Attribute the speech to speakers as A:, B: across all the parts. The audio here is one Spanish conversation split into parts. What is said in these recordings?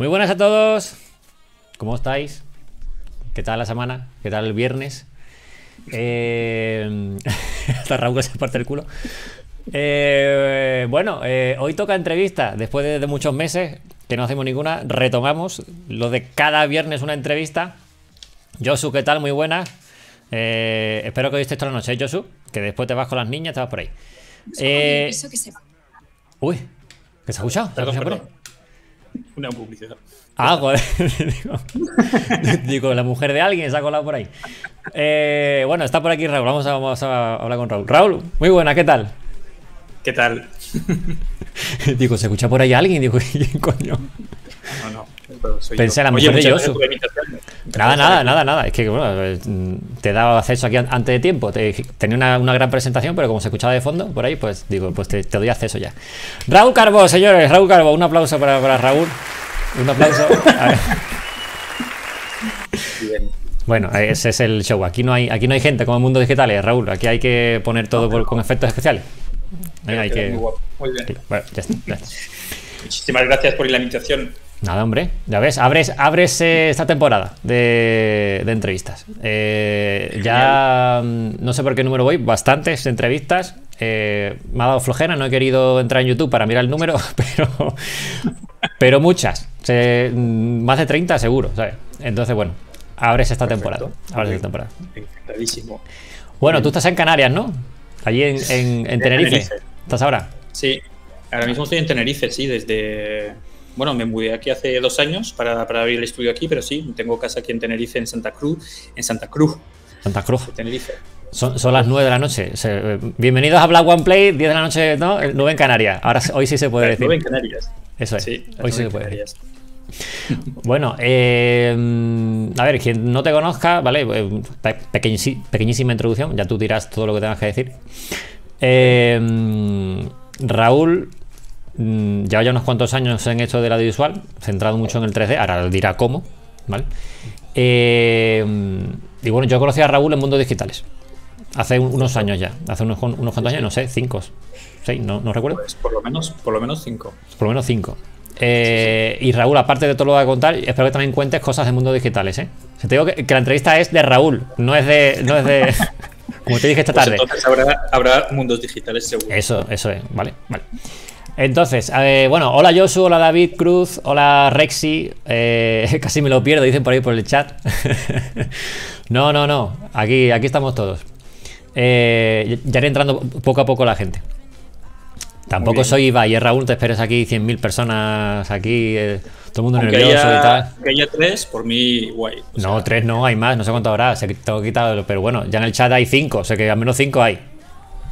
A: Muy buenas a todos. ¿Cómo estáis? ¿Qué tal la semana? ¿Qué tal el viernes? Eh... Hasta Raúl que se parte el culo. Eh, bueno, eh, hoy toca entrevista. Después de, de, muchos meses que no hacemos ninguna, retomamos lo de cada viernes una entrevista. Josu, ¿qué tal? Muy buena. Eh, espero que hoy estés toda la noche, ¿eh, Josu. Que después te vas con las niñas, te vas por ahí.
B: Eh... Que se...
A: Uy, ¿qué se ha escuchado? ¿Se ha escuchado por ahí?
C: Una publicidad.
A: Ah, joder. digo, la mujer de alguien se ha colado por ahí. Eh, bueno, está por aquí Raúl. Vamos a, vamos a hablar con Raúl. Raúl, muy buena, ¿qué tal?
C: ¿Qué tal?
A: digo, ¿se escucha por ahí alguien? Digo, ¿quién coño?
C: No, no.
A: Pensé
C: yo.
A: la
C: Oye,
A: mujer de Yosu. Nada, nada, nada, nada. Es que, bueno, te he dado acceso aquí an- antes de tiempo. Te, tenía una, una gran presentación, pero como se escuchaba de fondo por ahí, pues digo, pues te, te doy acceso ya. Raúl Carbo, señores, Raúl Carbo, un aplauso para, para Raúl. Un aplauso. A ver.
C: Bien.
A: Bueno, ese es el show. Aquí no hay, aquí no hay gente como en Mundo Digitales, Raúl. Aquí hay que poner todo por- con efectos especiales. Hay que.
C: Muy guapo. Muy bien.
A: Bueno, ya está, ya está.
C: Muchísimas gracias por la invitación.
A: Nada, hombre, ya ves, abres, abres eh, esta temporada de, de entrevistas. Eh, ya mm, no sé por qué número voy, bastantes entrevistas. Eh, me ha dado flojera, no he querido entrar en YouTube para mirar el número, pero, pero muchas. Se- mm, más de 30 seguro, ¿sabes? Entonces, bueno, abres esta temporada. Abres esta temporada.
C: Encantadísimo.
A: Bueno, tú estás en Canarias, ¿no? Allí en, en- en
C: En
A: Tenerife.
C: Tenerife.
A: ¿Estás ahora?
C: Sí, ahora mismo estoy en Tenerife, sí, desde... Bueno, me mudé aquí hace dos años para, para abrir el estudio aquí, pero sí, tengo casa aquí en Tenerife, en Santa Cruz, en Santa Cruz,
A: Santa Cruz.
C: de Tenerife.
A: Son, son las 9 de la noche. Eh, bienvenidos a Black One Play, 10 de la noche, ¿no? 9 en Canarias. Ahora hoy sí se puede decir.
C: Nueve en Canarias.
A: Eso es.
C: Sí,
A: hoy sí se puede decir. Bueno, eh, a ver, quien no te conozca, ¿vale? Eh, pequeñísima introducción, ya tú dirás todo lo que tengas que decir. Eh, Raúl mm, lleva ya unos cuantos años en esto del audiovisual, centrado mucho en el 3D, ahora dirá cómo, ¿vale? Eh, mm, y bueno, yo conocí a Raúl en Mundos Digitales, hace un- unos años ya, hace unos, unos cuantos años, no sé, cinco, seis, no, no recuerdo.
C: Pues por lo menos, por lo menos cinco.
A: Por lo menos cinco. Eh, y Raúl, aparte de todo lo que va a contar, espero que también cuentes cosas de mundos digitales, ¿eh? O sea, te digo que, que la entrevista es de Raúl, no es de. No es de como te dije esta
C: Pues
A: tarde.
C: entonces habrá, habrá mundos digitales seguro.
A: Eso, eso es, vale, vale. Entonces, eh, bueno, hola Josu, hola David Cruz, hola Rexy, eh, casi me lo pierdo, dicen por ahí por el chat. no, no, no, aquí, aquí estamos todos. Eh, ya irá entrando poco a poco la gente. Tampoco soy Ibai, eh, Raúl, te esperes aquí 100.000 personas aquí, todo el mundo
C: Aunque
A: nervioso
C: haya,
A: y tal.
C: que haya tres, por mí, guay.
A: No,
C: sea,
A: tres no, hay más, no sé cuánto habrá, se tengo quitado, pero bueno, ya en el chat hay cinco, o sea que al menos cinco hay.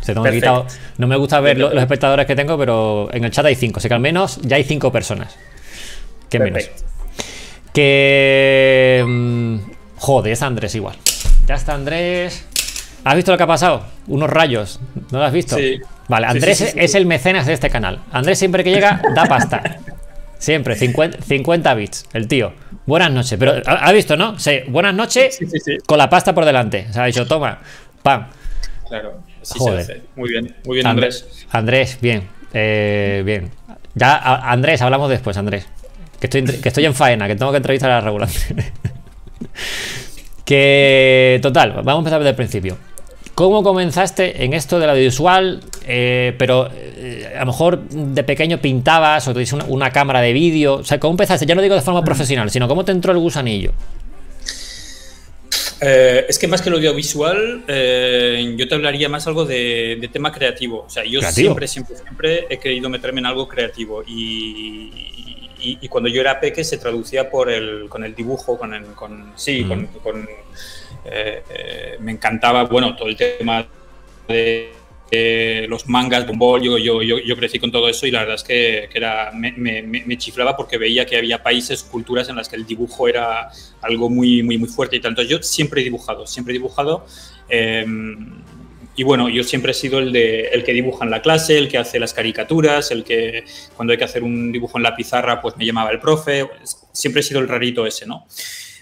A: Se tengo quitado. No me gusta ver lo- los espectadores que tengo, pero en el chat hay cinco, o sea que al menos ya hay cinco personas. ¿Qué menos? Que. mm, joder, está Andrés igual. Ya está Andrés. ¿Has visto lo que ha pasado? Unos rayos. ¿No lo has visto?
C: Sí.
A: Vale, Andrés
C: sí, sí, sí.
A: es el mecenas de este canal. Andrés siempre que llega da pasta. Siempre, 50, 50 bits, el tío. Buenas noches. Pero, ¿ha visto, no? Sí, buenas noches con la pasta por delante. O sea, ha dicho, toma, pam.
C: Claro, así
A: Joder.
C: se hace. Muy bien, muy bien,
A: Andrés,
C: Andrés.
A: Andrés, bien. Eh, bien. Ya, a- Andrés, hablamos después, Andrés. Que estoy, que estoy en faena, que tengo que entrevistar a Raúl. que, total, vamos a empezar desde el principio. ¿Cómo comenzaste en esto del audiovisual? Eh, pero eh, a lo mejor de pequeño pintabas o te una, una cámara de vídeo. O sea, ¿cómo empezaste? Ya no digo de forma profesional, sino cómo te entró el gusanillo.
C: Eh, es que más que lo audiovisual, eh, yo te hablaría más algo de, de tema creativo. O sea, yo
A: ¿Creativo?
C: siempre, siempre, siempre he querido meterme en algo creativo. Y, y- y cuando yo era peque se traducía por el, con el dibujo, con el, con, sí,
A: Mm.
C: con, con, eh, eh, me encantaba, bueno, todo el tema de eh, los mangas, Bombol, yo, yo, yo, yo crecí con todo eso y la verdad es que, que era, me, me- me- chiflaba porque veía que había países, culturas en las que el dibujo era algo muy, muy, muy fuerte y tanto. Yo siempre he dibujado, siempre he dibujado. eh, y bueno, yo siempre he sido el, de, el que dibuja en la clase, el que hace las caricaturas, el que cuando hay que hacer un dibujo en la pizarra, pues me llamaba el profe. Siempre he sido el rarito ese, ¿no?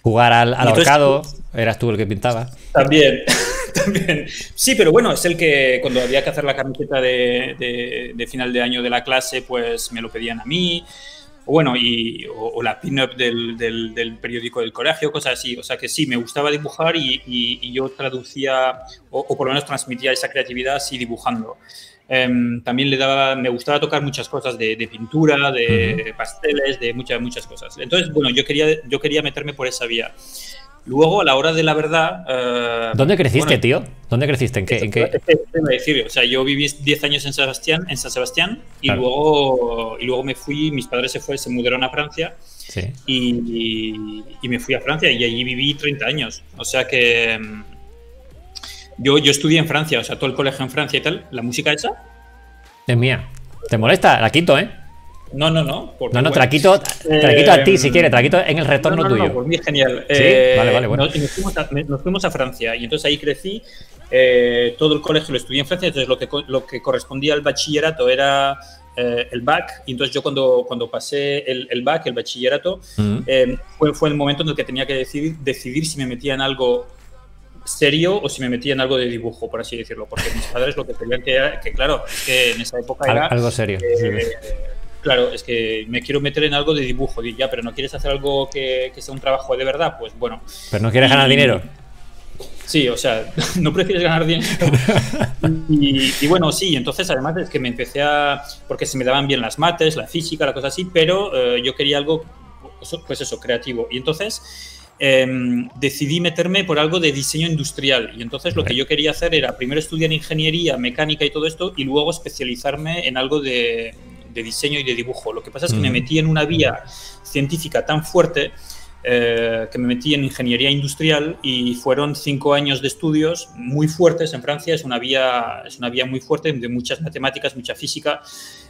A: Jugar al, al
C: Entonces-
A: ahorcado, eras tú el que pintaba.
C: También, también. Sí, pero bueno, es el que cuando había que hacer la camiseta de, de- de final de año de la clase, pues me lo pedían a mí. bueno, y, o, la pin-up del, del, periódico del colegio, cosas así. O sea que sí, me gustaba dibujar y, y, yo traducía, o, por lo menos transmitía esa creatividad así dibujando. Em, también le daba, me gustaba tocar muchas cosas de, pintura, de pasteles, de muchas, muchas cosas. Entonces, bueno, yo quería, yo quería meterme por esa vía. Luego, a la hora de la verdad...
A: Eh, ¿Dónde creciste, tío? ¿Dónde creciste? ¿En qué? ¿en qué?
C: Decir, o sea, yo viví 10 años en, Sebastián, en San Sebastián y, luego, y luego me fui, mis padres se, fue, se mudaron a Francia sí. y, y, me fui a Francia y allí viví 30 años. O sea que mm, yo, yo estudié en Francia, o sea, todo el colegio en Francia y tal. ¿La música esa?
A: Es mía. ¿Te molesta? La quito, ¿eh?
C: No, no, no.
A: no, no, te la, quito, a ti si quieres, te la quito en el retorno
C: no,
A: no, tuyo.
C: No, por mí es genial. Eh, vale, vale, bueno. Nos, fuimos a, Francia y entonces ahí crecí. Eh, todo el colegio lo estudié en Francia, entonces lo que, lo que correspondía al bachillerato era eh, el BAC. Y entonces yo cuando, cuando pasé el, el BAC, el bachillerato, mm. fue, fue el momento en el que tenía que decidir, decidir si me metía en algo serio o si me metía en algo de dibujo, por así decirlo, porque mis padres lo que querían que era, que claro, es que en esa época era...
A: Algo serio.
C: claro, es que me quiero meter en algo de dibujo, y ya, pero no quieres hacer algo que, sea un trabajo de verdad, pues bueno.
A: Pero no quieres ganar dinero.
C: Sí, o sea, no prefieres ganar dinero. y, bueno, sí, entonces además es que me empecé a... porque se me daban bien las mates, la física, la cosa así, pero eh, yo quería algo, pues eso, creativo. Y entonces Em, decidí meterme por algo de diseño industrial. Y entonces lo que yo quería hacer era primero estudiar ingeniería, mecánica y todo esto, y luego especializarme en algo de, diseño y de dibujo. Lo que pasa es que me metí en una vía científica tan fuerte eh, que me metí en ingeniería industrial y fueron cinco años de estudios muy fuertes en Francia. Es una vía, es una vía muy fuerte de muchas matemáticas, mucha física.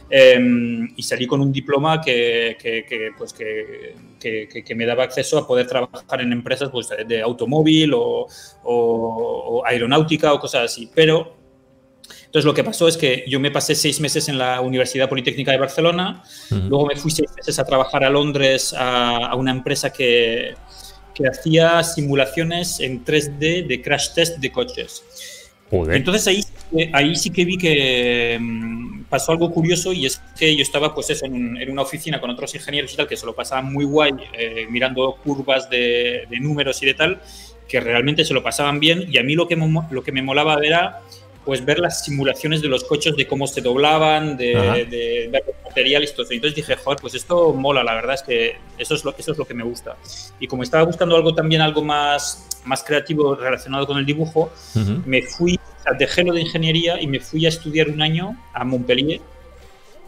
C: Em, y salí con un diploma que, que, pues que, que, me daba acceso a poder trabajar en empresas pues, de automóvil o, o, aeronáutica o cosas así. Pero entonces lo que pasó es que yo me pasé seis meses en la Universidad Politécnica de Barcelona, luego me fui seis meses a trabajar a Londres a, a una empresa que, que hacía simulaciones en 3D de crash test de coches. Entonces ahí, ahí sí que vi que mm, pasó algo curioso y es que yo estaba pues eso, en, una oficina con otros ingenieros y tal que se lo pasaban muy guay eh, mirando curvas de, números y de tal, que realmente se lo pasaban bien. Y a mí lo que, lo que me molaba era pues ver las simulaciones de los coches, de cómo se doblaban, de, de, ver los materiales y todo Entonces dije, joder, pues esto mola, la verdad es que eso es lo, eso es lo que me gusta. Y como estaba buscando algo también, algo más, más creativo relacionado con el dibujo, me fui, dejé lo de ingeniería y me fui a estudiar un año a Montpellier,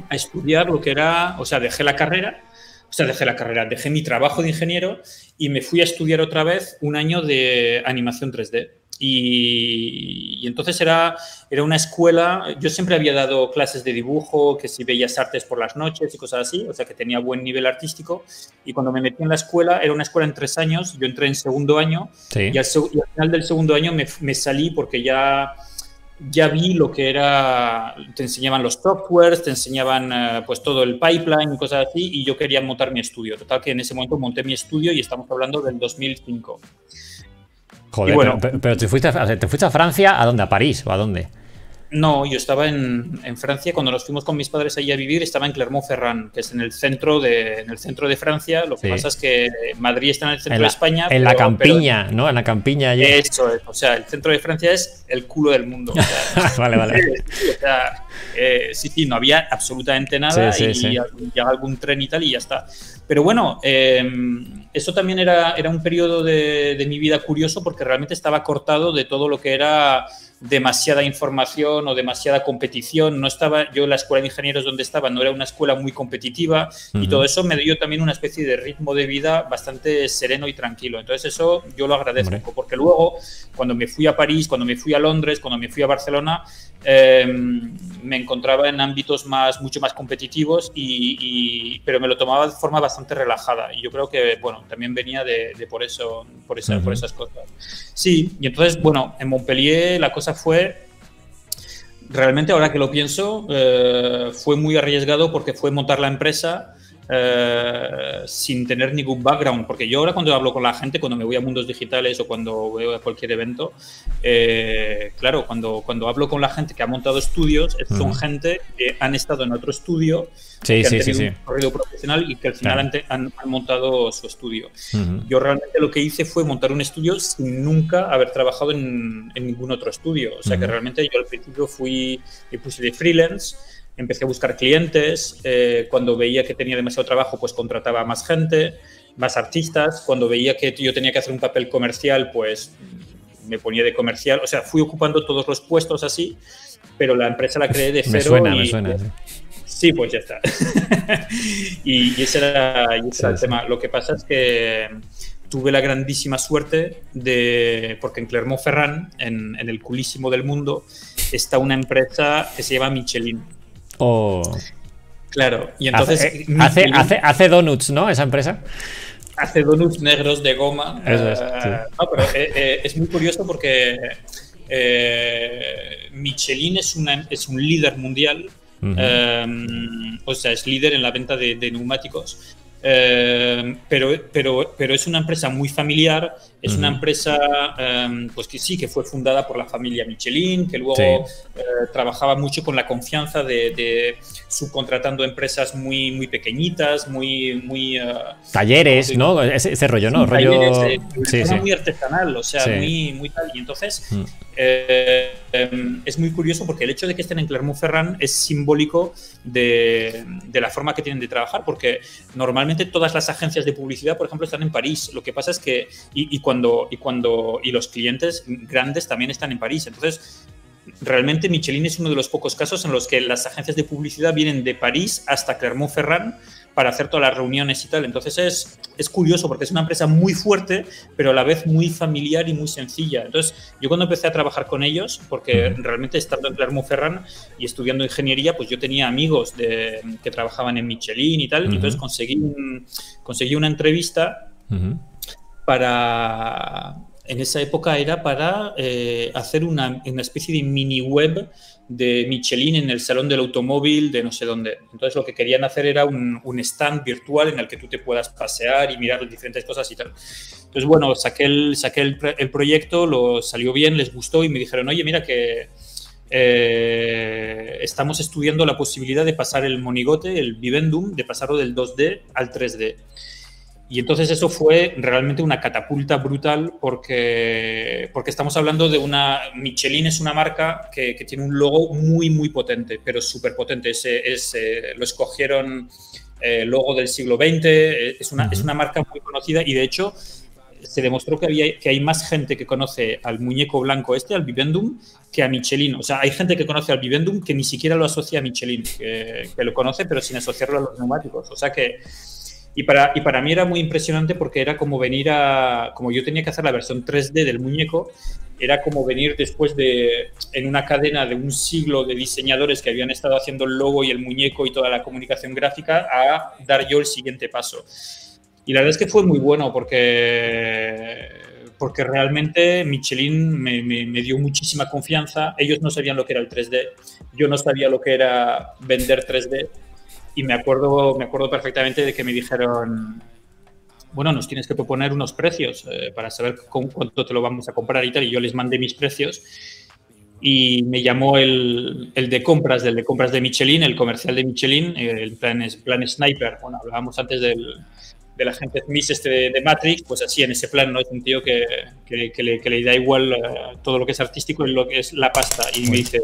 C: a estudiar lo que era, o sea, dejé la carrera, o sea, dejé la carrera, dejé mi trabajo de ingeniero y me fui a estudiar otra vez un año de animación 3D. Y, entonces era, era una escuela, yo siempre había dado clases de dibujo, que si bellas artes por las noches y cosas así, o sea que tenía buen nivel artístico. Y cuando me metí en la escuela, era una escuela en tres años, yo entré en segundo año y, al, final del segundo año me, me, salí porque ya, ya vi lo que era, te enseñaban los softwares, te enseñaban eh, pues todo el pipeline y cosas así, y yo quería montar mi estudio. Total que en ese momento monté mi estudio y estamos hablando del 2005.
A: Joder, bueno, pero, te, fuiste a, te fuiste a Francia, ¿a dónde? ¿A París o a dónde?
C: No, yo estaba en, en, Francia cuando nos fuimos con mis padres allí a vivir, estaba en Clermont-Ferrand, que es en el centro de, en el centro de Francia. Lo que pasa es que Madrid está en el centro de España.
A: En la campiña, ¿no? En la campiña.
C: Allí. Eso es, o sea, el centro de Francia es el culo del mundo.
A: vale, vale.
C: o sea, eh, sí, sí, no había absolutamente nada y, llega algún tren y tal y ya está. Pero bueno, eh, eso también era, era un periodo de, de mi vida curioso porque realmente estaba cortado de todo lo que era demasiada información o demasiada competición. No estaba, yo la escuela de ingenieros donde estaba no era una escuela muy competitiva y todo eso me dio también una especie de ritmo de vida bastante sereno y tranquilo. Entonces eso yo lo agradezco porque luego cuando me fui a París, cuando me fui a Londres, cuando me fui a Barcelona, em, me encontraba en ámbitos más, mucho más competitivos, y, pero me lo tomaba de forma bastante relajada. Y yo creo que, bueno, también venía de, por eso, por, esa, por esas cosas. Sí, y entonces, bueno, en Montpellier la cosa fue realmente ahora que lo pienso, eh, fue muy arriesgado porque fue montar la empresa eh, sin tener ningún background, porque yo ahora cuando hablo con la gente, cuando me voy a mundos digitales o cuando veo a cualquier evento, eh, claro, cuando, cuando hablo con la gente que ha montado estudios, son gente que han estado en otro estudio,
A: sí,
C: que
A: sí,
C: han tenido
A: sí.
C: un recorrido profesional y que al final han, han, montado su estudio. Yo realmente lo que hice fue montar un estudio sin nunca haber trabajado en, en ningún otro estudio. O sea que realmente yo al principio fui, me puse de freelance empecé a buscar clientes, eh, cuando veía que tenía demasiado trabajo, pues contrataba a más gente, más artistas, cuando veía que yo tenía que hacer un papel comercial, pues me ponía de comercial, o sea, fui ocupando todos los puestos así, pero la empresa la creé de cero.
A: Me suena,
C: y,
A: me suena.
C: Sí. sí, pues ya está. y, y, ese era, y ese sí, era el sí. tema. Lo que pasa es que tuve la grandísima suerte de, porque en Clermont-Ferrand, en, en el culísimo del mundo, está una empresa que se llama Michelin.
A: Oh.
C: Claro, y entonces.
A: Hace, hace, hace, hace, donuts, ¿no? Esa empresa.
C: Hace donuts negros de goma.
A: Eso es, sí.
C: no, pero eh, eh, es muy curioso porque eh, Michelin es, una, es un líder mundial. Uh -huh. o sea, es líder en la venta de, de neumáticos. Eh, pero, pero, pero es una empresa muy familiar, es uh -huh. una empresa eh, pues que sí, que fue fundada por la familia Michelin, que luego sí. eh, trabajaba mucho con la confianza de, de, subcontratando empresas muy, muy pequeñitas, muy... muy
A: talleres, ¿no? Ese, ese, rollo, ¿no? Rollo...
C: Talleres, sí, sí. muy artesanal, o sea, muy, muy tal. Y entonces uh -huh. Es muy curioso porque el hecho de que estén en Clermont-Ferrand es simbólico de, la forma que tienen de trabajar, porque normalmente todas las agencias de publicidad, por ejemplo, están en París. Lo que pasa es que y, cuando y cuando y los clientes grandes también están en París. Entonces, realmente Michelin es uno de los pocos casos en los que las agencias de publicidad vienen de París hasta Clermont-Ferrand para hacer todas las reuniones y tal. Entonces es, es curioso porque es una empresa muy fuerte, pero a la vez muy familiar y muy sencilla. Entonces yo cuando empecé a trabajar con ellos, porque realmente estando en Clermont-Ferrand y estudiando ingeniería, pues yo tenía amigos de, que trabajaban en Michelin y tal, uh -huh. y entonces conseguí, un, conseguí una entrevista uh -huh. para... En esa época era para eh, hacer una, una especie de mini web de Michelin en el salón del automóvil de no sé dónde. Entonces lo que querían hacer era un, un, stand virtual en el que tú te puedas pasear y mirar diferentes cosas y tal. Entonces bueno, saqué el, saqué el, el proyecto, lo salió bien, les gustó y me dijeron, oye, mira que eh, estamos estudiando la posibilidad de pasar el monigote, el Vivendum, de pasarlo del 2D al 3D. Y entonces eso fue realmente una catapulta brutal porque, porque estamos hablando de una... Michelin es una marca que, que tiene un logo muy, muy potente, pero súper potente. Es, es, eh, lo escogieron eh, logo del siglo XX, es una, es una marca muy conocida y de hecho se demostró que, había, que hay más gente que conoce al muñeco blanco este, al Vivendum, que a Michelin. O sea, hay gente que conoce al Vivendum que ni siquiera lo asocia a Michelin, que, que lo conoce pero sin asociarlo a los neumáticos. O sea que y para, y para mí era muy impresionante porque era como venir a, como yo tenía que hacer la versión 3D del muñeco, era como venir después de, en una cadena de un siglo de diseñadores que habían estado haciendo el logo y el muñeco y toda la comunicación gráfica, a dar yo el siguiente paso. Y la verdad es que fue muy bueno porque, porque realmente Michelin me, me, me dio muchísima confianza. Ellos no sabían lo que era el 3D, yo no sabía lo que era vender 3D y me acuerdo, me acuerdo perfectamente de que me dijeron, bueno, nos tienes que proponer unos precios eh, para saber con cuánto te lo vamos a comprar y tal. Y yo les mandé mis precios y me llamó el, el de compras, del de compras de Michelin, el comercial de Michelin, el plan, plan Sniper. Bueno, hablábamos antes del, de la gente Smith este de, Matrix, pues así en ese plan, ¿no? Es un tío que, que le, da igual uh, todo lo que es artístico y lo que es la pasta. Y me dice,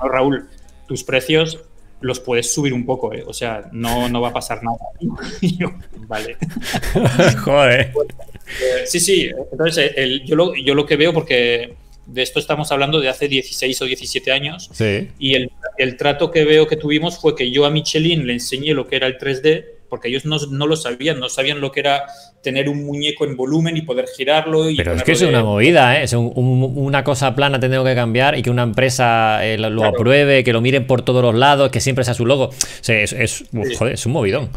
C: no, Raúl, tus precios los puedes subir un poco, ¿eh? o sea, no, no va a pasar nada. Y yo, vale.
A: Joder.
C: Sí, sí, entonces el, yo, lo, yo lo que veo, porque de esto estamos hablando de hace 16 o 17 años,
A: sí.
C: y el, el, trato que veo que tuvimos fue que yo a Michelin le enseñé lo que era el 3D, porque ellos no, no lo sabían, no sabían lo que era tener un muñeco en volumen y poder girarlo. Y
A: Pero es que es de... una movida, ¿eh? es un, un, una cosa plana tengo que cambiar y que una empresa eh, lo, lo claro. apruebe, que lo miren por todos los lados, que siempre sea su logo. O sea, es, es, sí. joder, es, un movidón.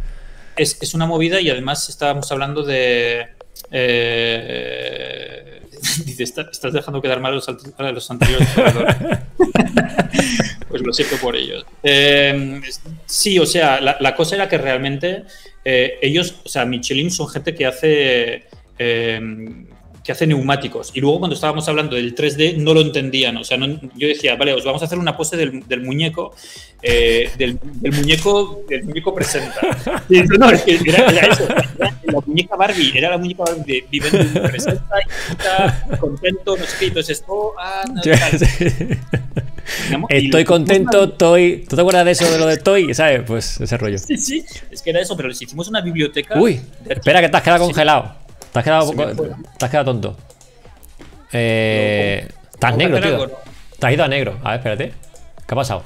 C: Es, es, una movida y además estábamos hablando de... Eh, dice, estás dejando quedar mal a los, a los anteriores pues lo siento por ellos. Eh, sí, o sea, la, la, cosa era que realmente eh, ellos, o sea, Michelin son gente que hace eh, que hace neumáticos. Y luego cuando estábamos hablando del 3D no lo entendían. O sea, yo decía, vale, os vamos a hacer una pose del, del muñeco, eh, del, del, muñeco, del muñeco presenta. Y no, es que era, era eso. Era la muñeca Barbie, era la muñeca Barbie de viviendo presenta y está contento, no sé qué. Entonces esto, ah, no,
A: Estoy contento, Toy. ¿Tú te acuerdas de eso de lo de Toy? ¿Sabes? Pues ese rollo.
C: Sí, sí, es que era eso, pero les hicimos una biblioteca.
A: Uy, espera que te has quedado congelado. Te has quedado, te has quedado tonto. Eh, estás negro, tío. Te has ido a negro. A ver, espérate. ¿Qué ha pasado?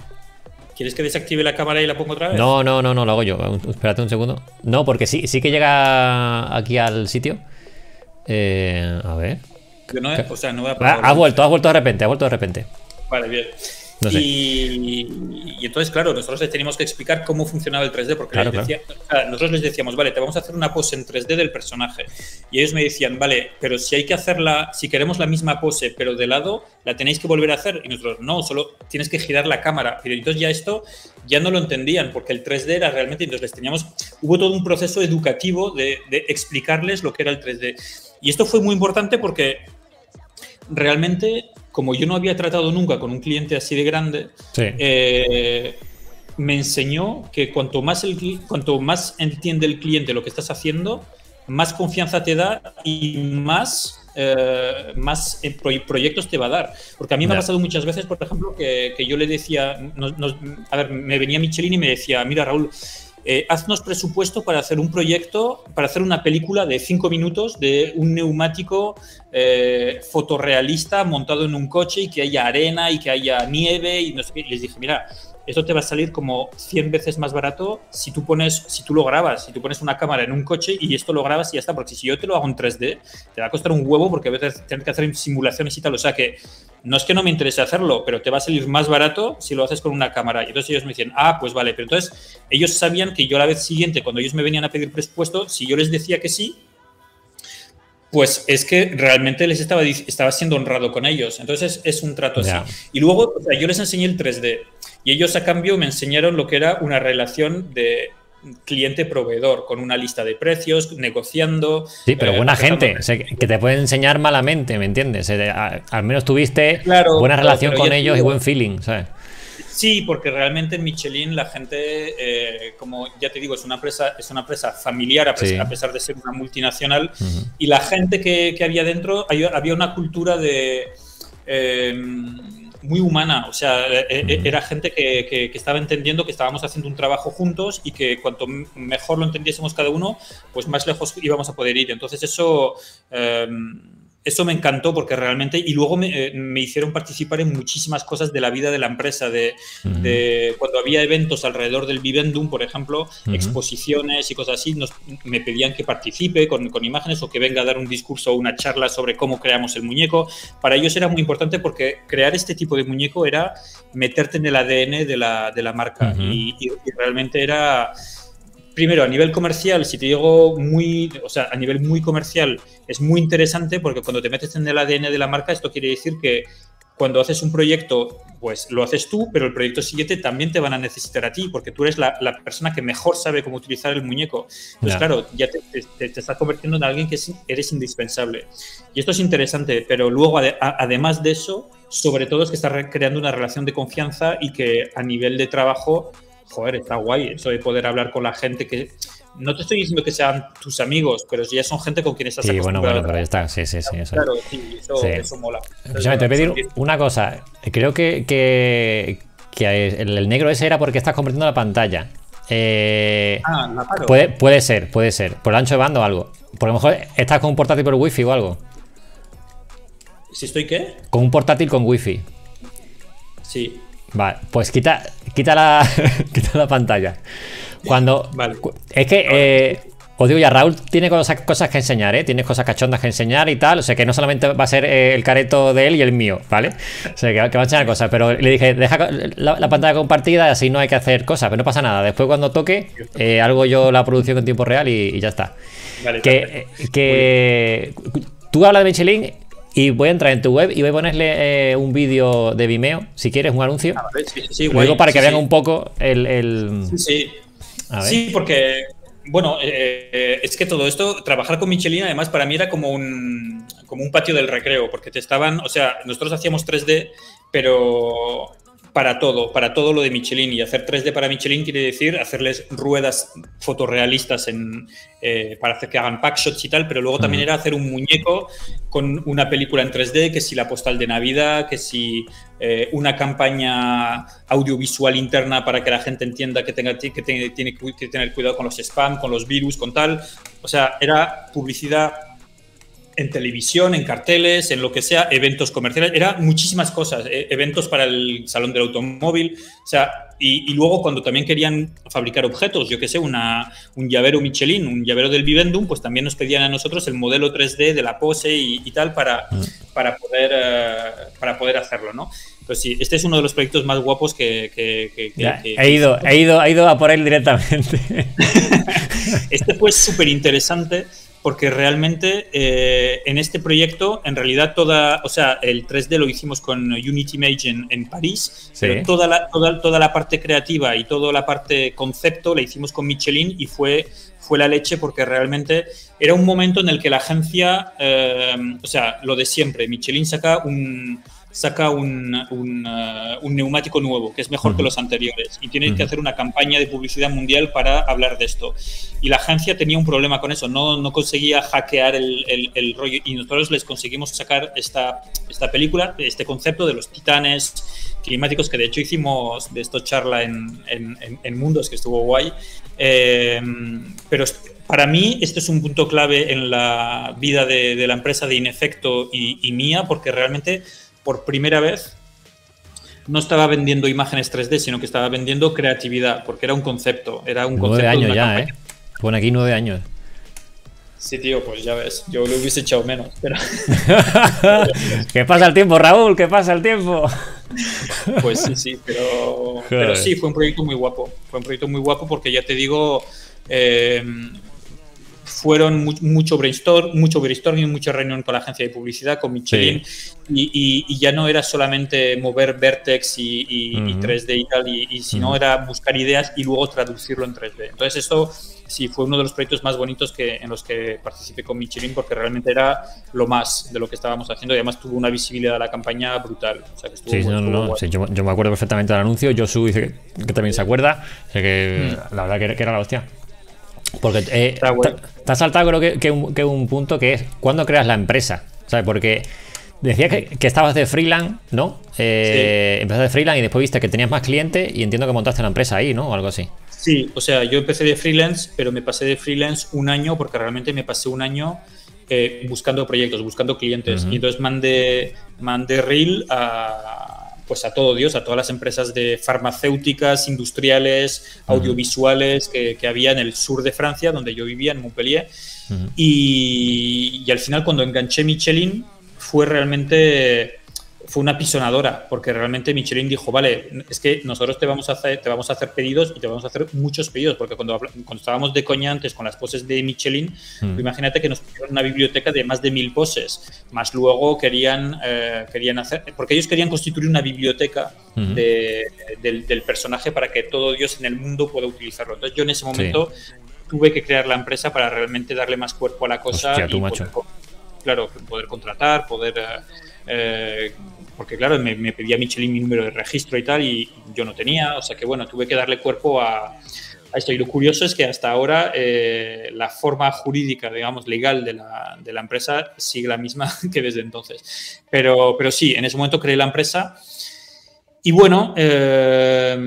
C: ¿Quieres que desactive la cámara y la pongo otra vez?
A: No, no, no, no, lo hago yo. Espérate un segundo. No, porque sí, sí que llega aquí al sitio. Eh, a ver.
C: no, o sea, no voy a
A: ah, has vuelto, has vuelto de repente, has vuelto de repente.
C: Vale, bien. Y, entonces, claro, nosotros les teníamos que explicar cómo funcionaba el 3D, porque nosotros les decíamos, vale, te vamos a hacer una pose en 3D del personaje. Y ellos me decían, vale, pero si hay que hacerla, si queremos la misma pose, pero de lado, la tenéis que volver a hacer. Y nosotros, no, solo tienes que girar la cámara. Pero entonces ya esto ya no lo entendían, porque el 3D era realmente, entonces les teníamos, hubo todo un proceso educativo de, de explicarles lo que era el 3D. Y esto fue muy importante porque realmente como yo no había tratado nunca con un cliente así de grande, eh, me enseñó que cuanto más, el, cuanto más entiende el cliente lo que estás haciendo, más confianza te da y más, eh, más eh, proyectos te va a dar. Porque a mí me ha pasado muchas veces, por ejemplo, que, yo le decía, a ver, me venía Michelin y me decía, mira Raúl, eh, haznos presupuesto para hacer un proyecto, para hacer una película de cinco minutos de un neumático eh, fotorrealista montado en un coche y que haya arena y que haya nieve y no sé qué. Y les dije, mira, esto te va a salir como 100 veces más barato si tú pones, si tú lo grabas, si tú pones una cámara en un coche y esto lo grabas y ya está, porque si yo te lo hago en 3D, te va a costar un huevo porque a veces tener que hacer simulaciones y tal, o sea que no es que no me interese hacerlo, pero te va a salir más barato si lo haces con una cámara. Y entonces ellos me decían, ah, pues vale, pero entonces ellos sabían que yo la vez siguiente, cuando ellos me venían a pedir presupuesto, si yo les decía que sí, pues es que realmente les estaba, estaba siendo honrado con ellos. Entonces es, un trato así. Y luego yo les enseñé el 3D y ellos a cambio me enseñaron lo que era una relación de cliente-proveedor, con una lista de precios, negociando.
A: Sí, pero eh, buena gente, que te puede enseñar malamente, ¿me entiendes? Eh, al menos tuviste buena relación con ellos y buen feeling, ¿sabes?
C: Sí, porque realmente en Michelin la gente, eh, como ya te digo, es una empresa, es una empresa familiar a pesar, de ser una multinacional. Y la gente que, había dentro, había una cultura de eh, muy humana. O sea, eh, era gente que, estaba entendiendo que estábamos haciendo un trabajo juntos y que cuanto mejor lo entendiésemos cada uno, pues más lejos íbamos a poder ir. Entonces eso eso me encantó porque realmente, y luego me, eh, hicieron participar en muchísimas cosas de la vida de la empresa, de, cuando había eventos alrededor del Vivendum, por ejemplo, exposiciones y cosas así, nos, me pedían que participe con, con, imágenes o que venga a dar un discurso o una charla sobre cómo creamos el muñeco. Para ellos era muy importante porque crear este tipo de muñeco era meterte en el ADN de la, de la marca y, y realmente era primero, a nivel comercial, si te digo muy, o sea, a nivel muy comercial, es muy interesante porque cuando te metes en el ADN de la marca, esto quiere decir que cuando haces un proyecto, pues lo haces tú, pero el proyecto siguiente también te van a necesitar a ti, porque tú eres la, persona que mejor sabe cómo utilizar el muñeco. Pues claro, ya te, estás convirtiendo en alguien que eres indispensable. Y esto es interesante, pero luego, además de eso, sobre todo es que estás creando una relación de confianza y que a nivel de trabajo joder, está guay eso de poder hablar con la gente que... No te estoy diciendo que sean tus amigos, pero ya son gente con quien estás
A: Sí, bueno, bueno, pero ya está, sí, sí, sí. Eso. Claro, sí, eso, mola. te voy a pedir una cosa. Creo que, que, el, negro ese era porque estás convirtiendo la pantalla. Eh, ah, puede, puede ser, puede ser. Por el ancho de banda o algo. Por lo mejor estás con un portátil por wifi o algo.
C: ¿Si estoy qué?
A: Con un portátil con wifi.
C: Sí.
A: Vale, pues quita, quita, la, quita la pantalla. Cuando. Vale. Es que. Eh, os digo ya, Raúl tiene cosas, cosas que enseñar, ¿eh? Tiene cosas cachondas que enseñar y tal. O sea que no solamente va a ser eh, el careto de él y el mío, ¿vale? O sea que, va a enseñar cosas. Pero le dije, deja la, pantalla compartida, así no hay que hacer cosas, pero no pasa nada. Después cuando toque, eh, algo yo la producción en tiempo real y, ya está. Vale, que, que tú hablas de Michelin y voy a entrar en tu web y voy a ponerle eh, un vídeo de Vimeo, si quieres, un anuncio.
C: sí, sí,
A: Luego para que vean un poco el.
C: Sí, sí. Sí, porque bueno, eh, es que todo esto, trabajar con Michelin, además, para mí era como un, como un patio del recreo, porque te estaban, o sea, nosotros hacíamos 3D, pero para todo, para todo lo de Michelin. Y hacer 3D para Michelin quiere decir hacerles ruedas fotorrealistas en, eh, para hacer que hagan packshots y tal, pero luego también era hacer un muñeco con una película en 3D, que si la postal de Navidad, que si eh, una campaña audiovisual interna para que la gente entienda que, tenga, que tiene que tener cuidado con los spam, con los virus, con tal. O sea, era publicidad en televisión, en carteles, en lo que sea, eventos comerciales, era muchísimas cosas, eh, eventos para el salón del automóvil, o sea, y, luego cuando también querían fabricar objetos, yo qué sé, una, un llavero Michelin, un llavero del Vivendum, pues también nos pedían a nosotros el modelo 3D de la pose y, tal para, mm. para, poder, eh, para poder hacerlo, ¿no? Pues sí, este es uno de los proyectos más guapos que...
A: he, ido, he, ido, he ido a por él directamente.
C: este fue súper interesante porque realmente eh, en este proyecto, en realidad toda, o sea, el 3D lo hicimos con Unity Image en, París, pero toda la, toda, toda la parte creativa y toda la parte concepto la hicimos con Michelin y fue, fue la leche porque realmente era un momento en el que la agencia, eh, o sea, lo de siempre, Michelin saca un, saca un, uh, un, neumático nuevo, que es mejor que los anteriores, y tiene que hacer una campaña de publicidad mundial para hablar de esto. Y la agencia tenía un problema con eso, no, no conseguía hackear el, el, rollo, y nosotros les conseguimos sacar esta, esta película, este concepto de los titanes climáticos, que de hecho hicimos de esto charla en, en, en Mundos, que estuvo guay. Eh, pero para mí este es un punto clave en la vida de, de la empresa de Inefecto y, y mía, porque realmente por primera vez no estaba vendiendo imágenes 3D, sino que estaba vendiendo creatividad, porque era un concepto, era un concepto.
A: Nueve años ya, ¿eh? Pone aquí nueve años.
C: Sí, tío, pues ya ves, yo lo hubiese echado menos, pero...
A: ¿Qué pasa el tiempo, Raúl? ¿Qué pasa el tiempo?
C: pues sí, sí, pero, pero sí, fue un proyecto muy guapo, fue un proyecto muy guapo porque ya te digo, eh, fueron mucho brainstorm, mucho brainstorming, mucha reunión con la agencia de publicidad, con Michelin, y, ya no era solamente mover Vertex y, 3D y tal, y, sino era buscar ideas y luego traducirlo en 3D. Entonces esto sí fue uno de los proyectos más bonitos que, en los que participé con Michelin porque realmente era lo más de lo que estábamos haciendo y además tuvo una visibilidad de la campaña brutal.
A: sí, no, no, yo, me acuerdo perfectamente del anuncio, Josu dice que, también se acuerda, que mm. la verdad que era la hostia. Porque eh, te has saltado creo que, que, un, punto que es cuando creas la empresa. ¿Sabes? Porque decías que, estabas de freelance, ¿no? Eh, Empezaste de freelance y después viste que tenías más clientes y entiendo que montaste la empresa ahí, ¿no? O algo así.
C: Sí, o sea, yo empecé de freelance, pero me pasé de freelance un año porque realmente me pasé un año eh, buscando proyectos, buscando clientes. Y entonces mandé, mandé reel a pues a todo Dios, a todas las empresas de farmacéuticas, industriales, audiovisuales que, había en el sur de Francia, donde yo vivía, en Montpellier. y, y, al final, cuando enganché Michelin, fue realmente fue una pisonadora, porque realmente Michelin dijo, vale, es que nosotros te vamos a hacer, te vamos a hacer pedidos y te vamos a hacer muchos pedidos, porque cuando, cuando estábamos de coña antes con las poses de Michelin, mm. imagínate que nos pusieron una biblioteca de más de mil poses, más luego querían, eh, querían hacer, porque ellos querían constituir una biblioteca del, personaje para que todo Dios en el mundo pueda utilizarlo. Entonces yo en ese momento tuve que crear la empresa para realmente darle más cuerpo a la cosa. y claro, poder contratar, poder... Eh, eh, porque claro, me, pedía Michelin mi número de registro y tal, y yo no tenía, o sea que bueno, tuve que darle cuerpo a, esto. Y lo curioso es que hasta ahora eh, la forma jurídica, digamos, legal de la, de la, empresa sigue la misma que desde entonces. Pero, pero sí, en ese momento creé la empresa. Y bueno, eh,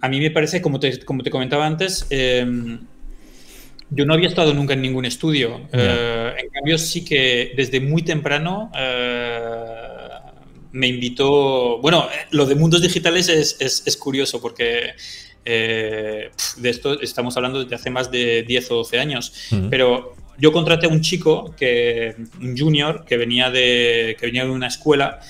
C: a mí me parece, como te, como te comentaba antes, eh, yo no había estado nunca en ningún estudio. en cambio, sí que desde muy temprano me invitó, bueno, lo de mundos digitales es, curioso porque eh, de esto estamos hablando desde hace más de 10 o 12 años, pero yo contraté a un chico, que, un junior, que venía, de, que venía de una escuela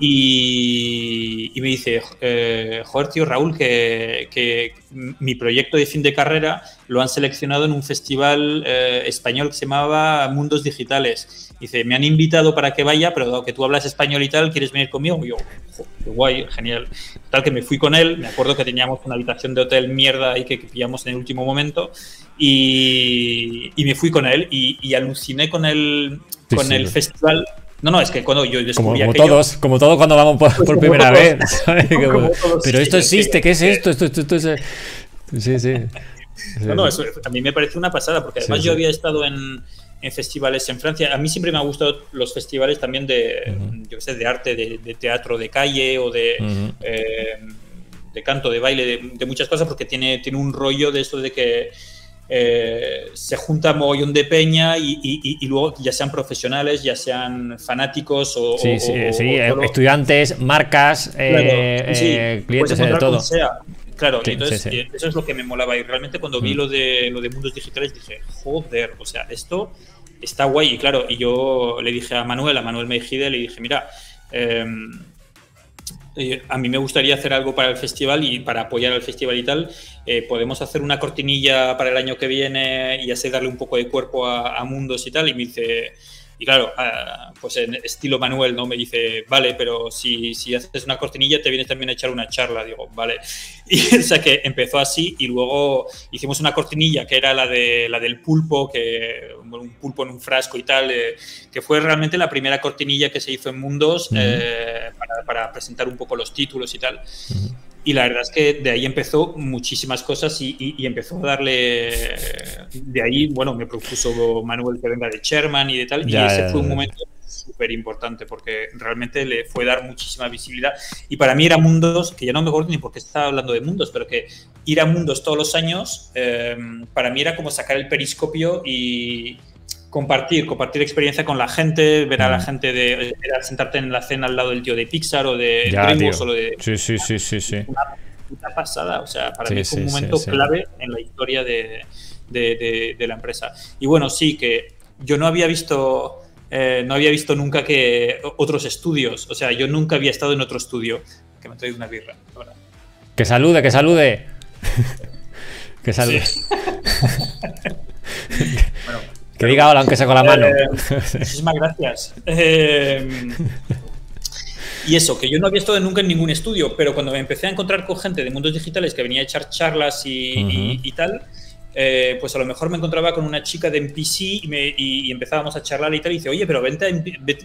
C: Y, me dice, eh, joder, tío Raúl, que, que, mi proyecto de fin de carrera lo han seleccionado en un festival eh, español que se llamaba Mundos Digitales. Dice, me han invitado para que vaya, pero dado que tú hablas español y tal, ¿quieres venir conmigo? Y yo, qué guay, genial. Tal que me fui con él, me acuerdo que teníamos una habitación de hotel mierda ahí que, pillamos en el último momento y, y me fui con él y, y aluciné con el, con el festival no, no, es que cuando yo
A: descubrí como, como todos, como todo cuando vamos por, pues primera vez. Pero esto existe, ¿qué es esto? Esto, esto, esto Sí, sí.
C: No, no, eso a mí me parece una pasada, porque además yo había estado en, en, festivales en Francia. A mí siempre me han gustado los festivales también de, yo sé, de arte, de, teatro de calle o de, eh, de canto, de baile, de, muchas cosas, porque tiene, tiene un rollo de esto de que eh, se junta mogollón de peña y, luego ya sean profesionales, ya sean fanáticos o,
A: sí, sí, sí. estudiantes, marcas, eh, eh, clientes, de todo.
C: Claro, entonces eso es lo que me molaba y realmente cuando vi mm. lo de lo de mundos digitales dije, joder, o sea, esto está guay y claro, y yo le dije a Manuel, a Manuel Mejide, le dije, mira, eh, a mí me gustaría hacer algo para el festival y para apoyar al festival y tal. Eh, podemos hacer una cortinilla para el año que viene y así darle un poco de cuerpo a, a Mundos y tal. Y me dice, y claro, ah, pues en estilo Manuel, ¿no? Me dice, vale, pero si, si, haces una cortinilla te vienes también a echar una charla. Digo, vale. Y o sea que empezó así y luego hicimos una cortinilla que era la, de, la del pulpo, que un pulpo en un frasco y tal, eh, que fue realmente la primera cortinilla que se hizo en Mundos eh, para, para, presentar un poco los títulos y tal. Y la verdad es que de ahí empezó muchísimas cosas y, empezó a darle. De ahí, bueno, me propuso Manuel que venga de Sherman y de tal. y ese fue un momento súper importante porque realmente le fue dar muchísima visibilidad. Y para mí era mundos, que ya no me acuerdo ni por qué estaba hablando de mundos, pero que ir a mundos todos los años, eh, para mí era como sacar el periscopio y, compartir, compartir experiencia con la gente, ver a la mm. gente de, sentarte en la cena al lado del tío de Pixar o de
A: DreamWorks o lo de. Sí, sí, sí, sí, sí.
C: Una puta pasada. O sea, para mí fue un momento clave en la historia de, de, de, la empresa. Y bueno, sí, que yo no había visto. Eh, no había visto nunca que otros estudios, o sea, yo nunca había estado en otro estudio que me traído una birra.
A: Que salude, que salude. que salude. que diga hola, aunque sea con la mano. Eh,
C: muchísimas gracias. Eh, y eso, que yo no había estado nunca en ningún estudio, pero cuando me empecé a encontrar con gente de mundos digitales que venía a echar charlas y, tal, eh, pues a lo mejor me encontraba con una chica de NPC y, empezábamos a charlar y tal, y dice, oye, pero vente a,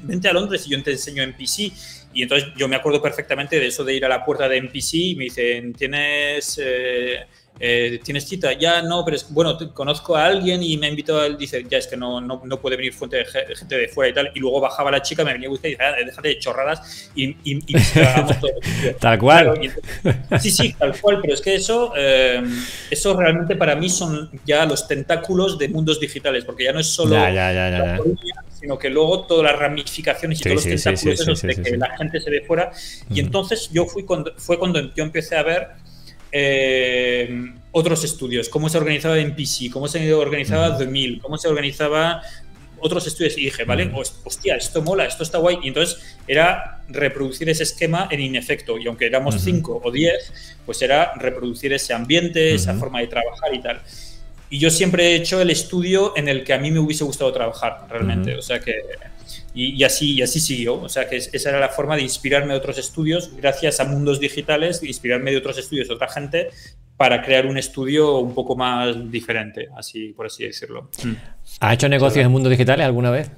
C: vente a Londres y yo te enseño NPC. Y entonces yo me acuerdo perfectamente de eso de ir a la puerta de NPC y me dicen, ¿tienes... Eh, ¿tienes cita? Ya no, pero es, bueno, conozco a alguien y me ha invitado, él dice, ya es que no, no, no, puede venir fuente de gente de fuera y tal. Y luego bajaba la chica, me venía usted y dice, ah, déjate de chorradas y, y, y todo.
A: tal cual.
C: sí, sí, tal cual, pero es que eso, eh, eso realmente para mí son ya los tentáculos de mundos digitales, porque ya no es solo
A: ya, ya, ya,
C: la sino que luego todas las ramificaciones y todos los tentáculos esos de que la gente se ve fuera. Y entonces yo fui cuando, fue cuando yo empecé a ver eh, otros estudios, cómo se organizaba NPC, cómo se organizaba The Mill, cómo se organizaba otros estudios y dije, vale, hostia, esto mola, esto está guay. Y entonces era reproducir ese esquema en inefecto. Y aunque éramos cinco o diez, pues era reproducir ese ambiente, esa forma de trabajar y tal. Y yo siempre he hecho el estudio en el que a mí me hubiese gustado trabajar, realmente. O sea que y, así, y así siguió. O sea que esa era la forma de inspirarme de otros estudios, gracias a mundos digitales, inspirarme de otros estudios de otra gente para crear un estudio un poco más diferente, así por así decirlo.
A: ¿Ha hecho negocios en mundos digitales alguna vez?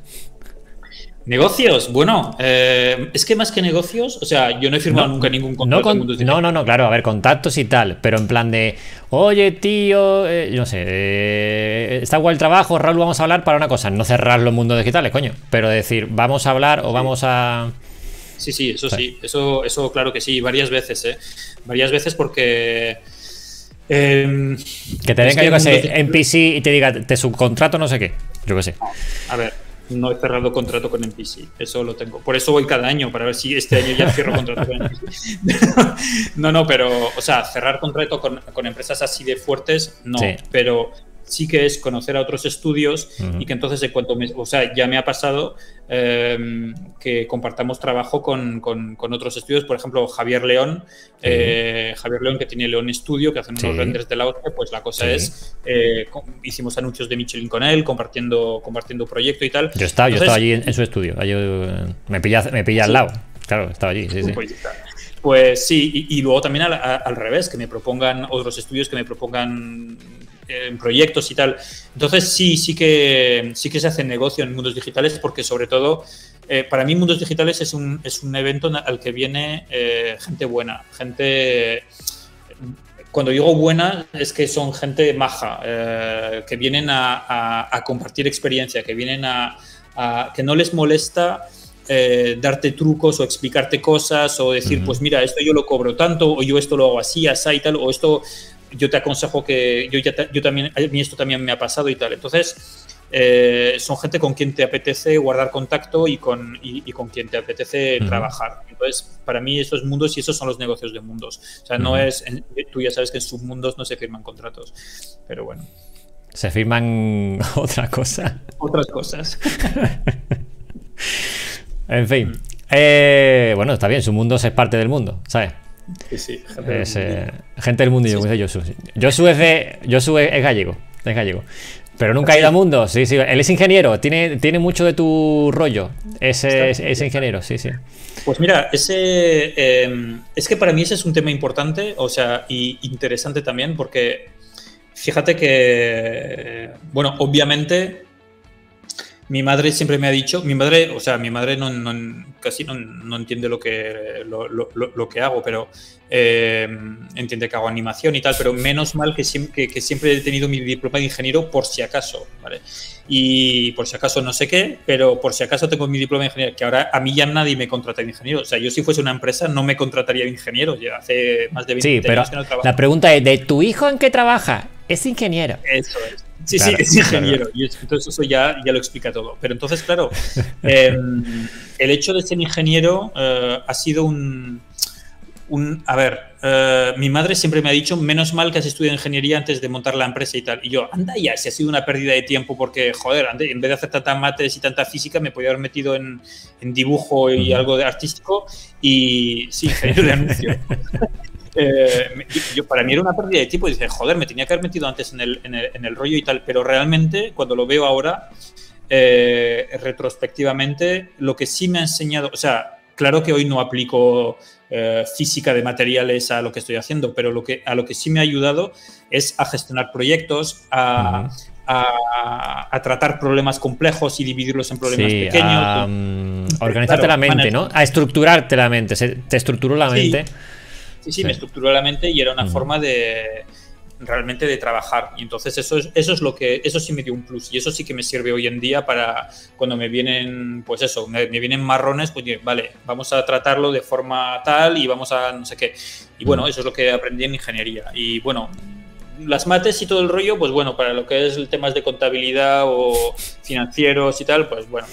C: Negocios, bueno, eh, es que más que negocios, o sea, yo no he firmado nunca ningún
A: contrato. No, no, no, no, claro, a ver, contactos y tal, pero en plan de, oye, tío, eh, no sé, eh, está guay el trabajo, Raúl, vamos a hablar para una cosa, no cerrar los mundos digitales, coño, pero decir, vamos a hablar o vamos a...
C: Sí, sí, eso sí, eso, eso claro que sí, varias veces, ¿eh? Varias veces porque...
A: Em, que te venga, yo que sé, NPC y te diga, te subcontrato no sé qué, yo que sé.
C: A ver, no he cerrado contrato con NPC, eso lo tengo. Por eso voy cada año, para ver si este año ya cierro contrato con NPC. no, no, pero, o sea, cerrar contrato con, empresas así de fuertes, no, pero sí que es conocer a otros estudios y que entonces en cuanto me, o sea, ya me ha pasado em, que compartamos trabajo con, otros estudios, por ejemplo, Javier León, eh, Javier León que tiene León Studio, que hacen unos renders de la hostia, pues la cosa es, eh, hicimos anuncios de Michelin con él, compartiendo, compartiendo proyecto y tal.
A: Yo estaba, yo estaba allí en, su estudio, me pilla, me pilla al lado, claro, estaba allí, sí, sí.
C: Pues, pues sí, y, luego también al, revés, que me propongan otros estudios que me propongan en proyectos y tal. Entonces sí, sí que, sí que se hace negocio en mundos digitales porque sobre todo, eh, para mí mundos digitales es un, es un evento al que viene eh, gente buena, gente... Cuando digo buena es que son gente maja, eh, que vienen a, compartir experiencia, que vienen a, que no les molesta darte trucos o explicarte cosas o decir, pues mira, esto yo lo cobro tanto o yo esto lo hago así, así y tal, o esto yo te aconsejo que yo, ya yo también, a mí esto también me ha pasado y tal. Entonces, eh, son gente con quien te apetece guardar contacto y con, y, con quien te apetece trabajar. Entonces, para mí esos mundos y esos son los negocios de mundos. O sea, no es, tú ya sabes que en submundos no se firman contratos, pero bueno.
A: Se firman otra cosa.
C: Otras cosas.
A: en fin. Eh, bueno, está bien, su mundo es parte del mundo, ¿sabes?
C: Sí, sí,
A: gente del mundo. como dice Josu. Josu es, de, Josu es, gallego, es gallego. Pero nunca ha ido a mundo, sí, sí. Él es ingeniero, tiene, tiene mucho de tu rollo. Ese, ese ingeniero, sí, sí.
C: Pues mira, ese em, es que para mí ese es un tema importante, o sea, y interesante también, porque fíjate que, bueno, obviamente mi madre siempre me ha dicho, mi madre, o sea, mi madre no, casi no, entiende lo que, lo, que hago, pero eh, entiende que hago animación y tal, pero menos mal que, siempre, que, siempre he tenido mi diploma de ingeniero por si acaso, ¿vale? Y por si acaso no sé qué, pero por si acaso tengo mi diploma de ingeniero, que ahora a mí ya nadie me contrata de ingeniero. O sea, yo si fuese una empresa no me contrataría de ingeniero, ya hace más de 20 sí, pero que no trabajo.
A: La pregunta es, ¿de tu hijo en qué trabaja? Es ingeniero.
C: Eso es. Sí, sí, es ingeniero. Y entonces eso ya, ya lo explica todo. Pero entonces, claro, em, el hecho de ser ingeniero eh, ha sido un, un... A ver, eh, mi madre siempre me ha dicho, menos mal que has estudiado ingeniería antes de montar la empresa y tal. Y yo, anda ya, si ha sido una pérdida de tiempo porque, joder, en vez de hacer tanta mates y tanta física, me podía haber metido en, en dibujo y algo de artístico. Y sí, ingeniero de anuncio. Eh, yo, para mí era una pérdida de tiempo. Y dice, joder, me tenía que haber metido antes en el, en el, en el rollo y tal. Pero realmente, cuando lo veo ahora, eh, retrospectivamente, lo que sí me ha enseñado, o sea, claro que hoy no aplico eh, física de materiales a lo que estoy haciendo, pero lo que, a lo que sí me ha ayudado es a gestionar proyectos, a, a, tratar problemas complejos y dividirlos en problemas pequeños. A,
A: organizarte la mente, ¿no? A estructurarte la mente. Se, te estructuró la mente.
C: Sí, sí, me estructuró la mente y era una forma de realmente de trabajar. Y entonces eso es, eso es lo que, eso sí me dio un plus y eso sí que me sirve hoy en día para cuando me vienen, pues eso, me, vienen marrones, pues vale, vamos a tratarlo de forma tal y vamos a no sé qué. Y bueno, eso es lo que aprendí en ingeniería. Y bueno, las mates y todo el rollo, pues bueno, para lo que es el temas de contabilidad o financieros y tal, pues bueno,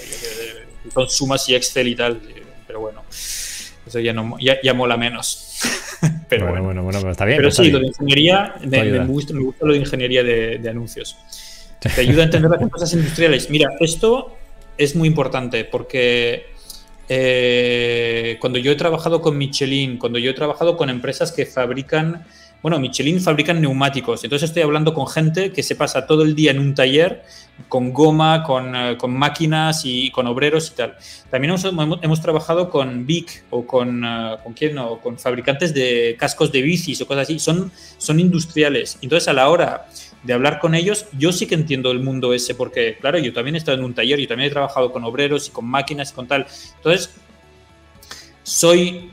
C: son sumas y Excel y tal, pero bueno, eso ya, no, ya mola menos.
A: pero bueno, bueno, bueno, pero está bien.
C: Pero sí, lo de ingeniería, me, gusta, lo de ingeniería de, anuncios. Te ayuda a entender las cosas industriales. Mira, esto es muy importante porque eh, cuando yo he trabajado con Michelin, cuando yo he trabajado con empresas que fabrican bueno, Michelin fabrican neumáticos, entonces estoy hablando con gente que se pasa todo el día en un taller con goma, con, eh, máquinas y con obreros y tal. También hemos, trabajado con Vic o con, uh, ¿con quién? O con fabricantes de cascos de bicis o cosas así. Son, son industriales. Entonces, a la hora de hablar con ellos, yo sí que entiendo el mundo ese, porque, claro, yo también he estado en un taller, yo también he trabajado con obreros y con máquinas y con tal. Entonces, soy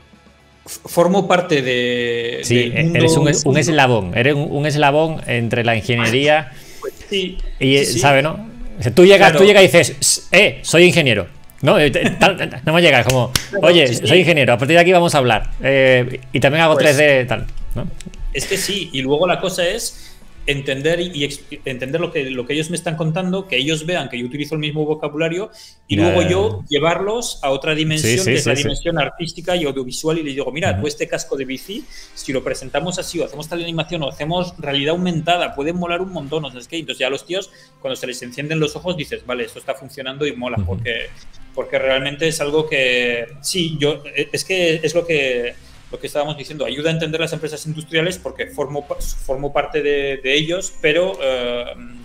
C: formo parte de.
A: Sí, eres un, eslabón. Eres un, eslabón entre la ingeniería sí, y, ¿sabe, no? Tú llegas, tú llegas y dices, eh, soy ingeniero. No, eh, no me llegas como, oye, soy ingeniero, a partir de aquí vamos a hablar. Eh, y también hago 3D, pues tal. ¿no?
C: Es que sí, y luego la cosa es entender y entender lo que, lo que ellos me están contando, que ellos vean que yo utilizo el mismo vocabulario y luego yo llevarlos a otra dimensión, que es la dimensión artística y audiovisual, y les digo, mira, tú este casco de bici, si lo presentamos así, o hacemos tal animación, o hacemos realidad aumentada, puede molar un montón, ¿no? que Entonces ya los tíos, cuando se les encienden los ojos, dices, vale, esto está funcionando y mola, porque, porque realmente es algo que, sí, yo, es que es lo que lo que estábamos diciendo, ayuda a entender las empresas industriales porque formo, formo parte de, ellos, pero eh,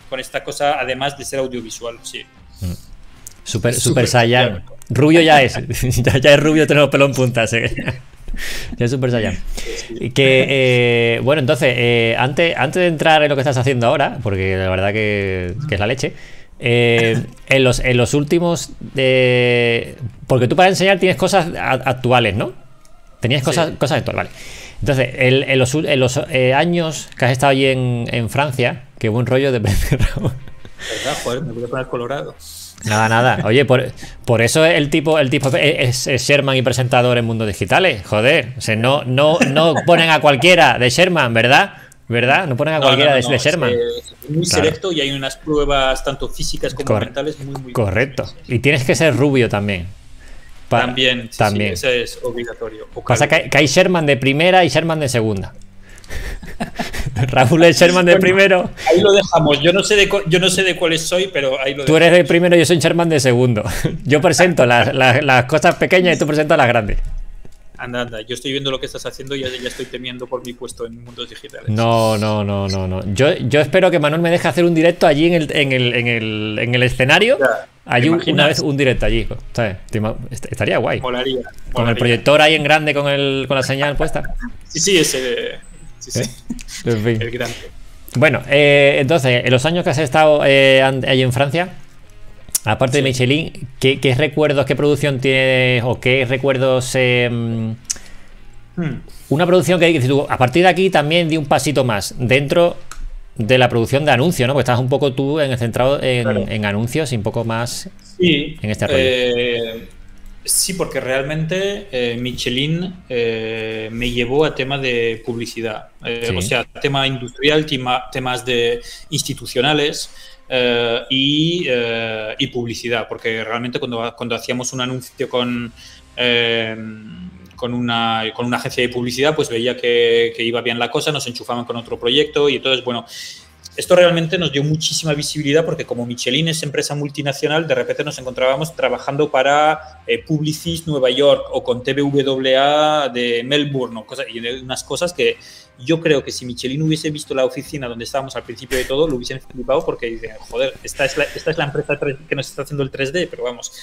C: con esta cosa, además de ser audiovisual, sí.
A: Mm. Super, super, Saiyan. Rubio ya es. ya, es rubio, tenemos pelo en puntas. ¿eh? ya es Super Saiyan. Que, eh, bueno, entonces, antes, antes de entrar en lo que estás haciendo ahora, porque la verdad que, es la leche, en, los, en los últimos. porque tú para enseñar tienes cosas actuales, ¿no? Tenías cosas, cosas actuales, vale. Entonces, en los, eh, años que has estado allí en, Francia, qué buen rollo de
C: Raúl. ¿Verdad? Joder, me voy a poner colorado.
A: Nada, nada. Oye, por, por, eso el tipo, el tipo es, Sherman y presentador en mundos digitales. Joder. O sea, no, no, no ponen a cualquiera de Sherman, ¿verdad? ¿Verdad? No ponen a cualquiera de, Sherman.
C: Es muy selecto y hay unas pruebas tanto físicas como mentales muy, muy
A: Correcto. Y tienes que ser rubio también
C: también, también. ese es obligatorio.
A: Pasa que hay, Sherman de primera y Sherman de segunda. Raúl es Sherman de primero.
C: Ahí lo dejamos. Yo no sé de, yo no sé de cuáles soy, pero ahí lo
A: Tú eres de primero y yo soy Sherman de segundo. Yo presento las, las, cosas pequeñas y tú presentas las grandes.
C: Anda, anda, yo estoy viendo lo que estás haciendo y ya, ya, estoy temiendo por mi puesto en mundos digitales.
A: No, no, no, no, no. Yo, yo espero que Manuel me deje hacer un directo allí en el, en el, en el, en el escenario. allí una vez un directo allí. Estaría guay.
C: Molaría,
A: Con el proyector ahí en grande con, el, con la señal puesta.
C: Sí, sí, ese. Sí, sí. ¿Eh? En fin. El grande.
A: Bueno, eh, entonces, en los años que has estado eh, allí en Francia, Aparte de Michelin, ¿qué, recuerdos, qué producción tienes o qué recuerdos... Em, hmm. Una producción que tú, a partir de aquí también di un pasito más dentro de la producción de anuncios, ¿no? Porque estás un poco tú en, centrado en, anuncios y un poco más
C: en este rollo. Eh, sí, porque realmente eh, Michelin eh, me llevó a tema de publicidad, o sea, tema industrial, temas de institucionales. Eh, eh, y, publicidad, porque realmente cuando, cuando hacíamos un anuncio con, eh, con, una, con una agencia de publicidad, pues veía que, que, iba bien la cosa, nos enchufaban con otro proyecto y entonces, bueno, esto realmente nos dio muchísima visibilidad porque como Michelin es empresa multinacional, de repente nos encontrábamos trabajando para eh, Publicis Nueva York o con TBWA de Melbourne o cosas, y unas cosas que yo creo que si Michelin hubiese visto la oficina donde estábamos al principio de todo, lo hubiesen flipado porque dicen, joder, esta es la, esta es la empresa que nos está haciendo el 3D, pero vamos.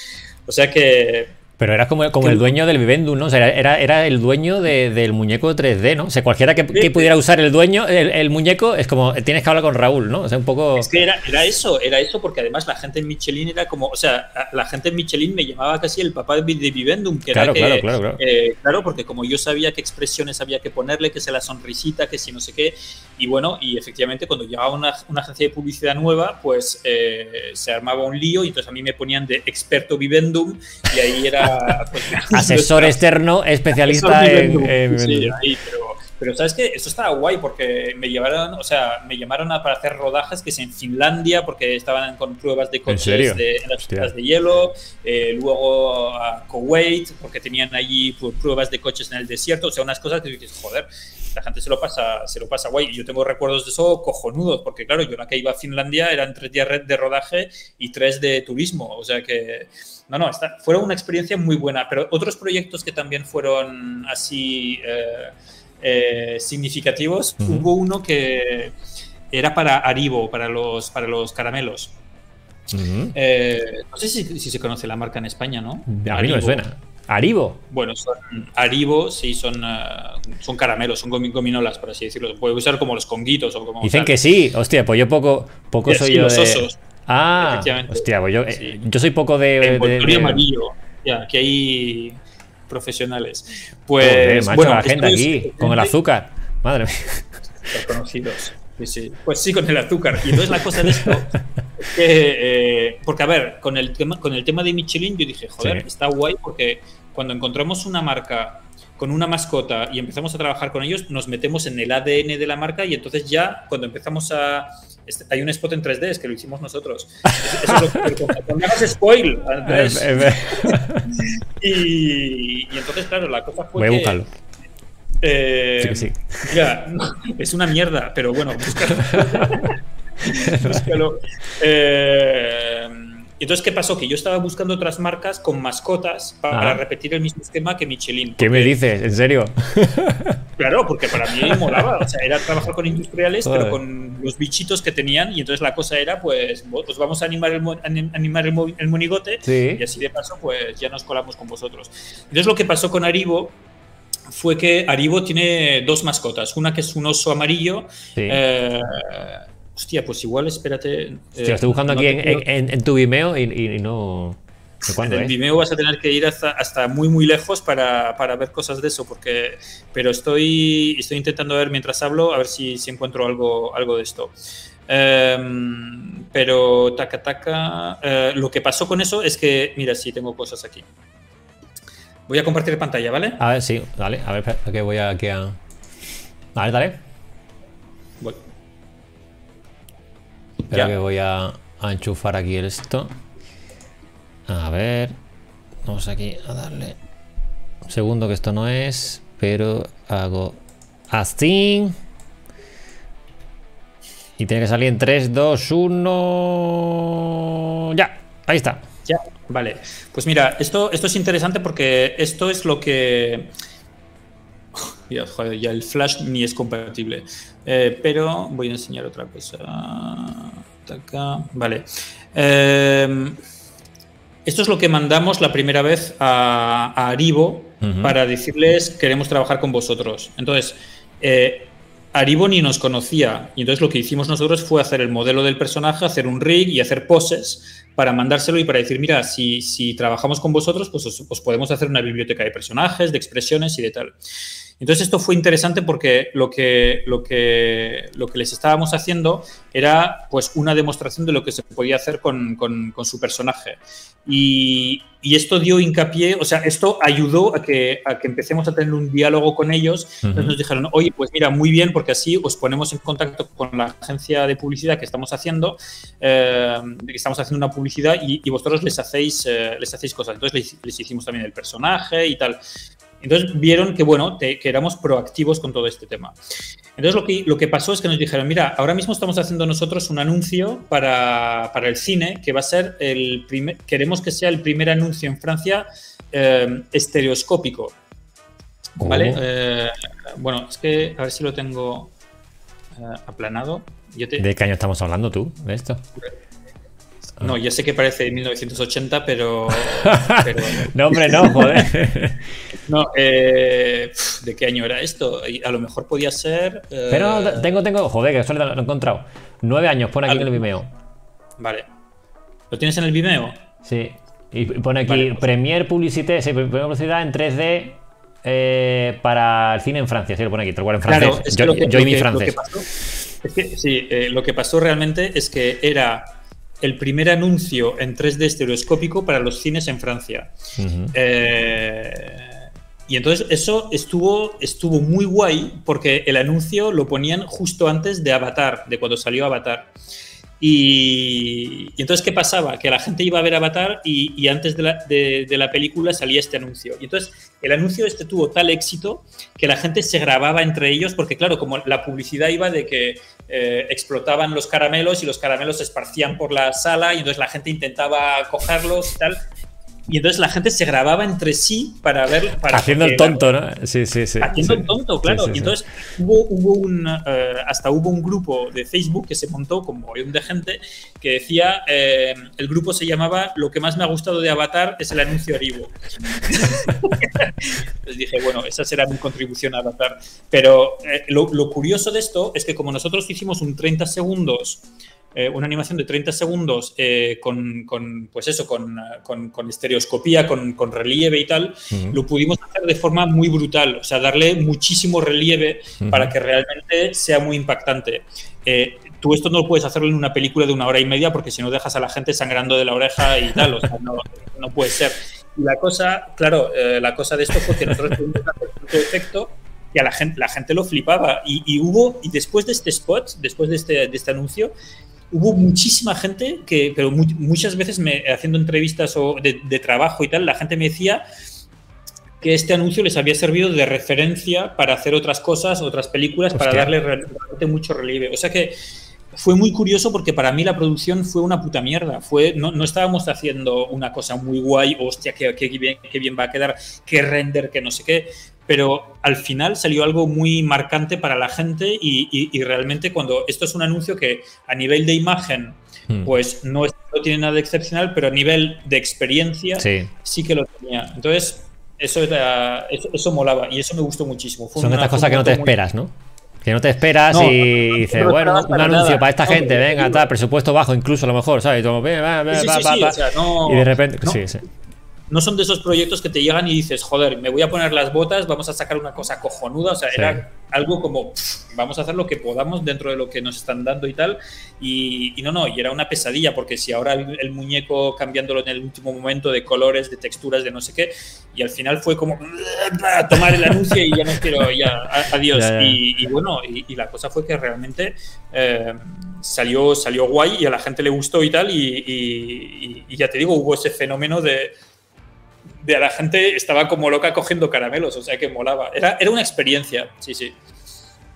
C: O sea que
A: pero era como, como el dueño del Vivendum, ¿no? O sea, era, era el dueño del muñeco 3D, ¿no? O sea, cualquiera que, pudiera usar el dueño, el, muñeco, es como, tienes que hablar con Raúl, ¿no? O sea, un poco...
C: Es que era, era eso, era eso, porque además la gente en Michelin era como, o sea, la gente en Michelin me llamaba casi el papá de, Vivendum, que
A: claro,
C: era
A: que, claro, claro,
C: eh, claro, porque como yo sabía qué expresiones había que ponerle, que se la sonrisita, que si no sé qué, y bueno, y efectivamente cuando llegaba una, una agencia de publicidad nueva, pues eh, se armaba un lío y entonces a mí me ponían de experto Vivendum y ahí era... Pues,
A: Asesor externo especialista en,
C: sí, pero, sabes que eso estaba guay porque me llevaron, o sea, me llamaron para hacer rodajes que es en Finlandia porque estaban con pruebas de coches de, en las pistas de hielo, eh, luego a Kuwait porque tenían allí pruebas de coches en el desierto, o sea, unas cosas que dices, joder, la gente se lo pasa, se lo pasa guay. Y yo tengo recuerdos de eso cojonudos, porque claro, yo la que iba a Finlandia eran tres días de rodaje y tres de turismo. O sea que no, no, esta, fueron una experiencia muy buena, pero otros proyectos que también fueron así eh, eh, significativos, hubo uno que era para Aribo, para los, para los caramelos. Eh, no sé si, se conoce la marca en España, ¿no?
A: A mí no me suena. ¿Aribo?
C: Bueno, son Aribo, sí, son, son caramelos, son gominolas, por así decirlo. Puede usar como los conguitos o como.
A: Dicen que sí, hostia, pues yo poco, poco soy yo. de... Ah, hostia, pues yo, eh, yo soy poco de.
C: de, amarillo, ya, que hay profesionales. Pues.
A: macho, bueno, la gente aquí, con el azúcar. Madre mía.
C: Conocidos. Sí, sí. Pues sí, con el azúcar. Y entonces la cosa de esto es que. Eh, porque, a ver, con el, tema, con el tema de Michelin, yo dije, joder, está guay porque cuando encontramos una marca con una mascota y empezamos a trabajar con ellos, nos metemos en el ADN de la marca y entonces ya cuando empezamos a... este- hay un spot en 3D, es que lo hicimos nosotros. Eso es lo que... No hagas spoil, Andrés. Y, y entonces, claro, la cosa fue
A: Voy a buscarlo.
C: eh,
A: Sí sí.
C: Mira, es una mierda, pero bueno, búscalo. Búscalo. Eh, entonces, ¿qué pasó? Que yo estaba buscando otras marcas con mascotas para repetir el mismo esquema que Michelin.
A: ¿Qué me dices? ¿En serio?
C: Claro, porque para mí molaba. O sea, era trabajar con industriales,
A: Joder.
C: pero con los bichitos que tenían. Y entonces la cosa era, pues, pues vamos a animar el, anim- animar el, el monigote.
A: Sí.
C: Y así de paso, pues ya nos colamos con vosotros. Entonces lo que pasó con Aribo fue que Aribo tiene dos mascotas. Una que es un oso amarillo.
A: Sí.
C: Eh, hostia, pues igual, espérate.
A: Hostia, estoy buscando
C: no
A: aquí en,
C: quiero-
A: en- en- en tu Vimeo y, y- y no. ¿De ¿Cuándo
C: en
A: es?
C: Vimeo vas a tener que ir hasta, hasta muy muy lejos para, para ver cosas de eso, porque pero estoy, estoy intentando ver mientras hablo a ver si, si encuentro algo, algo de esto. Em, pero taca taca, eh, lo que pasó con eso es que, mira, sí, tengo cosas aquí. Voy a compartir pantalla, ¿vale?
A: A ver, sí, dale. A ver, que voy aquí a. A ver, dale.
C: Voy.
A: Espera
C: Ya.
A: que voy a, a enchufar aquí esto. A ver. Vamos aquí a darle. Un segundo que esto no es. Pero hago así. Y tiene que salir en 3, 2, 1. Ya, ahí está.
C: Ya, vale. Pues mira, esto, esto es interesante porque esto es lo que. Ya, joder, ya el Flash ni es compatible. Eh, pero voy a enseñar otra cosa. Vale. Eh, esto es lo que mandamos la primera vez a, a Aribo para decirles queremos trabajar con vosotros. Entonces, eh, Aribo ni nos conocía y entonces lo que hicimos nosotros fue hacer el modelo del personaje, hacer un rig y hacer poses para mandárselo y para decir, mira, si, si trabajamos con vosotros, pues os, os podemos hacer una biblioteca de personajes, de expresiones y de tal. Entonces esto fue interesante porque lo que, lo que, lo que les estábamos haciendo era pues una demostración de lo que se podía hacer con, con- con su personaje. Y, y esto dio hincapié, o sea, esto ayudó a que, a que empecemos a tener un diálogo con ellos. Entonces nos dijeron, oye, pues mira, muy bien, porque así os ponemos en contacto con la agencia de publicidad que estamos haciendo, eh, que estamos haciendo una publicidad y, y vosotros les hacéis, eh, les hacéis cosas. Entonces les, les hicimos también el personaje y tal. Entonces vieron que, bueno, te- que éramos proactivos con todo este tema. Entonces lo que, lo que pasó es que nos dijeron, mira, ahora mismo estamos haciendo nosotros un anuncio para, para el cine que va a ser el primer, queremos que sea el primer anuncio en Francia eh, estereoscópico. ¿Vale?
A: Oh.
C: Eh, bueno, es que a ver si lo tengo eh, aplanado. Yo te-
A: ¿De qué año estamos hablando tú? ¿De esto?
C: No, ya sé que parece 1980, pero... pero
A: No, hombre, no, joder.
C: no, eh, ¿de qué año era esto? A lo mejor podía ser... eh,
A: Pero tengo, tengo. Joder, que eso lo he encontrado. Nueve años, pone aquí en el Vimeo.
C: Vale. ¿Lo tienes en el Vimeo?
A: Sí. Y pone aquí
C: Vale, pues-
A: Premier Publicité, sí, Premier Publicidad en 3D eh, para el cine en Francia. Sí, lo pone aquí, tal cual en francés.
C: Claro, es que
A: yo
C: que,
A: yo y mi
C: lo
A: francés.
C: que pasó, es que, sí, eh, lo que pasó realmente es que era el primer anuncio en 3D estereoscópico para los cines en Francia. Eh, y entonces eso estuvo, estuvo muy guay porque el anuncio lo ponían justo antes de Avatar, de cuando salió Avatar. Y, entonces, ¿qué pasaba? Que la gente iba a ver Avatar y, y antes de la, de- de la película salía este anuncio. Y entonces, el anuncio este tuvo tal éxito que la gente se grababa entre ellos, porque claro, como la publicidad iba de que eh, explotaban los caramelos y los caramelos se esparcían por la sala y entonces la gente intentaba cogerlos y tal. Y entonces la gente se grababa entre sí para ver... Para
A: Haciendo el tonto, ¿no? Sí, sí, sí.
C: Haciendo
A: sí.
C: el tonto, claro.
A: Sí, sí,
C: y entonces hubo, hubo un, eh, hasta hubo un grupo de Facebook que se montó con mogollón de gente que decía, eh, el grupo se llamaba Lo que más me ha gustado de Avatar es el anuncio Aribo. Entonces dije, bueno, esa será mi contribución a Avatar. Pero eh, lo, lo curioso de esto es que como nosotros hicimos un 30 segundos, eh, una animación de 30 segundos eh, con, con, pues eso, con, con, con estereoscopía, con, relieve y tal,
A: Ujú.
C: lo pudimos hacer de forma muy brutal, o sea, darle muchísimo relieve
A: Ujú.
C: para que realmente sea muy impactante. Eh, tú esto no lo puedes hacerlo en una película de una hora y media porque si no dejas a la gente sangrando de la oreja y tal, o sea, no, no puede ser. Y la cosa, claro, eh, la cosa de esto fue que nosotros tuvimos tanto efecto que a la gente, la gente lo flipaba. Y, hubo, y después de este spot, después de este, de este anuncio, hubo muchísima gente que, pero muchas veces me, haciendo entrevistas o de, de, trabajo y tal, la gente me decía que este anuncio les había servido de referencia para hacer otras cosas, otras películas, para darle realmente mucho relieve. O sea que fue muy curioso porque para mí la producción fue una puta mierda. Fue, no, no estábamos haciendo una cosa muy guay, hostia, qué, qué, bien, qué bien va a quedar, qué render, que no sé qué. Pero al final salió algo muy marcante para la gente y, y, realmente cuando esto es un anuncio que a nivel de imagen hmm. pues no, no, tiene nada de excepcional, pero a nivel de experiencia sí, sí que lo tenía. Entonces eso, era, eso, eso, molaba y eso me gustó muchísimo.
A: Son estas cosas que no te esperas, ¿no? Que no te esperas y dices, bueno, un anuncio para esta gente, venga, tal, presupuesto bajo incluso a lo mejor, ¿sabes? Y de repente, sí, sí
C: no son de esos proyectos que te llegan y dices, joder, me voy a poner las botas, vamos a sacar una cosa cojonuda. O sea, era algo como, vamos a hacer lo que podamos dentro de lo que nos están dando y tal. Y, no, no, y era una pesadilla, porque si ahora el, muñeco cambiándolo en el último momento de colores, de texturas, de no sé qué, y al final fue como, tomar el anuncio y ya no quiero, ya, adiós. Y, bueno, y, la cosa fue que realmente eh, salió, salió guay y a la gente le gustó y tal. y ya te digo, hubo ese fenómeno de de la gente estaba como loca cogiendo caramelos, o sea que molaba. Era, era una experiencia, sí, sí.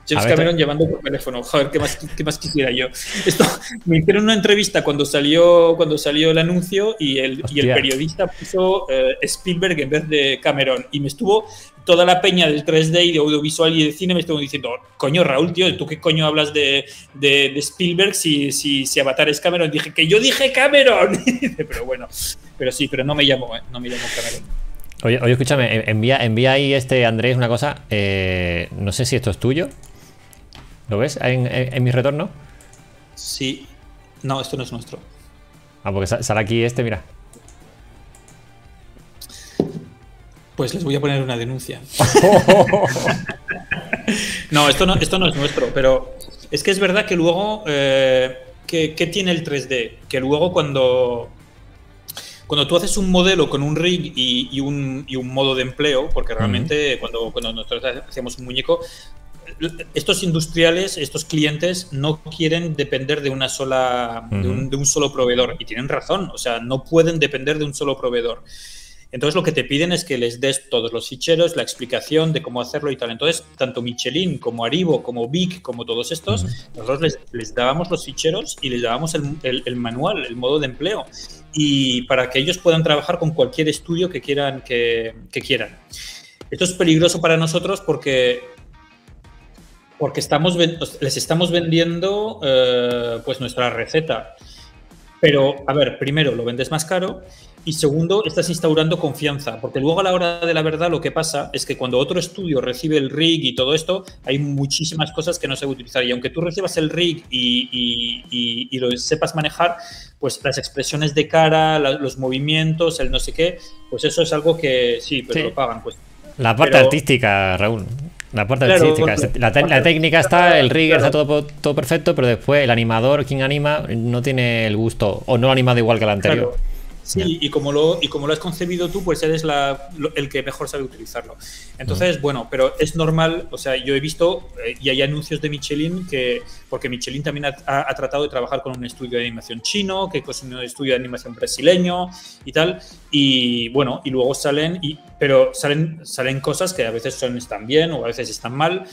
C: James Cameron llevando por teléfono. Joder, ¿qué más, qué más quisiera yo? Esto, me hicieron una entrevista cuando salió, cuando salió el anuncio y el, y el periodista puso eh, Spielberg en vez de Cameron. Y me estuvo toda la peña del 3D y de audiovisual y de cine me estuvo diciendo, coño Raúl, tío, ¿tú qué coño hablas de, de, Spielberg si, si, si, Avatar es Cameron? Dije, que yo dije Cameron. pero bueno, pero sí, pero no me llamo, ¿eh? no me llamo Cameron.
A: Oye, oye, escúchame, envía, envía ahí este Andrés una cosa. Eh, no sé si esto es tuyo. ¿Lo ves en, mi retorno?
C: Sí. No, esto no es nuestro.
A: Ah, porque sale aquí este, mira.
C: Pues les voy a poner una denuncia. no, esto no, esto no es nuestro, pero es que es verdad que luego. Eh, ¿qué, tiene el 3D? Que luego cuando. Cuando tú haces un modelo con un rig y, un, y un, modo de empleo, porque realmente cuando, cuando nosotros hacemos un muñeco, estos industriales, estos clientes no quieren depender de una sola, de, un, solo proveedor y tienen razón, o sea, no pueden depender de un solo proveedor. Entonces lo que te piden es que les des todos los ficheros, la explicación de cómo hacerlo y tal. Entonces, tanto Michelin como Aribo, como Vic, como todos estos, nosotros les, dábamos los ficheros y les dábamos el, manual, el modo de empleo. Y para que ellos puedan trabajar con cualquier estudio que quieran. Que, que quieran. Esto es peligroso para nosotros porque porque estamos, les estamos vendiendo eh, pues nuestra receta. Pero, a ver, primero lo vendes más caro y segundo, estás instaurando confianza, porque luego a la hora de la verdad lo que pasa es que cuando otro estudio recibe el rig y todo esto, hay muchísimas cosas que no se a utilizar. Y aunque tú recibas el rig y, y, lo sepas manejar, pues las expresiones de cara, los movimientos, el no sé qué, pues eso es algo que sí, pero lo pagan. Pues.
A: La parte artística, Raúl. La parte artística. La, técnica está, el rigger está todo, todo perfecto, pero después el animador, quien anima, no tiene el gusto o no lo ha animado igual que el anterior.
C: Sí, y como, lo, y como lo has concebido tú, pues eres la, el que mejor sabe utilizarlo. Entonces, bueno, pero es normal, o sea, yo he visto, eh, y hay anuncios de Michelin que, porque Michelin también ha, tratado de trabajar con un estudio de animación chino, que es un estudio de animación brasileño y tal, y bueno, y luego salen, y, pero salen, salen cosas que a veces son, están bien o a veces están mal,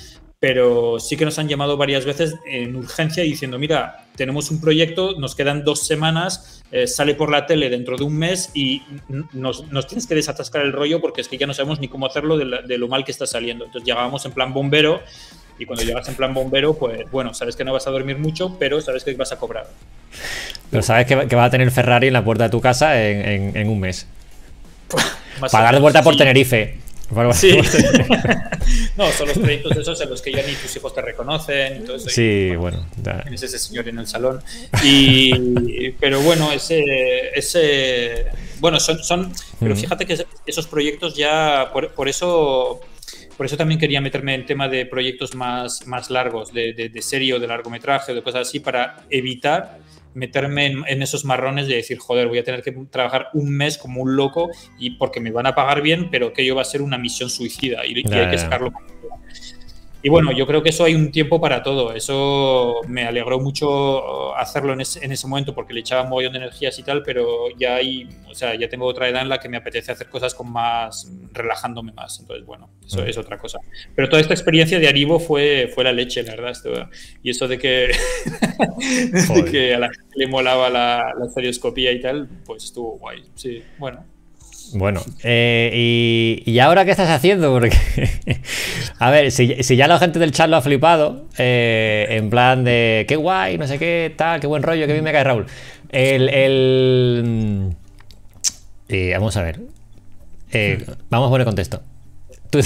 C: pero sí que nos han llamado varias veces en urgencia diciendo, mira, tenemos un proyecto, nos quedan dos semanas, eh, sale por la tele dentro de un mes y nos, tienes que desatascar el rollo porque es que ya no sabemos ni cómo hacerlo de, lo mal que está saliendo. Entonces llegábamos en plan bombero y cuando llegas en plan bombero, pues bueno, sabes que no vas a dormir mucho, pero sabes que vas a cobrar.
A: Pero sabes que, vas a tener Ferrari en la puerta de tu casa en, un mes. Pagar de vuelta por Tenerife.
C: Sí. no, son los proyectos esos en los que ya ni tus hijos te reconocen.
A: sí, bueno.
C: Tienes ese señor en el salón. Y, pero bueno, ese, ese bueno, son, son pero fíjate que esos proyectos ya, por, eso por eso también quería meterme en tema de proyectos más, más largos, de, de, de serie o de largometraje o de cosas así, para evitar meterme en, esos marrones de decir, joder, voy a tener que trabajar un mes como un loco y porque me van a pagar bien, pero que yo va a ser una misión suicida y, hay que sacarlo. Y bueno, yo creo que eso hay un tiempo para todo. Eso me alegró mucho hacerlo en ese, momento porque le echaba un mogollón de energías y tal, pero ya hay, o sea, ya tengo otra edad en la que me apetece hacer cosas con más, relajándome más. Entonces, bueno, eso mm. es otra cosa. Pero toda esta experiencia de Aribo fue, fue la leche, la verdad. y eso de que, que a la gente le molaba la, la estereoscopía y tal, pues estuvo guay. Sí, bueno.
A: Bueno, eh, y, ahora qué estás haciendo? Porque, a ver, si, ya la gente del chat lo ha flipado, eh, en plan de qué guay, no sé qué, tal, qué buen rollo, qué bien me cae Raúl. El. el eh, vamos a ver. vamos a poner contexto.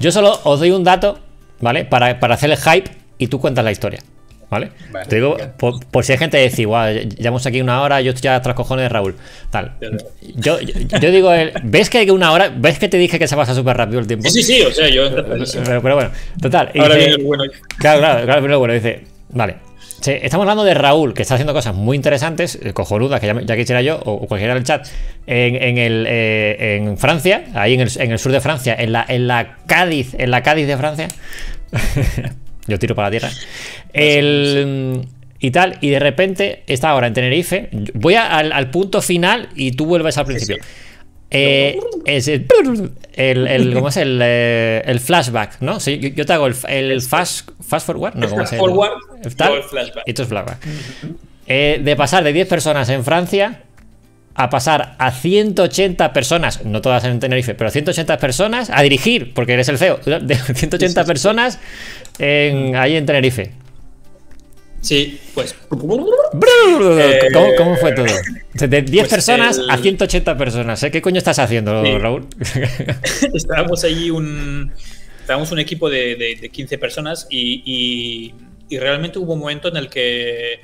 A: Yo solo os doy un dato, ¿vale? Para, para hacer el hype y tú cuentas la historia. ¿Vale? Te digo, por, si hay gente que dice, igual, llevamos aquí una hora, yo estoy ya tras cojones de Raúl. Tal. Yo, yo, digo, ¿ves que hay una hora? ¿Ves que te dije que se pasa súper rápido el tiempo?
C: Sí, sí, o sea, yo.
A: Pero, bueno, total. Ahora viene el bueno. Claro, claro, claro, pero bueno, dice, vale. estamos hablando de Raúl, que está haciendo cosas muy interesantes, eh, cojonudas, que ya, quisiera yo, o cualquiera del chat, en, en, el, eh, en Francia, ahí en el, en el, sur de Francia, en la, en la Cádiz, en la Cádiz de Francia. Yo tiro para la tierra. El, y tal, y de repente está ahora en Tenerife. Voy al, punto final y tú vuelves al principio. Eh, es el, el, ¿cómo es el, eh, el flashback, ¿no? yo, te hago el, el fast, fast forward, no, ¿cómo es el,
C: forward,
A: tal, flashback. Esto es flashback. Eh, de pasar de 10 personas en Francia a pasar a 180 personas, no todas en Tenerife, pero a 180 personas a dirigir, porque eres el CEO, de 180 personas en, ahí en Tenerife.
C: Sí, pues.
A: Eh, ¿Cómo, fue todo? De 10 pues personas a 180 personas. ¿eh? ¿Qué coño estás haciendo, Raúl?
C: Estábamos allí un. Estábamos un equipo de, 15 personas y, y, realmente hubo un momento en el que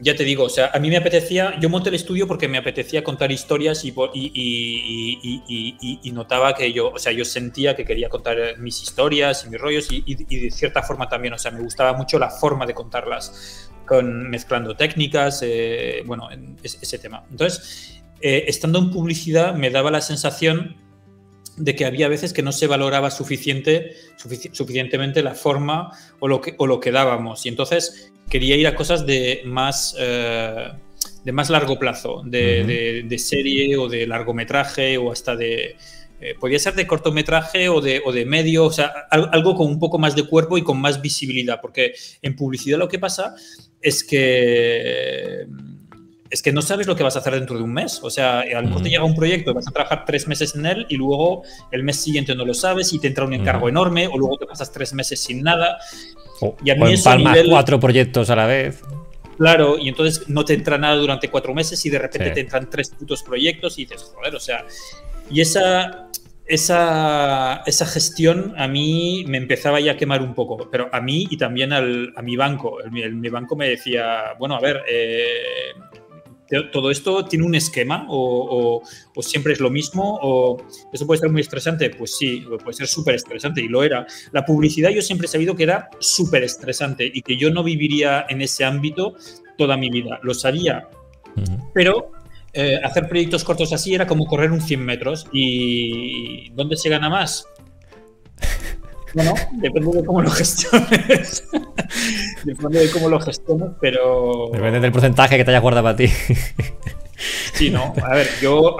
C: ya te digo, o sea, a mí me apetecía, yo monté el estudio porque me apetecía contar historias y, notaba que yo, o sea, yo sentía que quería contar mis historias y mis rollos y, de cierta forma también, o sea, me gustaba mucho la forma de contarlas, con, mezclando técnicas, eh, bueno, ese, tema. Entonces, eh, estando en publicidad me daba la sensación de que había veces que no se valoraba suficiente, suficientemente la forma o lo, que, o lo que dábamos. Y entonces quería ir a cosas de más, eh, de más largo plazo, de, serie o de largometraje o hasta de... Eh, podía ser de cortometraje o de, o de medio, o sea, algo con un poco más de cuerpo y con más visibilidad, porque en publicidad lo que pasa es que es que no sabes lo que vas a hacer dentro de un mes. O sea, a lo mejor te llega un proyecto, vas a trabajar tres meses en él y luego el mes siguiente no lo sabes y te entra un encargo enorme o luego te pasas tres meses sin nada.
A: O, y a mí cuatro proyectos a la vez.
C: Claro, y entonces no te entra nada durante cuatro meses y de repente te entran tres putos proyectos y dices, joder, o sea, y esa, esa, esa gestión a mí me empezaba ya a quemar un poco, pero a mí y también al, a mi banco. mi banco me decía, bueno, a ver, eh, todo esto tiene un esquema o, siempre es lo mismo o eso puede ser muy estresante. Pues sí, puede ser súper estresante y lo era. La publicidad yo siempre he sabido que era súper estresante y que yo no viviría en ese ámbito toda mi vida. Lo sabía, pero eh, hacer proyectos cortos así era como correr un 100 metros y ¿dónde se gana más? Bueno, depende de cómo lo gestiones. depende de cómo lo gestiones, pero.
A: Depende del porcentaje que te haya guardado para ti.
C: Sí, no. A ver, yo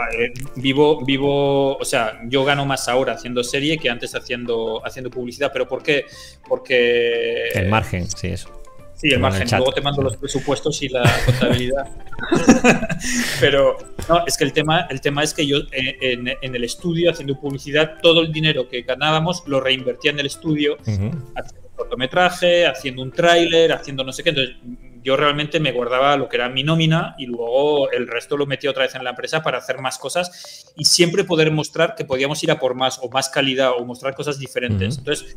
C: vivo, vivo, o sea, yo gano más ahora haciendo serie que antes haciendo, haciendo publicidad. ¿Pero por qué? Porque.
A: El margen, sí, eso.
C: Sí, el margen. Luego te mando los presupuestos y la contabilidad. Pero no, es que el tema, el tema es que yo eh, en, el estudio, haciendo publicidad, todo el dinero que ganábamos lo reinvertía en el estudio, haciendo un cortometraje, haciendo un tráiler, haciendo no sé qué. Entonces, yo realmente me guardaba lo que era mi nómina y luego el resto lo metía otra vez en la empresa para hacer más cosas y siempre poder mostrar que podíamos ir a por más o más calidad o mostrar cosas diferentes. Entonces,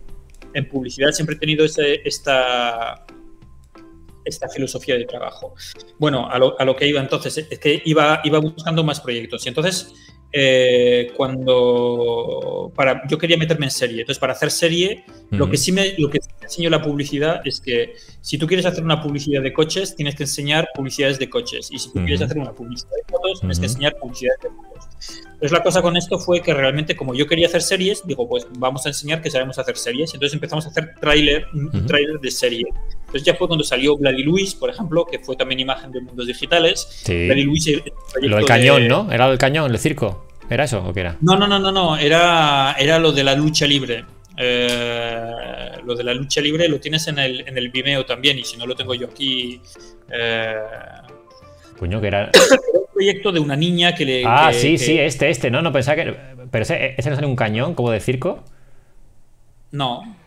C: en publicidad siempre he tenido ese, esta esta filosofía de trabajo. Bueno, a lo, que iba entonces, es que iba, iba buscando más proyectos. Y entonces, eh, cuando para, yo quería meterme en serie. Entonces, para hacer serie, lo que sí me, lo que me enseñó la publicidad es que si tú quieres hacer una publicidad de coches, tienes que enseñar publicidades de coches. Y si tú quieres hacer una publicidad de fotos, tienes que enseñar publicidades de fotos. Entonces, la cosa con esto fue que realmente, como yo quería hacer series, digo, pues vamos a enseñar que sabemos hacer series. Entonces empezamos a hacer tráiler, un tráiler de serie. Entonces ya fue cuando salió Bloody Luis, por ejemplo, que fue también imagen de mundos digitales.
A: Sí. Lo del cañón, ¿no? Era el cañón, el circo. ¿Era eso o qué era?
C: No, no, no, no, no. Era, era lo de la lucha libre. Eh, lo de la lucha libre lo tienes en el, en el Vimeo también, y si no lo tengo yo aquí. Eh...
A: Puño, que era.
C: un proyecto de una niña que le.
A: Ah, sí, sí, este, este, no, no pensaba que. Pero ese, ese no sale un cañón como de circo.
C: No,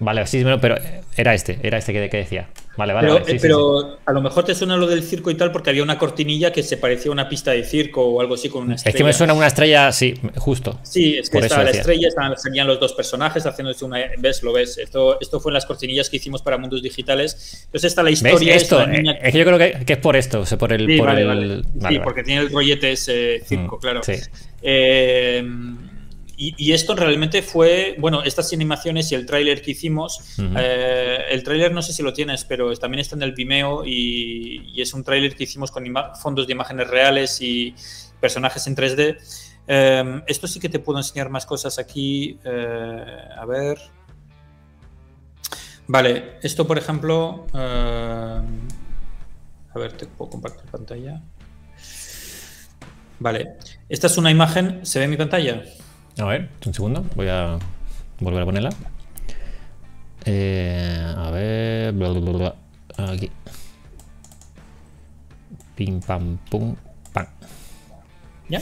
A: Vale, sí, pero era este, era este que, decía. Vale, vale.
C: Pero,
A: vale, sí,
C: pero
A: sí, sí.
C: a lo mejor te suena lo del circo y tal porque había una cortinilla que se parecía a una pista de circo o algo así con una estrella.
A: Es que me suena una estrella, sí, justo.
C: Sí, es que estaba la estrella, estaban, salían los dos personajes haciéndose una. ¿Ves? Lo ves. Esto, esto fue en las cortinillas que hicimos para mundos digitales. Entonces está la historia.
A: ¿Ves? Esto, es, es, que yo creo que, que, es por esto, o sea, por el.
C: Sí,
A: por
C: vale,
A: el...
C: Vale.
A: Vale,
C: sí porque tiene el rollete ese circo,
A: Mm,
C: claro.
A: sí.
C: Eh, y, y, esto realmente fue, bueno, estas animaciones y el tráiler que hicimos, uh -huh. eh, el tráiler no sé si lo tienes, pero también está en el Vimeo y, y es un tráiler que hicimos con fondos de imágenes reales y personajes en 3D. Eh, esto sí que te puedo enseñar más cosas aquí. Eh, a ver. Vale, esto por ejemplo. eh, a ver, te puedo compartir pantalla. Vale, esta es una imagen. ¿Se ve en mi pantalla?
A: A ver, un segundo, voy a volver a ponerla. Eh, a ver, bla, bla, bla, aquí. Pim pam pum pam.
C: ¿Ya?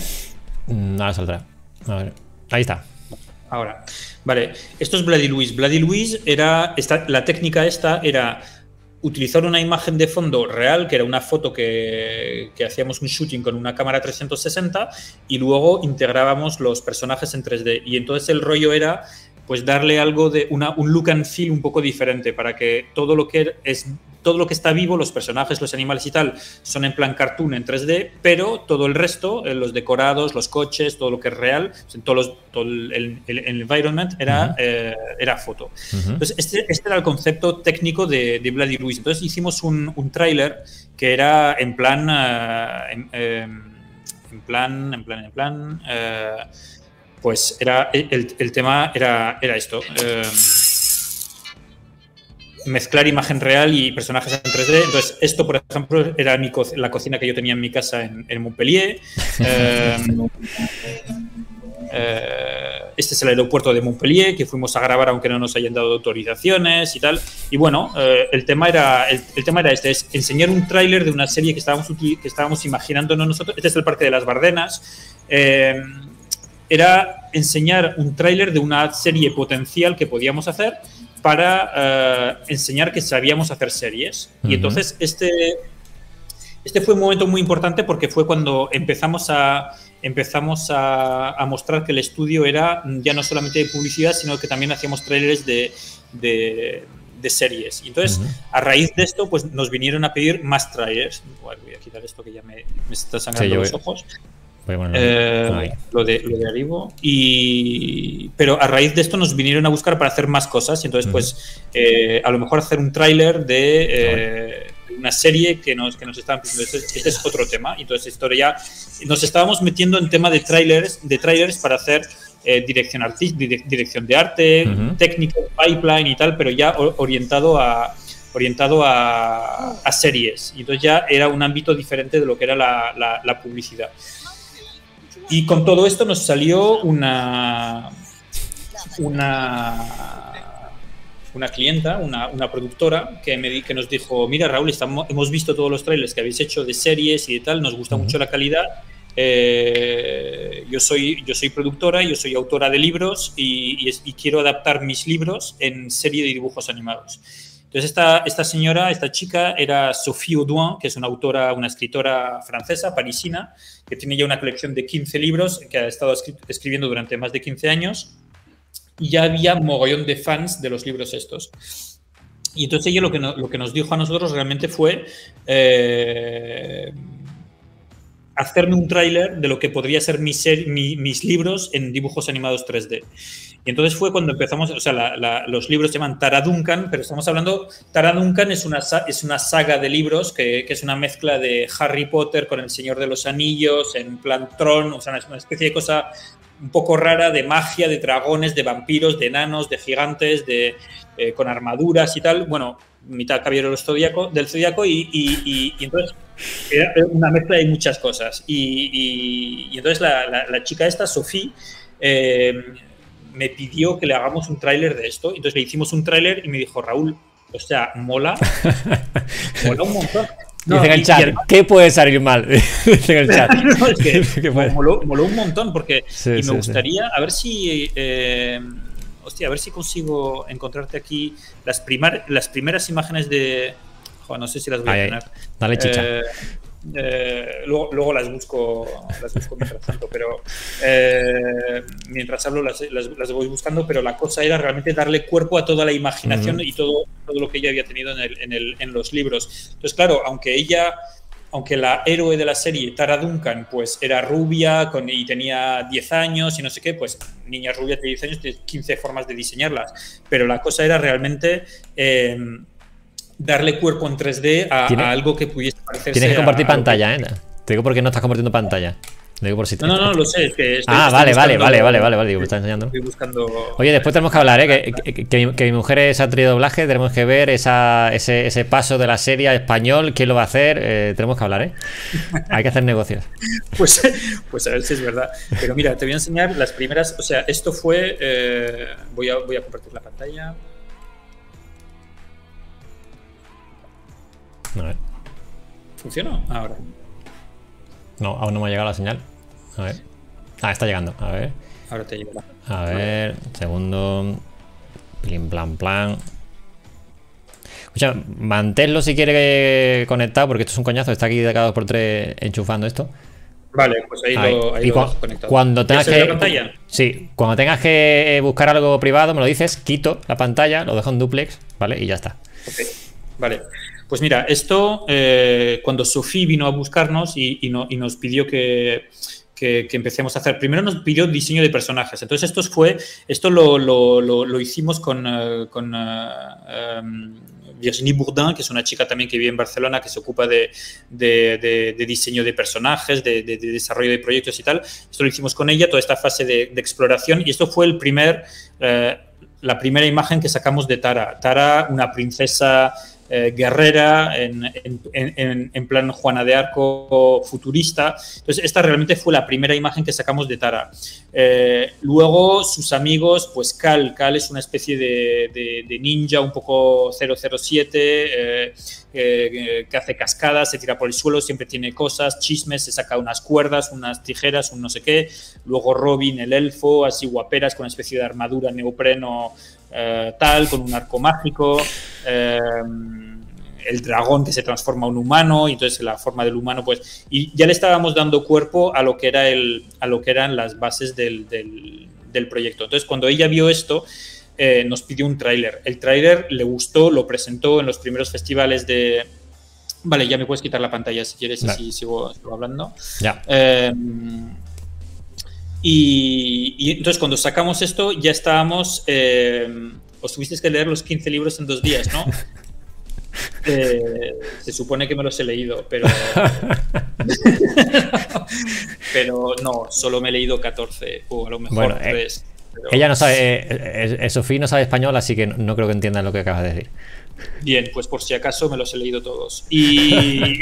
A: Ahora saldrá. A ver, ahí está.
C: Ahora, vale, esto es Bloody Luis. Bloody Luis era, esta, la técnica esta era utilizar una imagen de fondo real, que era una foto que, que, hacíamos un shooting con una cámara 360 y luego integrábamos los personajes en 3D. Y entonces el rollo era pues darle algo de un look and feel un poco diferente para que todo lo que es todo lo que está vivo, los personajes, los animales y tal, son en plan cartoon en 3D, pero todo el resto, eh, los decorados, los coches, todo lo que es real, todos los, todo el, el, el, environment era, uh -huh. eh, era foto. Uh -huh. Entonces, este, este, era el concepto técnico de, de Bloody Luis. Entonces, hicimos un, un tráiler que era en plan, uh, en, en, plan, en plan, en plan, pues era el, el, tema era, era esto. Mezclar imagen real y personajes en 3D. Entonces, esto, por ejemplo, era mi co la cocina que yo tenía en mi casa en, en Montpellier. Eh, eh, este es el aeropuerto de Montpellier, que fuimos a grabar aunque no nos hayan dado autorizaciones y tal. Y bueno, eh, el, tema era, el, el, tema era este, es enseñar un tráiler de una serie que estábamos, que estábamos imaginándonos nosotros. Este es el Parque de las Bardenas. Era enseñar un tráiler de una serie potencial que podíamos hacer para uh, enseñar que sabíamos hacer series. Uh -huh. Y entonces este, este fue un momento muy importante porque fue cuando empezamos a, empezamos a, a, mostrar que el estudio era ya no solamente de publicidad, sino que también hacíamos trailers de, de, de series. Y entonces, uh -huh. a raíz de esto, pues nos vinieron a pedir más trailers. Voy a quitar esto que ya me, me está sangrando sí, los voy. Ojos. Eh, lo, de, lo de Arribo. Y, pero a raíz de esto nos vinieron a buscar para hacer más cosas. Y entonces, uh -huh. pues, eh, a lo mejor hacer un tráiler de eh, una serie que nos, que nos estaban pidiendo. Este, este, es otro tema. Y entonces, esto ya nos estábamos metiendo en tema de trailers, de trailers para hacer dirección, dirección de arte, uh -huh. técnico, pipeline y tal, pero ya orientado a orientado a, a, series. Y entonces ya era un ámbito diferente de lo que era la, la, la publicidad. Y con todo esto nos salió una, una, una clienta, una, una productora, que, me, que nos dijo, mira Raúl, estamos, hemos visto todos los trailers que habéis hecho de series y de tal, nos gusta uh -huh. mucho la calidad. Eh, yo, soy, yo soy productora, yo soy autora de libros y, y, y quiero adaptar mis libros en serie de dibujos animados. Entonces, esta, esta señora, esta chica, era Sophie Audouin, que es una autora, una escritora francesa, parisina, que tiene ya una colección de 15 libros que ha estado escribiendo durante más de 15 años. Y ya había mogollón de fans de los libros estos. Y entonces ella lo que, no, lo que nos dijo a nosotros realmente fue... Eh, hacerme un tráiler de lo que podría ser mi mis libros en dibujos animados 3D. Y entonces fue cuando empezamos, o sea, los libros se llaman Tara Duncan, pero estamos hablando, Tara Duncan es una, es una saga de libros que, que, es una mezcla de Harry Potter con El Señor de los Anillos, en plan Tron, o sea, es una especie de cosa un poco rara de magia, de dragones, de vampiros, de enanos, de gigantes, de, eh, con armaduras y tal. Bueno, mitad caballero del zodiaco, y, entonces era una mezcla de muchas cosas. Y, entonces la, la, chica esta, Sofía, eh, me pidió que le hagamos un tráiler de esto. Entonces le hicimos un tráiler y me dijo, Raúl, o sea, mola, mola un montón.
A: Dice en el chat, ¿qué puede salir mal? Dice en el chat.
C: moló, un montón porque y me gustaría, a ver si... Eh, hostia, a ver si consigo encontrarte aquí las, las primeras imágenes de... Joder, no sé si las voy a tener.
A: Dale chicha.
C: Eh, eh, luego, las busco las busco mientras tanto, pero eh, mientras hablo las, las, voy buscando, pero la cosa era realmente darle cuerpo a toda la imaginación y todo, todo lo que ella había tenido en, el, en, el, en los libros. Entonces, claro, aunque ella aunque la héroe de la serie, Tara Duncan, pues era rubia con, y tenía 10 años y no sé qué, pues niña rubia de 10 años, tienes 15 formas de diseñarlas. Pero la cosa era realmente eh, darle cuerpo en 3D a, algo que pudiese parecer.
A: Tienes que compartir pantalla, ¿eh? Te digo porque no estás compartiendo pantalla. digo por si
C: no, no, no, lo sé.
A: ah, vale, vale, vale, vale, vale, vale, digo, me estás enseñando.
C: Estoy buscando...
A: Oye, después tenemos que hablar, ¿eh? Que, mi, mujer es actriz de doblaje, tenemos que ver esa, ese, ese, paso de la serie a español, quién lo va a hacer, eh, tenemos que hablar, ¿eh? Hay que hacer negocios.
C: pues, pues a ver si es verdad. Pero mira, te voy a enseñar las primeras, o sea, esto fue, eh, voy, a, voy a compartir la pantalla.
A: A ver.
C: ¿Funcionó? Ahora.
A: No, aún no me ha llegado la señal. A ver. Ah, está llegando. A ver.
C: Ahora te llega.
A: A ver, segundo. Plim, plan, plan. Escucha, manténlo si quiere conectado, porque esto es un coñazo. Está aquí de cada dos por tres enchufando esto.
C: Vale, pues ahí, lo, ahí conectado.
A: Cuando tengas que. La pantalla? Sí, cuando tengas que buscar algo privado, me lo dices, quito la pantalla, lo dejo en duplex, ¿vale? Y ya está.
C: Ok, vale. Pues mira, esto eh, cuando Sofía vino a buscarnos y, nos pidió que, empecemos a hacer. Primero nos pidió diseño de personajes. Entonces, esto fue, esto lo, hicimos con, eh, eh, em, Virginie Bourdin, que es una chica también que vive en Barcelona, que se ocupa de, diseño de personajes, de, desarrollo de proyectos y tal. Esto lo hicimos con ella, toda esta fase de, exploración. Y esto fue el primer, la primera imagen que sacamos de Tara. Tara, una princesa eh, guerrera, en, plan Juana de Arco futurista. Entonces, esta realmente fue la primera imagen que sacamos de Tara. Eh, luego, sus amigos, pues Cal, Cal es una especie de, ninja un poco 007, eh, que hace cascadas, se tira por el suelo, siempre tiene cosas, chismes, se saca unas cuerdas, unas tijeras, un no sé qué. Luego Robin, el elfo, así guaperas, con una especie de armadura neopreno eh, tal, con un arco mágico, eh, el dragón que se transforma en un humano, y entonces la forma del humano, pues, y ya le estábamos dando cuerpo a lo que, era el, a lo que eran las bases del, del, proyecto. Entonces, cuando ella vio esto, eh, nos pidió un tráiler. El tráiler le gustó, lo presentó en los primeros festivales de... Vale, ya me puedes quitar la pantalla si quieres y si sigo, hablando.
A: Ya.
C: Y, entonces cuando sacamos esto ya estábamos, eh, os tuvisteis que leer los 15 libros en dos días, ¿no? Eh, se supone que me los he leído, pero... pero no, solo me he leído 14 o a lo mejor 3.
A: Eh, ella no sabe, Sofía no sabe español, así que no creo que entienda lo que acabas de decir.
C: Bien, pues por si acaso me los he leído todos. Y.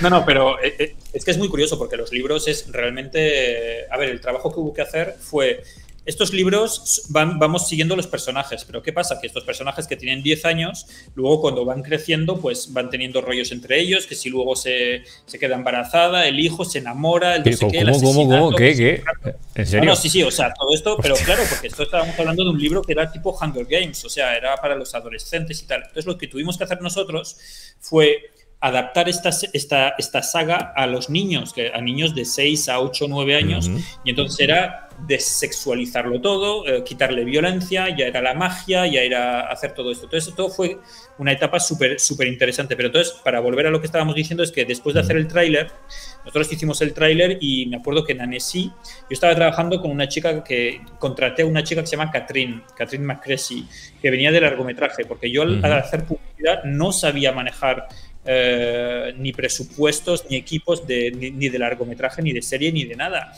C: no, no, pero eh, eh, es que es muy curioso porque los libros es realmente. A ver, el trabajo que hubo que hacer fue estos libros van, vamos siguiendo los personajes, pero ¿qué pasa? Que estos personajes que tienen 10 años, luego cuando van creciendo, pues van teniendo rollos entre ellos, que si luego se, se queda embarazada, el hijo se enamora, el
A: no qué, ¿Cómo, cómo, cómo? ¿Qué? ¿Qué? ¿En serio?
C: No, sí, sí, o sea, todo esto, pero claro, porque esto estábamos hablando de un libro que era tipo Hunger Games, o sea, era para los adolescentes y tal. Entonces lo que tuvimos que hacer nosotros fue adaptar esta, esta, esta saga a los niños, a niños de 6 a 8 o 9 años, y entonces era desexualizarlo todo, eh, quitarle violencia, ya era la magia, ya era hacer todo esto. Entonces, todo fue una etapa súper súper interesante. Pero entonces, para volver a lo que estábamos diciendo, es que después de hacer el tráiler, nosotros hicimos el tráiler y me acuerdo que en Annecy, yo estaba trabajando con una chica que contraté a una chica que se llama Catherine, Catherine McCressy, que venía del largometraje, porque yo al hacer publicidad no sabía manejar eh, ni presupuestos, ni equipos de, ni, de largometraje, ni de serie, ni de nada.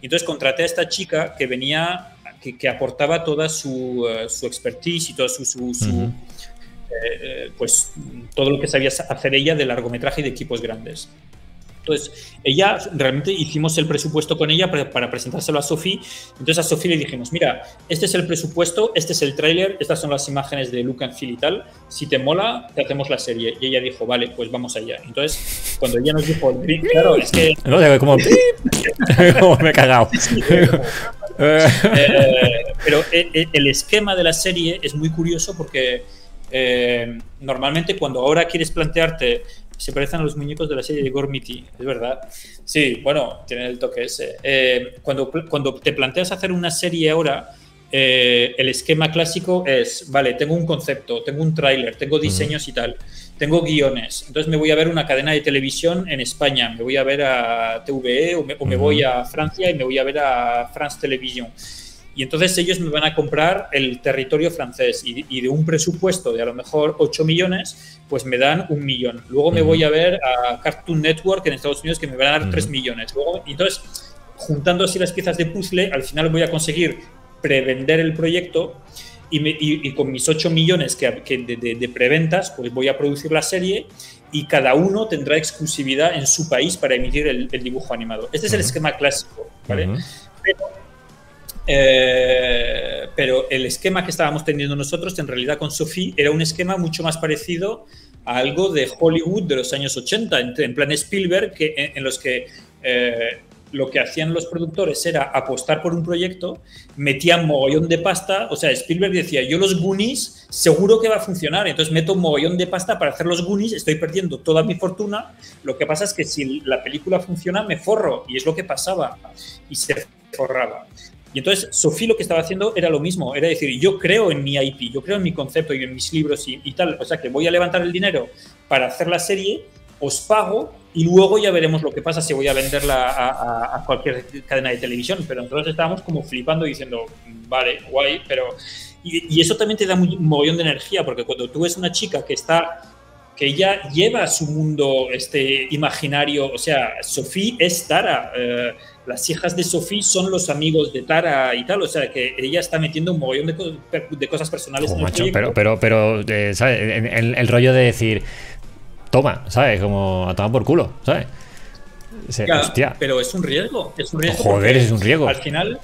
C: Y entonces contraté a esta chica que venía, que, aportaba toda su, eh, su, expertise y toda su, su, eh, pues todo lo que sabía hacer ella de largometraje y de equipos grandes. Entonces, ella, realmente hicimos el presupuesto con ella para, presentárselo a Sophie. Entonces a Sophie le dijimos, mira, este es el presupuesto, este es el tráiler, estas son las imágenes de Luke and Phil y tal. Si te mola, te hacemos la serie. Y ella dijo, vale, pues vamos allá. Entonces, cuando ella nos dijo el claro, es que...
A: No, como... como me he cagado.
C: Eh, pero eh, eh, el esquema de la serie es muy curioso porque normalmente cuando ahora quieres plantearte se parecen a los muñecos de la serie de Gormiti, es verdad. Sí, bueno, tienen el toque ese. Eh, cuando, cuando te planteas hacer una serie ahora, eh, el esquema clásico es, vale, tengo un concepto, tengo un tráiler, tengo diseños y tal, tengo guiones, entonces me voy a ver una cadena de televisión en España, me voy a ver a TVE o me, o me voy a Francia y me voy a ver a France Television y entonces ellos me van a comprar el territorio francés y, de un presupuesto de a lo mejor 8 millones, pues me dan un millón. Luego me voy a ver a Cartoon Network en Estados Unidos que me van a dar 3 millones. Luego, entonces, juntando así las piezas de puzzle, al final voy a conseguir prevender el proyecto y, con mis 8 millones que, de, preventas, pues voy a producir la serie y cada uno tendrá exclusividad en su país para emitir el, dibujo animado. Este es el esquema clásico, ¿vale? Eh, pero el esquema que estábamos teniendo nosotros, en realidad con Sophie, era un esquema mucho más parecido a algo de Hollywood de los años 80, en, plan Spielberg, que, en, los que eh, lo que hacían los productores era apostar por un proyecto, metían mogollón de pasta, o sea, Spielberg decía, yo los Goonies seguro que va a funcionar, entonces meto un mogollón de pasta para hacer los Goonies, estoy perdiendo toda mi fortuna, lo que pasa es que si la película funciona, me forro, y es lo que pasaba, y se forraba. Y entonces Sofía lo que estaba haciendo era lo mismo, era decir, yo creo en mi IP, yo creo en mi concepto y en mis libros y, tal, o sea que voy a levantar el dinero para hacer la serie, os pago y luego ya veremos lo que pasa si voy a venderla a, cualquier cadena de televisión. Pero entonces estábamos como flipando diciendo, vale, guay, pero... Y, eso también te da un mogollón de energía, porque cuando tú ves una chica que está que ella lleva su mundo este imaginario, o sea, Sofía es Tara, eh, las hijas de Sophie son los amigos de Tara y tal, o sea que ella está metiendo un mogollón de, cosas personales
A: en el Pero, pero, pero, eh, ¿sabes? El, rollo de decir, toma, ¿sabes? Como a tomar por culo, ¿sabes?
C: hostia. Pero es un riesgo, es un riesgo.
A: Joder, es un riesgo.
C: Al final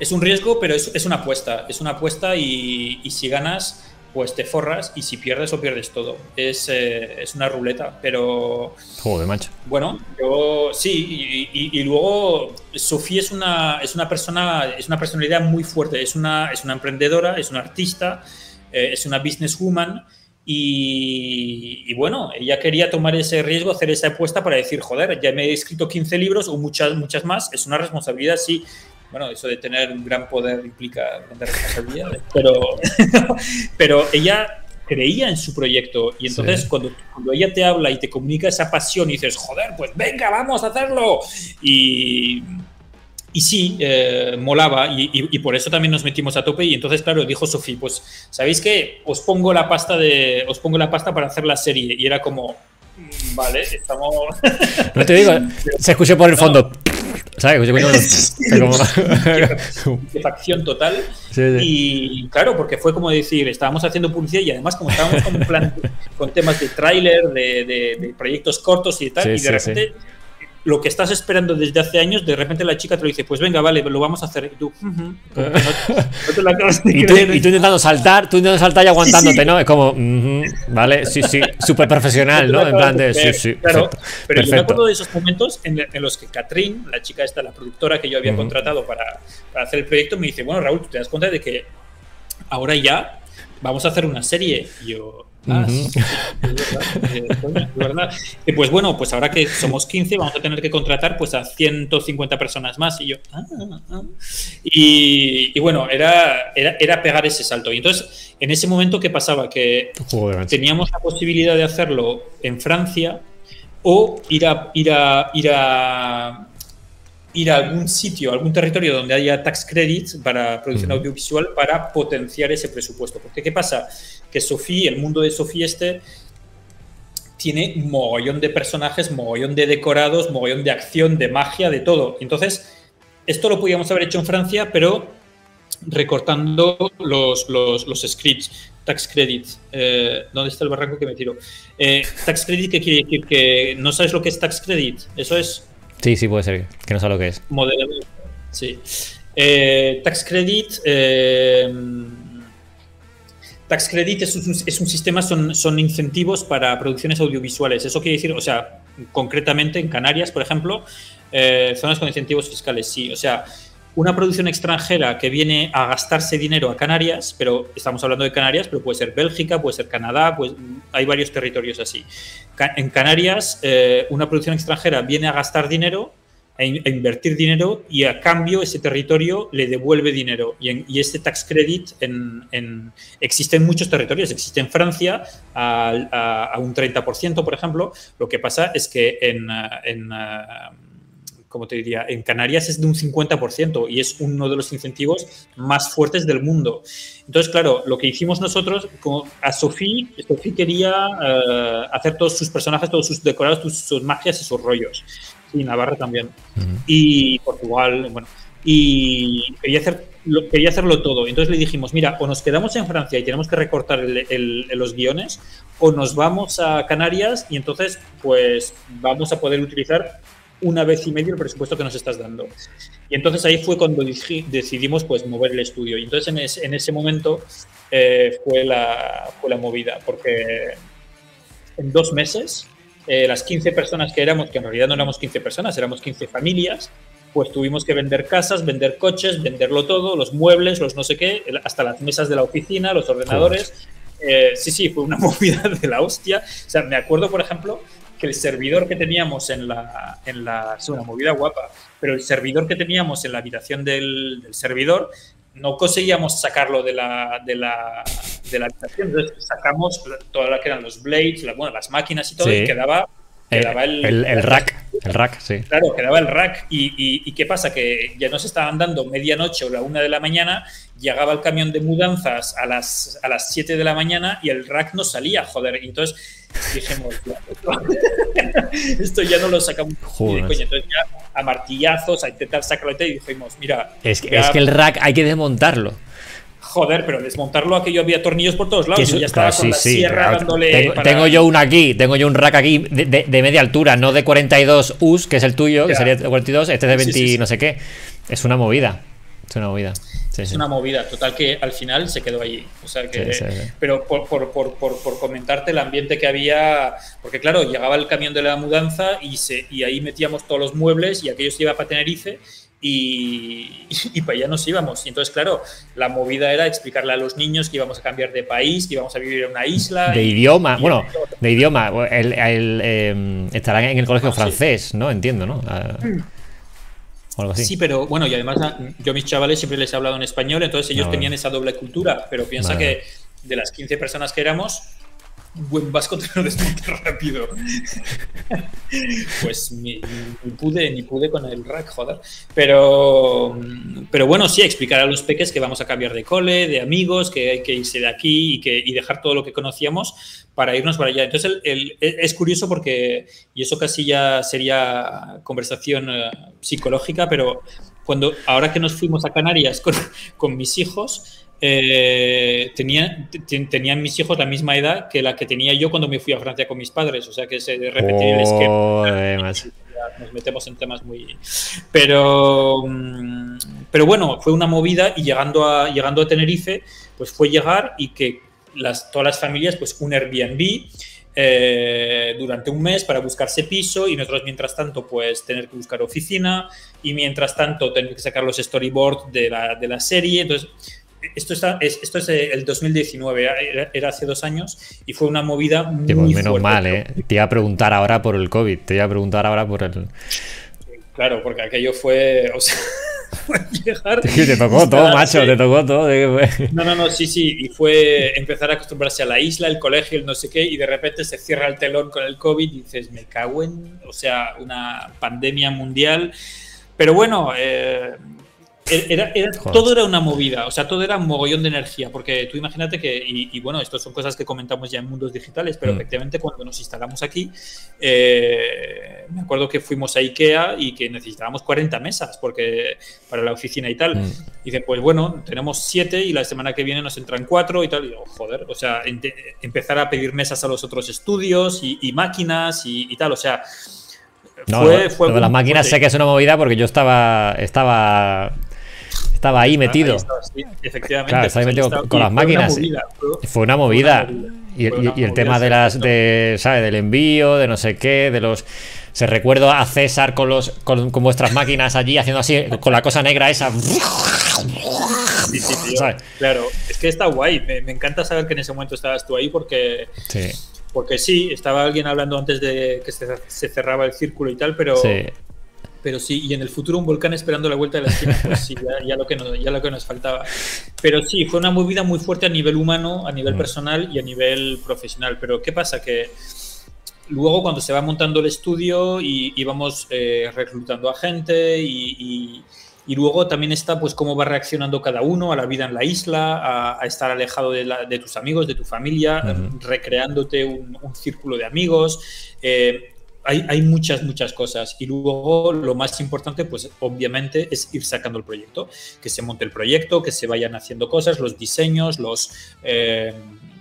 C: es un riesgo, pero es, una apuesta, es una apuesta y, y si ganas pues te forras y si pierdes o pierdes todo. Es, eh, es una ruleta, pero...
A: Joder, macho.
C: Bueno, yo sí, y, luego Sofía es una, es una persona, es una personalidad muy fuerte, es una, es una emprendedora, es una artista, eh, es una businesswoman y, y, bueno, ella quería tomar ese riesgo, hacer esa apuesta para decir, joder, ya me he escrito 15 libros o muchas, muchas más, es una responsabilidad, sí, bueno, eso de tener un gran poder implica grandes responsabilidades, pero, pero ella creía en su proyecto y entonces cuando, cuando, ella te habla y te comunica esa pasión y dices, joder, pues venga, vamos a hacerlo. Y, y sí, eh, molaba y, y, por eso también nos metimos a tope y entonces, claro, dijo Sofía, pues, ¿sabéis qué? Os pongo la pasta de, os pongo la pasta para hacer la serie y era como, mm, vale, estamos...
A: No te digo, se escuchó por el fondo. ¿Sabes?
C: facción total. Y claro, porque fue como decir, estábamos haciendo publicidad y además como estábamos con, plan, con temas de tráiler, de, de, proyectos cortos y tal, y de repente lo que estás esperando desde hace años, de repente la chica te lo dice, pues venga, vale, lo vamos a hacer. Y tú,
A: y, tú intentando saltar, tú intentando saltar y aguantándote, ¿no? Es como, vale, sí, sí, súper profesional, ¿no? En plan de, sí, sí.
C: Claro, pero yo me acuerdo de esos momentos en, los que Catrín, la chica esta, la productora que yo había contratado para, para hacer el proyecto, me dice, bueno, Raúl, ¿tú te das cuenta de que ahora ya vamos a hacer una serie? Y yo, pues bueno, pues ahora que somos 15 vamos a tener que contratar pues a 150 personas más. Y yo, ah, ah, ah". y, bueno, era, era, pegar ese salto. Y entonces, en ese momento, ¿qué pasaba? Que teníamos la posibilidad de hacerlo en Francia o ir a, ir a, ir a ir a algún sitio, algún territorio donde haya tax credits para producción audiovisual para potenciar ese presupuesto. Porque ¿qué pasa? Que Sofía, el mundo de Sofía este, tiene mogollón de personajes, mogollón de decorados, mogollón de acción, de magia, de todo. Entonces, esto lo podíamos haber hecho en Francia, pero recortando los, los, scripts, tax credits. Eh, ¿Dónde está el barranco que me tiro? Eh, tax credit, ¿qué quiere decir? Que no sabes lo que es tax credit. Eso es
A: Sí, sí, puede ser, que no sé lo que es.
C: Modelo. Sí. Eh, tax Credit. Eh, tax Credit es un, es un, sistema, son, son incentivos para producciones audiovisuales. Eso quiere decir, o sea, concretamente en Canarias, por ejemplo, eh, zonas con incentivos fiscales, sí. O sea, una producción extranjera que viene a gastarse dinero a Canarias, pero estamos hablando de Canarias, pero puede ser Bélgica, puede ser Canadá, pues hay varios territorios así. En Canarias, eh, una producción extranjera viene a gastar dinero, a, invertir dinero y a cambio ese territorio le devuelve dinero. Y, este tax credit en, existe en muchos territorios. Existe en Francia a, un 30%, por ejemplo. Lo que pasa es que en como te diría, en Canarias es de un 50% y es uno de los incentivos más fuertes del mundo. Entonces, claro, lo que hicimos nosotros, a Sofía, Sofía quería eh, hacer todos sus personajes, todos sus decorados, sus, magias y sus rollos. Y Navarra también. Y Portugal, bueno. Y quería, hacer, quería hacerlo todo. Entonces le dijimos, mira, o nos quedamos en Francia y tenemos que recortar los guiones, o nos vamos a Canarias y entonces pues vamos a poder utilizar una vez y medio el presupuesto que nos estás dando. Y entonces ahí fue cuando decidimos pues mover el estudio. Y entonces en, ese momento eh, fue, la, fue la movida, porque en dos meses eh, las 15 personas que éramos, que en realidad no éramos 15 personas, éramos 15 familias, pues tuvimos que vender casas, vender coches, venderlo todo, los muebles, los no sé qué, hasta las mesas de la oficina, los ordenadores. Eh, sí, sí, fue una movida de la hostia. O sea, me acuerdo, por ejemplo, que el servidor que teníamos en la, en la es una movida guapa, pero el servidor que teníamos en la habitación del, servidor no conseguíamos sacarlo de la, de la, de la habitación. Entonces sacamos todo lo que eran los blades, bueno, las máquinas y todo, y quedaba
A: el, el, rack, el rack, sí.
C: Claro, quedaba el rack. Y, y, qué pasa? Que ya nos estaban dando medianoche o la una de la mañana, llegaba el camión de mudanzas a las, a las 7 de la mañana y el rack no salía, joder. Y entonces dijimos, esto ya no lo sacamos. entonces ya a martillazos, a intentar sacarlo y dijimos, mira.
A: Es que, es que el rack hay que desmontarlo.
C: Joder, pero desmontarlo aquello había tornillos por todos lados. Y ya estaba con la sierra dándole.
A: Tengo, yo un aquí, tengo yo un rack aquí de, media altura, no de 42 US, que es el tuyo, que sería de 42, este es de 20 no sé qué. Es una movida. Es una movida.
C: es una movida, total que al final se quedó allí. O sea que, pero por, por, por, por, comentarte el ambiente que había, porque claro, llegaba el camión de la mudanza y, se, y ahí metíamos todos los muebles y aquello se iba para Tenerife y, y, para allá nos íbamos. Y entonces, claro, la movida era explicarle a los niños que íbamos a cambiar de país, que íbamos a vivir en una isla.
A: De idioma, bueno, de idioma. El, em, estarán en el colegio francés, ¿no? Entiendo, ¿no? Ah,
C: o algo así. Sí, pero bueno, y además ah, yo a mis chavales siempre les he hablado en español, entonces ellos ah, tenían esa doble cultura, pero piensa que de las 15 personas que éramos, buen lo desmonte rápido. pues ni, pude, ni pude con el rack, joder. Pero, pero bueno, sí, explicar a los peques que vamos a cambiar de cole, de amigos, que hay que irse de aquí y, que, y dejar todo lo que conocíamos para irnos para allá. Entonces es curioso porque, y eso casi ya sería conversación eh, psicológica, pero cuando ahora que nos fuimos a Canarias con, con mis hijos, eh, tenía, tenían mis hijos la misma edad que la que tenía yo cuando me fui a Francia con mis padres, o sea que se repetía el esquema. Nos metemos en temas muy... Pero, mm, pero bueno, fue una movida y llegando a, llegando a Tenerife, pues fue llegar y que las, todas las familias, pues un Airbnb, eh, durante un mes para buscarse piso y nosotros mientras tanto pues tener que buscar oficina y mientras tanto tener que sacar los storyboards de la, de la serie. Entonces esto, está, es, esto es el 2019, era, hace dos años y fue una movida muy
A: pues menos mal, ¿eh? Te iba a preguntar ahora por el COVID, te iba a preguntar ahora por el...
C: Claro, porque aquello fue... O sea,
A: te tocó todo, macho, te tocó todo.
C: No, no, no, sí, sí. Y fue empezar a acostumbrarse a la isla, el colegio, el no sé qué, y de repente se cierra el telón con el COVID y dices, me cago en. O sea, una pandemia mundial. Pero bueno, eh, era, todo era una movida, o sea, todo era un mogollón de energía, porque tú imagínate que, y, bueno, esto son cosas que comentamos ya en mundos digitales, pero mm. efectivamente cuando nos instalamos aquí, eh, me acuerdo que fuimos a IKEA y que necesitábamos 40 mesas porque para la oficina y tal. Mm. Y dicen, pues bueno, tenemos 7 y la semana que viene nos entran 4 y tal. Y digo, joder, o sea, empezar a pedir mesas a los otros estudios y, máquinas y, tal, o sea...
A: fue, fue las máquinas sé que es una movida porque yo estaba, estaba estaba ahí metido.
C: efectivamente.
A: Claro, estaba ahí metido con, las máquinas. fue, una movida. Y, el tema de las, de, ¿sabes? Del envío, de no sé qué, de los. Se recuerdo a César con los con, vuestras máquinas allí haciendo así con la cosa negra esa.
C: Sí, sí, Claro, es que está guay. Me, encanta saber que en ese momento estabas tú ahí porque. Sí. Porque sí, estaba alguien hablando antes de que se, se cerraba el círculo y tal, pero, sí pero sí, y en el futuro un volcán esperando la vuelta de la esquina, pues sí, ya, lo, que nos, ya lo que nos faltaba. Pero sí, fue una movida muy fuerte a nivel humano, a nivel personal y a nivel profesional. Pero ¿qué pasa? Que luego cuando se va montando el estudio y, vamos eh, reclutando a gente y, y, luego también está pues cómo va reaccionando cada uno a la vida en la isla, a, estar alejado de, de, tus amigos, de tu familia, recreándote un, un, círculo de amigos. Eh, hay, muchas, muchas cosas. Y luego lo más importante, pues obviamente, es ir sacando el proyecto. Que se monte el proyecto, que se vayan haciendo cosas, los diseños, los...
A: Eh,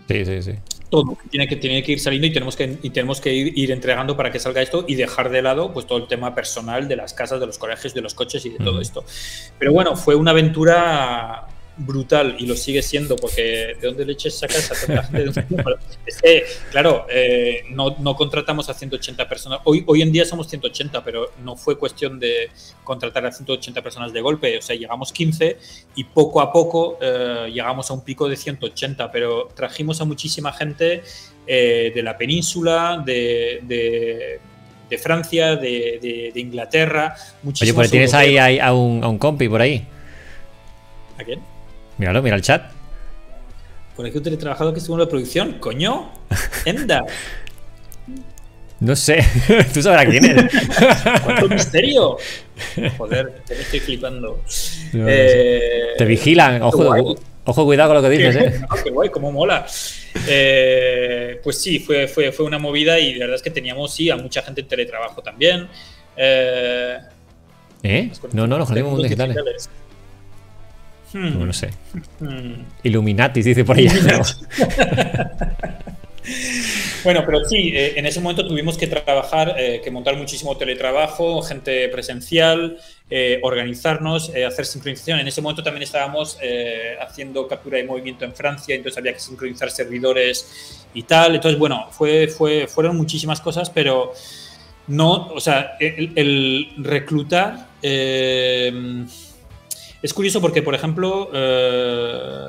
A: sí, sí, sí.
C: Todo tiene que, tiene que ir saliendo y tenemos que, y tenemos que ir, entregando para que salga esto y dejar de lado pues todo el tema personal de las casas, de los colegios, de los coches y de todo esto. Pero bueno, fue una aventura brutal y lo sigue siendo porque de dónde leches sacas a tanta gente es que claro eh, no, no, contratamos a 180 personas. Hoy hoy en día somos 180 pero no fue cuestión de contratar a 180 personas de golpe. O sea llegamos 15 y poco a poco eh, llegamos a un pico de 180 pero trajimos a muchísima gente eh, de la península de, de, Francia de, de, Inglaterra
A: Oye, pues tienes ahí, ahí a, un, a un compi por ahí.
C: ¿A quién?
A: Míralo, mira el chat.
C: Por aquí un teletrabajador que en la producción. ¡Coño! ¡Enda!
A: No sé, tú sabrás quién es.
C: ¡Cuánto misterio! Joder, te estoy flipando.
A: Eh, te vigilan, ojo, ojo, cuidado con lo que dices, ¿eh?
C: qué guay, cómo mola. Eh, pues sí, fue, fue, fue, una movida y la verdad es que teníamos, sí, a mucha gente en teletrabajo también.
A: ¿Eh? ¿Eh? No, no, los jodimos digitales. digitales. Hmm. No, sé. Hmm. Illuminatis, dice por ahí.
C: bueno, pero sí, eh, en ese momento tuvimos que trabajar, eh, que montar muchísimo teletrabajo, gente presencial, eh, organizarnos, hacer sincronización. En ese momento también estábamos haciendo captura de movimiento en Francia, entonces había que sincronizar servidores y tal. Entonces, bueno, fue, fue, fueron muchísimas cosas, pero no, o sea, el, el reclutar es curioso porque, por ejemplo, eh,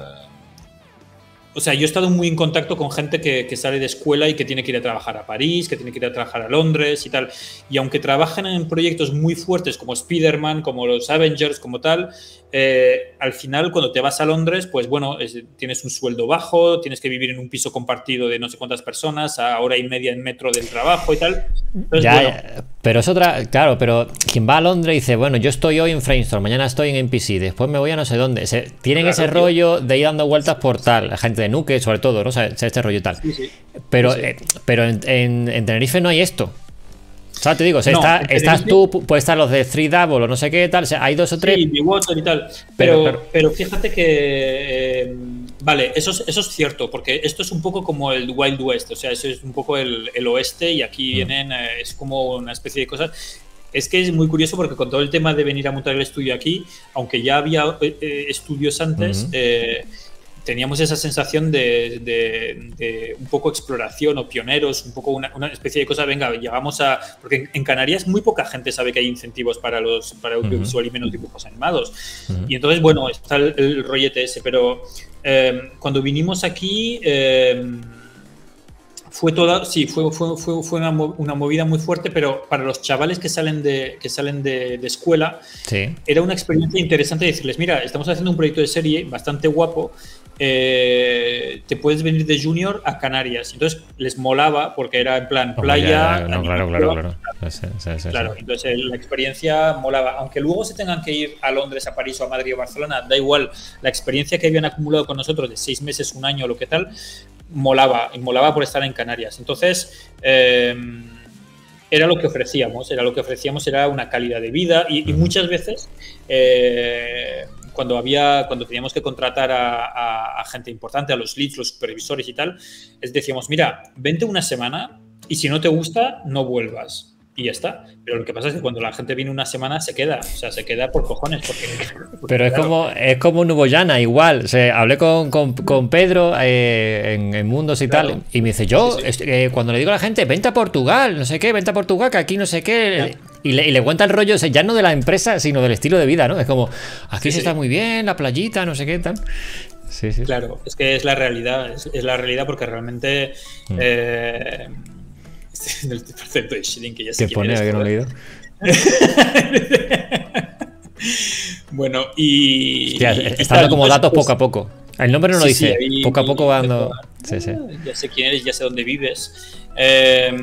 C: o sea, yo he estado muy en contacto con gente que, sale de escuela y que tiene que ir a trabajar a París, que tiene que ir a trabajar a Londres y tal. Y aunque trabajan en proyectos muy fuertes como Spider-Man, como los Avengers, como tal, eh, al final cuando te vas a Londres, pues bueno, tienes un sueldo bajo, tienes que vivir en un piso compartido de no sé cuántas personas, a hora y media en metro del trabajo y tal.
A: ya, pero es otra, claro, pero quien va a Londres dice, bueno, yo estoy hoy en Framestore, mañana estoy en NPC, después me voy a no sé dónde. tienen ese rollo de ir dando vueltas por tal, la gente de Nuke sobre todo, ¿no? O sea, este rollo tal. Pero, eh, pero en, en Tenerife no hay esto. O sea, te digo, estás tú, puede estar los de Three Double o no sé qué tal, hay dos o tres.
C: Sí, y tal. Pero, pero, fíjate que. Eh, vale, eso es, eso es cierto, porque esto es un poco como el Wild West, o sea, eso es un poco el, oeste y aquí mm. vienen, eh, es como una especie de cosas. Es que es muy curioso porque con todo el tema de venir a montar el estudio aquí, aunque ya había eh, estudios antes, teníamos esa sensación de, un poco exploración o pioneros, un poco una, especie de cosa, venga, llegamos a... Porque en Canarias muy poca gente sabe que hay incentivos para los para audiovisual y menos dibujos animados. Y entonces, bueno, está el, rollete ese, pero eh, cuando vinimos aquí... Eh, fue toda, sí, fue, fue, fue, una, movida muy fuerte, pero para los chavales que salen de, que salen de, escuela, era una experiencia interesante decirles, mira, estamos haciendo un proyecto de serie bastante guapo, eh, te puedes venir de junior a Canarias. Entonces les molaba porque era en plan playa.
A: claro, claro, claro.
C: claro, entonces la experiencia molaba. Aunque luego se tengan que ir a Londres, a París o a Madrid o Barcelona, da igual. La experiencia que habían acumulado con nosotros de seis meses, un año, lo que tal, molaba, y molaba por estar en Canarias. Entonces, em, era lo que ofrecíamos, era lo que ofrecíamos, era una calidad de vida y, muchas veces eh, cuando había, cuando teníamos que contratar a, a, gente importante, a los leads, los supervisores y tal, les decíamos, mira, vente una semana y si no te gusta, no vuelvas y ya está. Pero lo que pasa es que cuando la gente viene una semana se queda, o sea, se queda por cojones. Porque,
A: Pero es como es como Nuboyana, igual. O sea, hablé con, con, Pedro eh, en, Mundos y tal, y me dice, yo, eh, cuando le digo a la gente, vente a Portugal, no sé qué, vente a Portugal, que aquí no sé qué. Y le, y le, cuenta el rollo, ya no de la empresa, sino del estilo de vida, ¿no? Es como, aquí se está muy bien, la playita, no sé qué, tal.
C: Sí, sí. Claro, es que es la realidad, es, la realidad porque realmente. Mm. Eh, en el concepto de Shilling que ya se pone? ¿Había no leído? bueno, y.
A: está dando como datos pues, poco a poco. El nombre no lo dice. poco a poco va dando.
C: Sí, sí. Ya sé quién eres, ya sé dónde vives. Eh,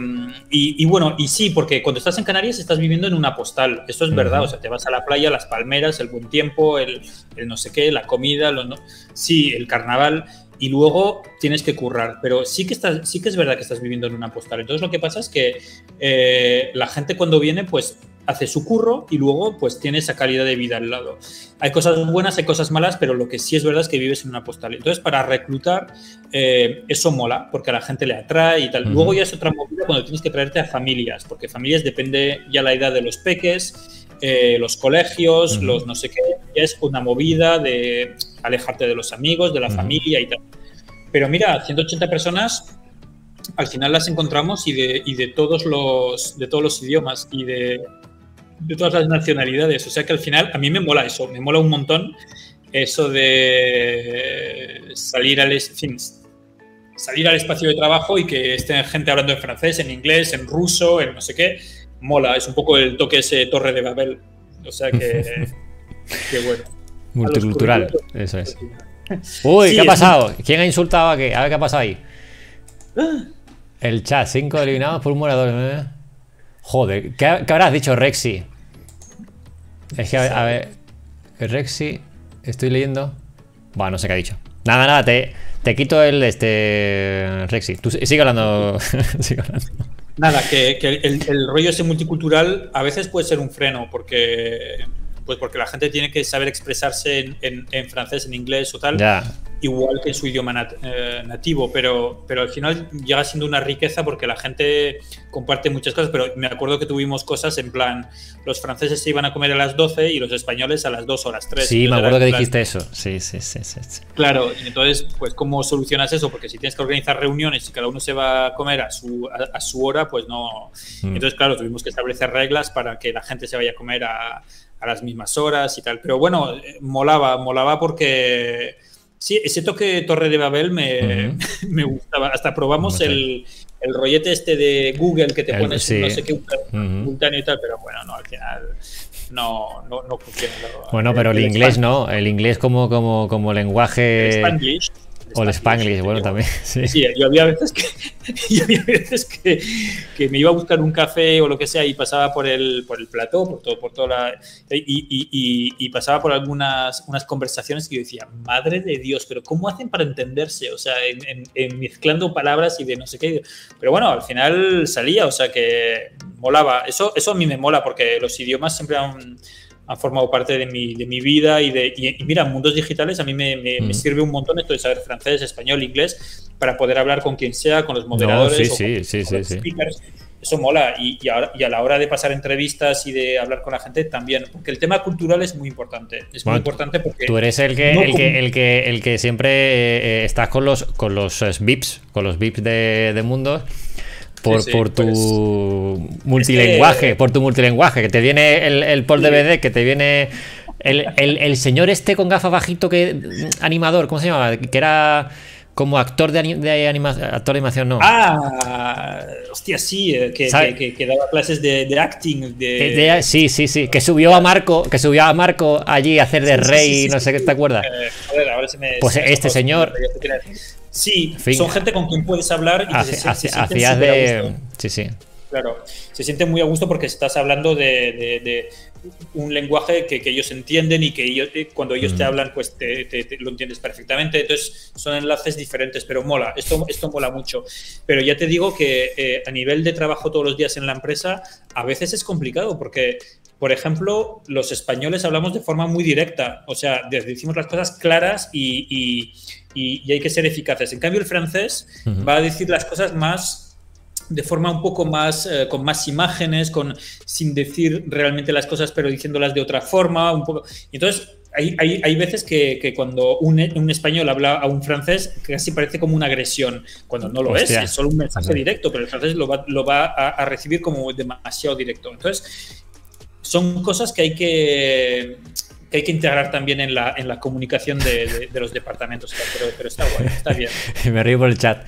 C: y, bueno, y sí, porque cuando estás en Canarias estás viviendo en una postal. Esto es verdad. O sea, te vas a la playa, las palmeras, el buen tiempo, el, no sé qué, la comida, lo no... sí, el carnaval y luego tienes que currar. Pero sí que, estás, sí que es verdad que estás viviendo en una postal. Entonces lo que pasa es que eh, la gente cuando viene, pues hace su curro y luego pues tiene esa calidad de vida al lado. Hay cosas buenas, hay cosas malas, pero lo que sí es verdad es que vives en una postal. Entonces para reclutar eh, eso mola, porque a la gente le atrae y tal. Luego ya es otra movida cuando tienes que traerte a familias, porque familias depende ya la edad de los peques eh, los colegios, los no sé qué, es una movida de alejarte de los amigos, de la familia y tal. Pero mira, 180 personas al final las encontramos y de, de, todos, los, de todos los idiomas y de, de, todas las nacionalidades. O sea que al final a mí me mola eso, me mola un montón eso de salir al, salir al espacio de trabajo y que estén gente hablando en francés, en inglés, en ruso, en no sé qué mola, es un poco el toque ese Torre de Babel. O sea que, que bueno.
A: Multicultural, eso es. Uy, ¿qué ha pasado? ¿Quién ha insultado a qué? A ver qué ha pasado ahí. El chat, cinco eliminados por un morador. ¿eh? Joder, ¿qué, habrás dicho, Rexy? Es que, a ver, Rexy, estoy leyendo. Bueno, no sé qué ha dicho. Nada, nada, te, te quito el este Rexy. Tú sigue hablando. sigue hablando.
C: Nada, que, el, rollo ese multicultural a veces puede ser un freno, porque pues porque la gente tiene que saber expresarse en, francés, en inglés o tal igual que en su idioma eh, nativo, pero, pero al final llega siendo una riqueza porque la gente comparte muchas cosas, pero me acuerdo que tuvimos cosas en plan, los franceses se iban a comer a las 12 y los españoles a las 2 o las 3.
A: Sí, me acuerdo que dijiste eso, sí, sí, sí, sí,
C: Claro, y entonces, pues ¿cómo solucionas eso? Porque si tienes que organizar reuniones y cada uno se va a comer a su, a, su hora, pues no... Mm. Entonces, claro, tuvimos que establecer reglas para que la gente se vaya a comer a, a las mismas horas y tal, pero bueno, eh, molaba, molaba porque Sí, ese toque Torre de Babel me, me gustaba. Hasta probamos el, el, rollete este de Google que te pones no sé qué simultáneo y tal, pero bueno, no, al final no, no, no funciona.
A: Bueno, pero el, inglés no, el inglés como, como, como lenguaje. O el Spanglish, bueno, también.
C: Sí. sí, yo había veces, que, yo había veces que, que, me iba a buscar un café o lo que sea y pasaba por el, por el plató, por todo, por toda la. Y, y, y, pasaba por algunas unas conversaciones que yo decía, madre de Dios, pero ¿cómo hacen para entenderse? O sea, en, mezclando palabras y de no sé qué. Pero bueno, al final salía, o sea que molaba. Eso, eso a mí me mola porque los idiomas siempre han ha formado parte de mi, de mi vida y, de, y, mira, mundos digitales a mí me, me, mm. sirve un montón esto de saber francés, español, inglés, para poder hablar con quien sea, con los moderadores,
A: sí, sí, sí, sí,
C: speakers. eso mola. Y, y, ahora, y a la hora de pasar entrevistas y de hablar con la gente también, porque el tema cultural es muy importante. Es muy importante porque...
A: Tú eres el que, el, que, el, que, el que siempre eh, estás con los, con los VIPs, con los VIPs de, de Mundos. Por, sí, sí, por, tu pues, multilenguaje, por tu multilenguaje, que te viene el, el Paul DVD, que te viene el, el, el, señor este con gafas bajito que animador, ¿cómo se llama? Que era como actor de, de anima, actor de animación, no.
C: Ah, hostia, sí, eh, que, que, que, daba clases de, de acting. De...
A: de... sí, sí, sí. Que subió a Marco, que subió a Marco allí a hacer de rey, sí, sí, no sé qué te acuerdas.
C: Eh, a ver, ahora se me,
A: pues
C: se me
A: este señor.
C: Sí, fin. son gente con quien puedes hablar y que se, se, se
A: hacías de. Sí, sí.
C: Claro, se siente muy a gusto porque estás hablando de, de, de un lenguaje que, que, ellos entienden y que ellos, cuando ellos mm. te hablan, pues te, te, te, lo entiendes perfectamente. Entonces, son enlaces diferentes, pero mola. Esto, esto mola mucho. Pero ya te digo que eh, a nivel de trabajo todos los días en la empresa, a veces es complicado porque por ejemplo, los españoles hablamos de forma muy directa, o sea, decimos las cosas claras y, y, y, y hay que ser eficaces. En cambio, el francés uh -huh. va a decir las cosas más de forma un poco más, eh, con más imágenes, con, sin decir realmente las cosas, pero diciéndolas de otra forma, un poco. Entonces, hay, hay, hay veces que, que cuando un, un, español habla a un francés, casi parece como una agresión, cuando no lo Hostia. es, es solo un mensaje directo, pero el francés lo va, lo va a, a recibir como demasiado directo. Entonces, son cosas que hay que, que hay que integrar también en la, en la comunicación de, de, de los departamentos, pero, pero, está guay, está bien.
A: Me río por el chat.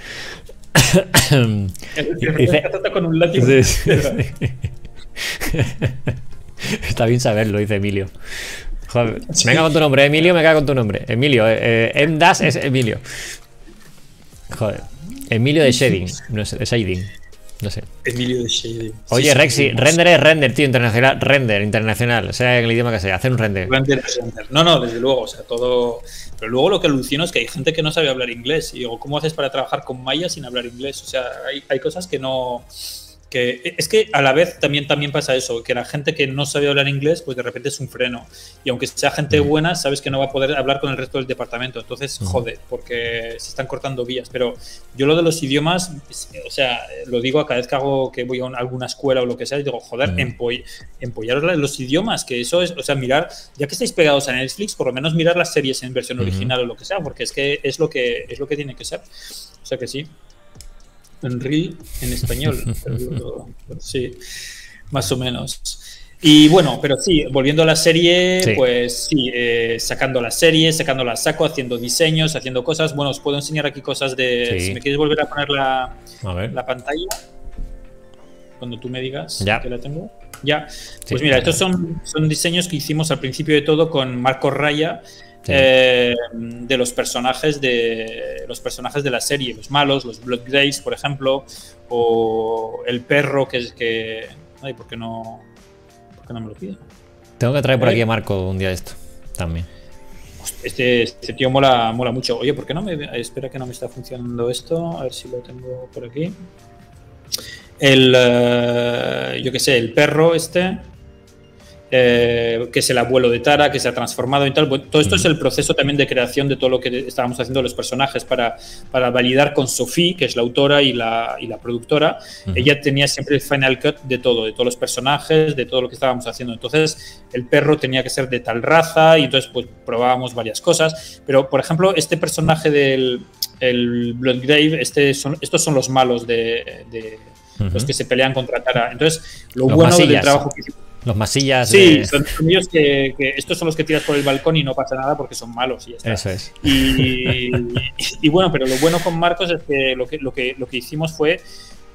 C: dice, con un látigo. Sí, sí, sí.
A: Está bien saberlo, dice Emilio. Joder, me cago con tu nombre, Emilio, me cago con tu nombre. Emilio, eh, eh Mdas es Emilio. Joder. Emilio de Shading, no sé, de Shading. No sé.
C: Emilio de Shading.
A: Oye, sí, Rexy, sí, render es render, tío, internacional, render, internacional, sea en el idioma que sea, hacer un render.
C: Render es render. No, no, desde luego, o sea, todo. Pero luego lo que alucino es que hay gente que no sabe hablar inglés. Y digo, ¿cómo haces para trabajar con Maya sin hablar inglés? O sea, hay, hay cosas que no que es que a la vez también, también pasa eso, que la gente que no sabe hablar inglés, pues de repente es un freno. Y aunque sea gente buena, sabes que no va a poder hablar con el resto del departamento. Entonces, jode, porque se están cortando vías. Pero yo lo de los idiomas, o sea, lo digo a cada vez que hago que voy a alguna escuela o lo que sea, y digo, joder, mm. empoll empollaros los idiomas, que eso es, o sea, mirar, ya que estáis pegados a Netflix, por lo menos mirar las series en versión mm. original o lo que sea, porque es que es lo que es lo que tiene que ser. O sea que sí en Reel en español. pero, sí, más o menos. Y bueno, pero sí, volviendo a la serie, sí. pues sí, eh, sacando la serie, sacando la saco, haciendo diseños, haciendo cosas. Bueno, os puedo enseñar aquí cosas de. Sí. Si me quieres volver a poner la,
A: a
C: la pantalla, cuando tú me digas
A: ya.
C: que la tengo. Ya, pues mira, estos son, son diseños que hicimos al principio de todo con Marco Raya, Sí. Eh, de los personajes de los personajes de la serie, los malos, los Blood Grays, por ejemplo, o el perro que es que. Ay, ¿por qué no, por qué no me lo pide?
A: Tengo que traer por aquí a Marco un día esto también.
C: Este, este, tío mola, mola mucho. Oye, ¿por qué no me. Espera que no me está funcionando esto. A ver si lo tengo por aquí. El. Uh, yo qué sé, el perro este eh, que es el abuelo de Tara, que se ha transformado y tal. Todo esto es el proceso también de creación de todo lo que estábamos haciendo los personajes para, para validar con Sophie, que es la autora y la, y la productora. Uh -huh. Ella tenía siempre el final cut de todo, de todos los personajes, de todo lo que estábamos haciendo. Entonces, el perro tenía que ser de tal raza y entonces pues probábamos varias cosas. Pero, por ejemplo, este personaje del el Bloodgrave, este son, estos son los malos de, de uh -huh. los que se pelean contra Tara. Entonces, lo
A: los
C: bueno
A: masillas.
C: del trabajo que hicimos
A: los masillas.
C: Sí, de... son, son, ellos que, que, estos son los que tiras por el balcón y no pasa nada porque son malos y ya está.
A: Eso es.
C: Y, y, y, bueno, pero lo bueno con Marcos es que lo que, lo que, lo que hicimos fue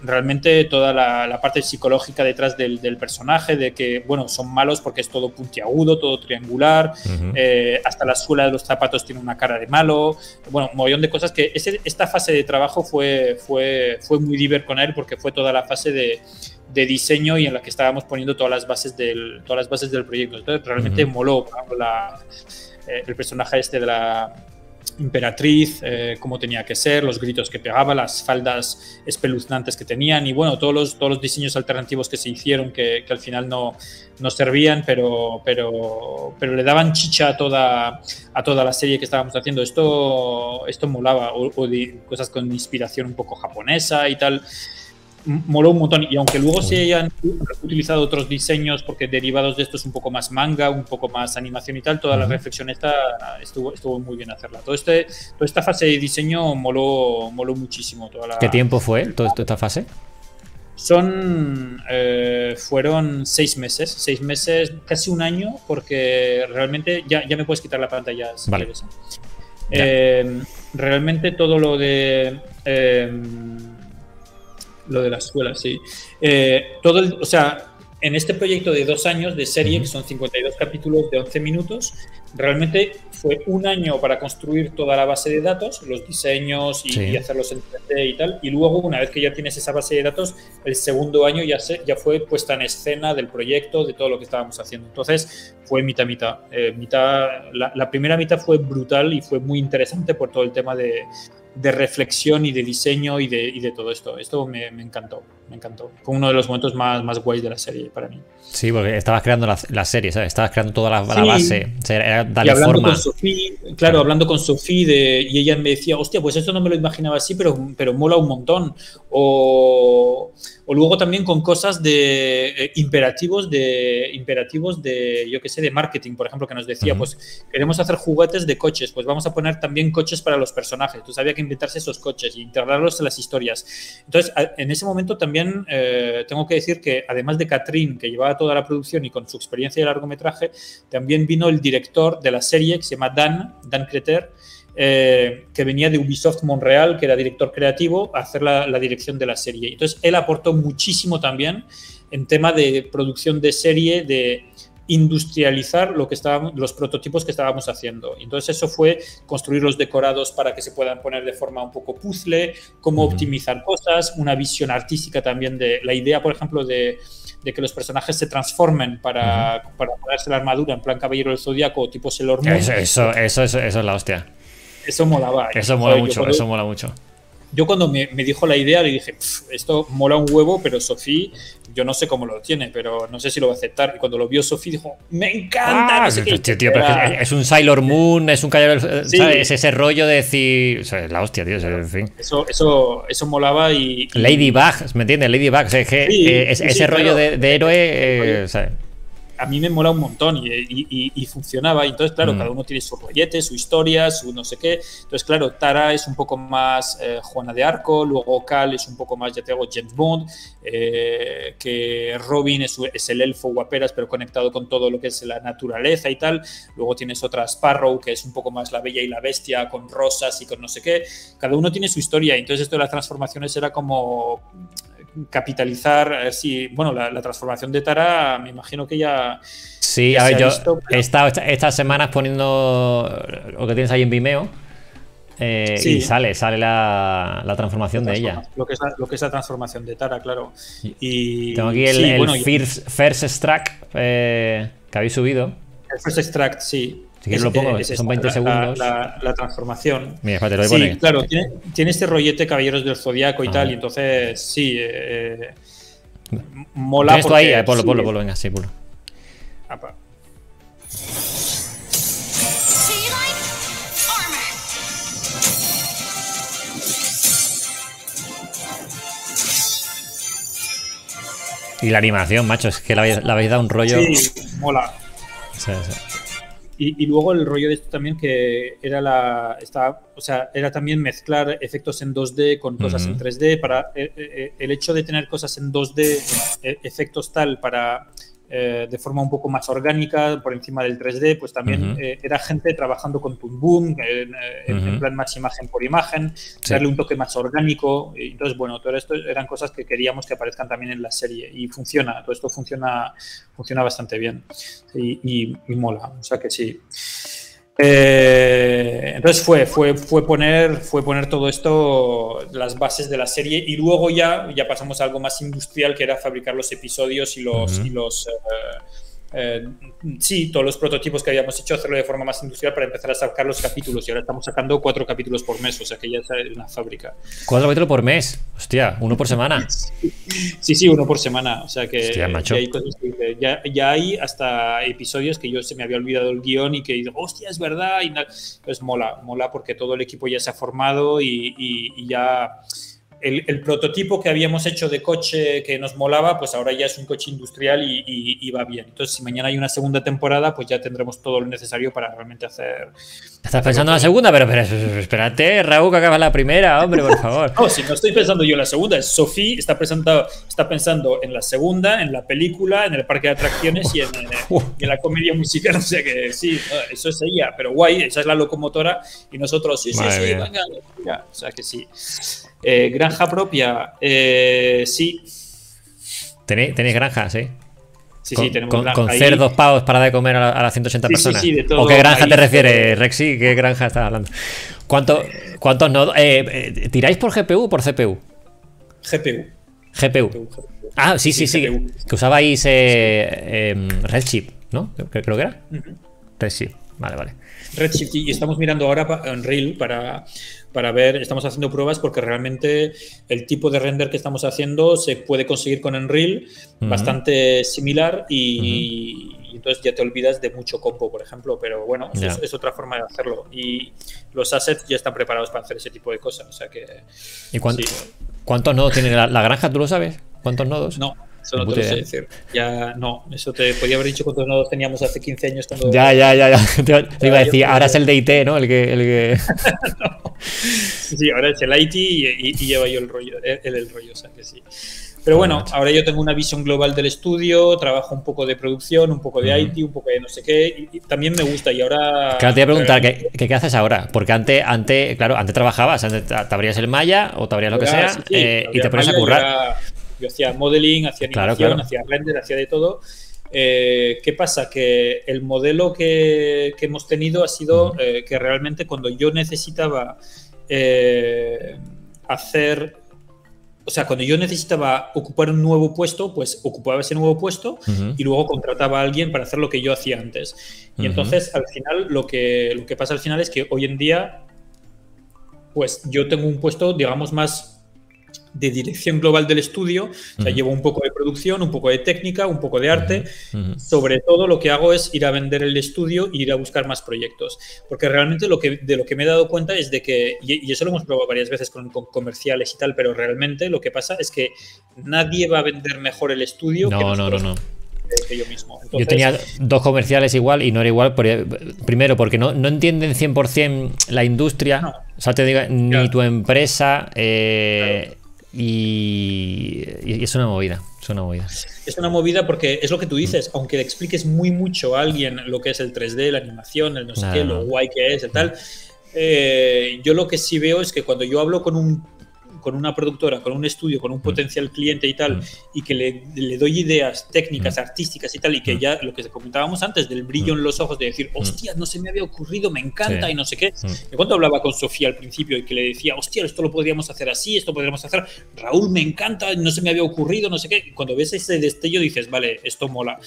C: realmente toda la, la parte psicológica detrás del, del, personaje, de que, bueno, son malos porque es todo puntiagudo, todo triangular, uh -huh. eh, hasta la suela de los zapatos tiene una cara de malo, bueno, un montón de cosas que ese, esta fase de trabajo fue, fue, fue muy divertido con él porque fue toda la fase de, de, diseño y en la que estábamos poniendo todas las bases del, todas las bases del proyecto. Entonces, realmente uh -huh. moló la, eh, el personaje este de la imperatriz, eh, cómo tenía que ser, los gritos que pegaba, las faldas espeluznantes que tenían y bueno, todos los, todos los diseños alternativos que se hicieron que, que al final no, no, servían, pero, pero, pero le daban chicha a toda, a toda la serie que estábamos haciendo. Esto, esto molaba, o, o de cosas con inspiración un poco japonesa y tal. Moló un montón. Y aunque luego se hayan utilizado otros diseños, porque derivados de esto es un poco más manga, un poco más animación y tal, toda la reflexión esta estuvo, estuvo muy bien hacerla. Todo este, toda esta fase de diseño moló, moló muchísimo. Toda
A: ¿Qué tiempo fue toda esta fase?
C: Son. Eh, fueron seis meses, seis meses, casi un año, porque realmente ya, ya me puedes quitar la pantalla si
A: vale.
C: quieres. ¿eh? realmente todo lo de. Lo de la escuela, sí. Eh, todo el, o sea, en este proyecto de dos años de serie, que son 52 capítulos de 11 minutos, realmente fue un año para construir toda la base de datos, los diseños y, hacerlos en 3D y tal. Y luego, una vez que ya tienes esa base de datos, el segundo año ya, se, ya fue puesta en escena del proyecto, de todo lo que estábamos haciendo. Entonces, fue mitad, mitad. Eh, mitad la, la primera mitad fue brutal y fue muy interesante por todo el tema de, de reflexión y de diseño y de, y de todo esto. Esto me, me, encantó, me encantó. Fue uno de los momentos más, más guays de la serie para mí.
A: Sí, porque estabas creando la, la serie, ¿sabes? Estabas creando toda la, la base. O sea, era darle
C: y hablando
A: forma.
C: con Sofía, claro, claro, hablando con Sofía y ella me decía, hostia, pues esto no me lo imaginaba así, pero, pero mola un montón. O, o luego también con cosas de eh, imperativos de imperativos de yo qué sé de marketing por ejemplo que nos decía uh -huh. pues queremos hacer juguetes de coches pues vamos a poner también coches para los personajes entonces había que inventarse esos coches y integrarlos en las historias entonces en ese momento también eh, tengo que decir que además de Catherine que llevaba toda la producción y con su experiencia de largometraje también vino el director de la serie que se llama Dan Dan Creter eh, que venía de Ubisoft Montreal, que era director creativo, a hacer la, la, dirección de la serie. Entonces, él aportó muchísimo también en tema de producción de serie, de industrializar lo que estábamos, los prototipos que estábamos haciendo. Entonces, eso fue construir los decorados para que se puedan poner de forma un poco puzzle, cómo uh -huh. optimizar cosas, una visión artística también de la idea, por ejemplo, de de que los personajes se transformen para, uh -huh. para ponerse la armadura en plan Caballero del Zodíaco o tipo Sailor Moon.
A: Eso, eso, eso, eso, eso es la hostia.
C: Eso molaba.
A: Eso mola mucho, eso mola mucho.
C: Yo cuando me, me dijo la idea le dije, esto mola un huevo, pero Sofía, yo no sé cómo lo tiene, pero no sé si lo va a aceptar. Y cuando lo vio Sofía dijo, me encanta.
A: Ah, no sé tío, tío, tío, pero es, es, un Sailor Moon, es un caballero, sí. ¿sabes? Es ese rollo de decir, o sea, la hostia, tío, en fin.
C: Eso, eso, eso molaba y... y...
A: Ladybug, ¿me entiendes? Ladybug, o sea, es que sí, eh, es, ese claro. rollo de, de héroe, eh.
C: A mí me mola un montón y, y, y funcionaba. Y entonces, claro, mm. cada uno tiene su rollete, su historia, su no sé qué. Entonces, claro, Tara es un poco más eh, Juana de Arco, luego Cal es un poco más, ya te digo, James Bond, eh, que Robin es, es, el elfo guaperas, pero conectado con todo lo que es la naturaleza y tal. Luego tienes otra Sparrow, que es un poco más la bella y la bestia, con rosas y con no sé qué. Cada uno tiene su historia. Entonces, esto de las transformaciones era como capitalizar, si, bueno, la, la, transformación de Tara, me imagino que ya.
A: Sí,
C: ya
A: a ver, yo visto, he estado estas semanas poniendo lo que tienes ahí en Vimeo. Eh, sí. Y sale, sale la, la transformación
C: la
A: de ella.
C: Lo que, es la, lo que es la transformación de Tara, claro. Y,
A: Tengo aquí el, sí, el bueno, first, first, Extract eh, que habéis subido.
C: El First Extract, sí.
A: Si quieres lo pongo, es son 20
C: la,
A: segundos.
C: La, la, transformación.
A: Mira, espérate, lo voy a
C: sí,
A: poner.
C: claro, tiene, tiene, este rollete Caballeros del Zodiaco y ah. tal, y entonces sí. Eh, mola.
A: Tú ahí, eh, ponlo, ponlo, ponlo, venga, sí, ponlo.
C: Apa.
A: Y la animación, macho, es que le habéis dado un rollo.
C: Sí, mola.
A: Sí, sí.
C: Y, y, luego el rollo de esto también que era la estaba, o sea, era también mezclar efectos en 2D con cosas uh -huh. en 3D para eh, eh, el hecho de tener cosas en 2D, eh, efectos tal para eh, de forma un poco más orgánica por encima del 3D, pues también uh -huh. eh, era gente trabajando con Toon Boom, en, uh -huh. en, plan más imagen por imagen, sí. darle un toque más orgánico. Y entonces, bueno, todo esto eran cosas que queríamos que aparezcan también en la serie y funciona, todo esto funciona, funciona bastante bien y, y, y mola, o sea que sí. Eh, entonces fue, fue, fue, poner, fue poner todo esto, las bases de la serie, y luego ya, ya pasamos a algo más industrial, que era fabricar los episodios y los, uh -huh. y los eh, eh, sí, todos los prototipos que habíamos hecho, hacerlo de forma más industrial para empezar a sacar los capítulos. Y ahora estamos sacando cuatro capítulos por mes, o sea que ya es una fábrica.
A: ¿Cuatro capítulos por mes? Hostia, uno por semana.
C: Sí, sí, uno por semana. O sea que
A: Hostia,
C: ya, hay que, ya, ya, hay hasta episodios que yo se me había olvidado el guion y que digo, hostia, es verdad. Y pues mola, mola porque todo el equipo ya se ha formado y, y, y ya el, prototipo que habíamos hecho de coche que nos molaba, pues ahora ya es un coche industrial y, va bien. Entonces, si mañana hay una segunda temporada, pues ya tendremos todo lo necesario para realmente hacer.
A: Estás pensando en la segunda, pero, espérate, Raúl, que acaba la primera, hombre, por favor.
C: no, si no estoy pensando yo en la segunda, es Sophie está, presentado, está pensando en la segunda, en la película, en el parque de atracciones y en, la comedia musical. O sea que sí, eso es ella, pero guay, esa es la locomotora y nosotros, sí, sí, sí, venga, o sea que sí. Eh, granja propia, eh, sí.
A: ¿Tenéis, granja, sí?
C: Sí, sí, tenemos
A: con, con cerdos pavos para de comer a, las 180 personas. ¿O qué granja te refieres, Rexy? ¿Qué granja estás hablando? ¿Cuánto, ¿Cuántos nodos? Eh, ¿Tiráis por GPU o por CPU?
C: GPU.
A: GPU. Ah, sí, sí, sí. Que usabais em, Redshift, ¿no? Creo que era. Redshift. Vale, vale.
C: Redshift y estamos mirando ahora en Unreal para, para ver, estamos haciendo pruebas porque realmente el tipo de render que estamos haciendo se puede conseguir con Unreal bastante similar y, entonces ya te olvidas de mucho compo, por ejemplo, pero bueno, es, otra forma de hacerlo y los assets ya están preparados para hacer ese tipo de cosas, o sea que...
A: ¿Y cuántos nodos tiene la, la granja? ¿Tú lo sabes? ¿Cuántos nodos?
C: No, eso no te lo sé decir. Ya, no, eso te podía haber dicho cuántos nodos teníamos hace 15 años. Cuando...
A: Ya, ya, ya, ya. Te, iba a decir, ahora es el de IT, ¿no? El que. El que...
C: Sí, ahora es el IT y, lleva yo el rollo, el, el rollo, o sea que sí. Pero bueno, ahora yo tengo una visión global del estudio, trabajo un poco de producción, un poco de IT, un poco de no sé qué, y, también me gusta. Y ahora.
A: Claro, te voy a preguntar, ¿qué, ¿qué, haces ahora? Porque antes, antes, claro, antes trabajabas, antes te abrías el Maya o te abrías lo que sea eh, y te pones a currar.
C: Yo hacía modeling, hacía animación, hacía render, hacía de todo. Eh, ¿Qué pasa? Que el modelo que, hemos tenido ha sido eh, que realmente cuando yo necesitaba eh, hacer, o sea, cuando yo necesitaba ocupar un nuevo puesto, pues ocupaba ese nuevo puesto y luego contrataba a alguien para hacer lo que yo hacía antes. Y entonces, al final, lo que, lo que pasa al final es que hoy en día, pues yo tengo un puesto, digamos, más de dirección global del estudio, o sea, llevo un poco de producción, un poco de técnica, un poco de arte. Sobre todo lo que hago es ir a vender el estudio e ir a buscar más proyectos. Porque realmente lo que, de lo que me he dado cuenta es de que, y, eso lo hemos probado varias veces con, comerciales y tal, pero realmente lo que pasa es que nadie va a vender mejor el estudio
A: no,
C: que
A: no, no, no.
C: Que yo mismo.
A: yo tenía dos comerciales igual y no era igual. primero, porque no, no entienden 100% la industria. O sea, te digo, ni tu empresa. Eh, y, es una movida, es una movida.
C: Es una movida porque es lo que tú dices, aunque le expliques muy mucho a alguien lo que es el 3D, la animación, el no sé qué, lo guay que es, el tal, eh, yo lo que sí veo es que cuando yo hablo con un con una productora, con un estudio, con un mm. potencial cliente y tal, mm. y que le, doy ideas técnicas, mm. artísticas y tal, y que ya lo que comentábamos antes del brillo en los ojos de decir, hostia, no se me había ocurrido, me encanta y no sé qué. Y cuando hablaba con Sofía al principio y que le decía, hostia, esto lo podríamos hacer así, esto podríamos hacer, Raúl, me encanta, no se me había ocurrido, no sé qué. Cuando ves ese destello dices, vale, esto mola.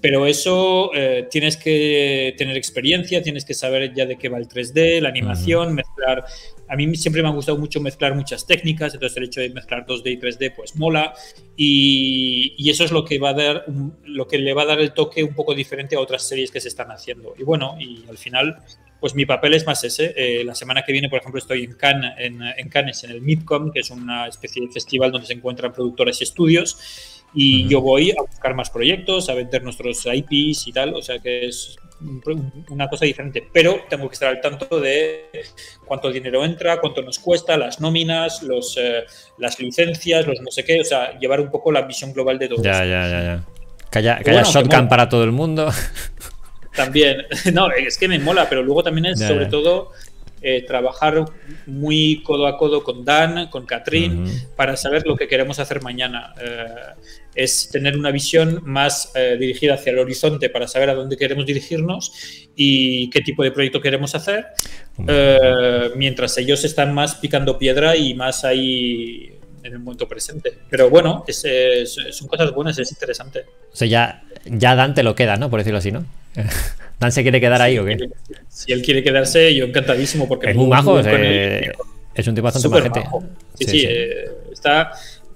C: Pero eso eh, tienes que tener experiencia, tienes que saber ya de qué va el 3D, la animación, mezclar a mí siempre me ha gustado mucho mezclar muchas técnicas, entonces el hecho de mezclar 2D y 3D pues mola y, eso es lo que va a dar lo que le va a dar el toque un poco diferente a otras series que se están haciendo. Y bueno, y al final pues mi papel es más ese. Eh, la semana que viene, por ejemplo, estoy en Cannes, en, Cannes, en el MIPCOM, que es una especie de festival donde se encuentran productores y estudios. Y yo voy a buscar más proyectos, a vender nuestros IPs y tal. O sea que es una cosa diferente, pero tengo que estar al tanto de cuánto dinero entra, cuánto nos cuesta, las nóminas, los, eh, las licencias, los no sé qué, o sea, llevar un poco la visión global de todo.
A: Ya, ya, ya, ya. Que haya, shotgun para todo el mundo.
C: También, no, es que me mola, pero luego también es sobre todo eh, trabajar muy codo a codo con Dan, con Catrín, para saber lo que queremos hacer mañana. Eh, es tener una visión más eh, dirigida hacia el horizonte para saber a dónde queremos dirigirnos y qué tipo de proyecto queremos hacer, mientras ellos están más picando piedra y más ahí en el momento presente. Pero bueno, son cosas buenas, es interesante.
A: O sea, ya, ya Dante lo queda, ¿no? Por decirlo así, ¿no? ¿Dan se quiere quedar ahí o qué?
C: Si él quiere quedarse, yo encantadísimo porque
A: es muy majo, eh, es un tipo bastante majete.
C: Sí, sí, eh, está.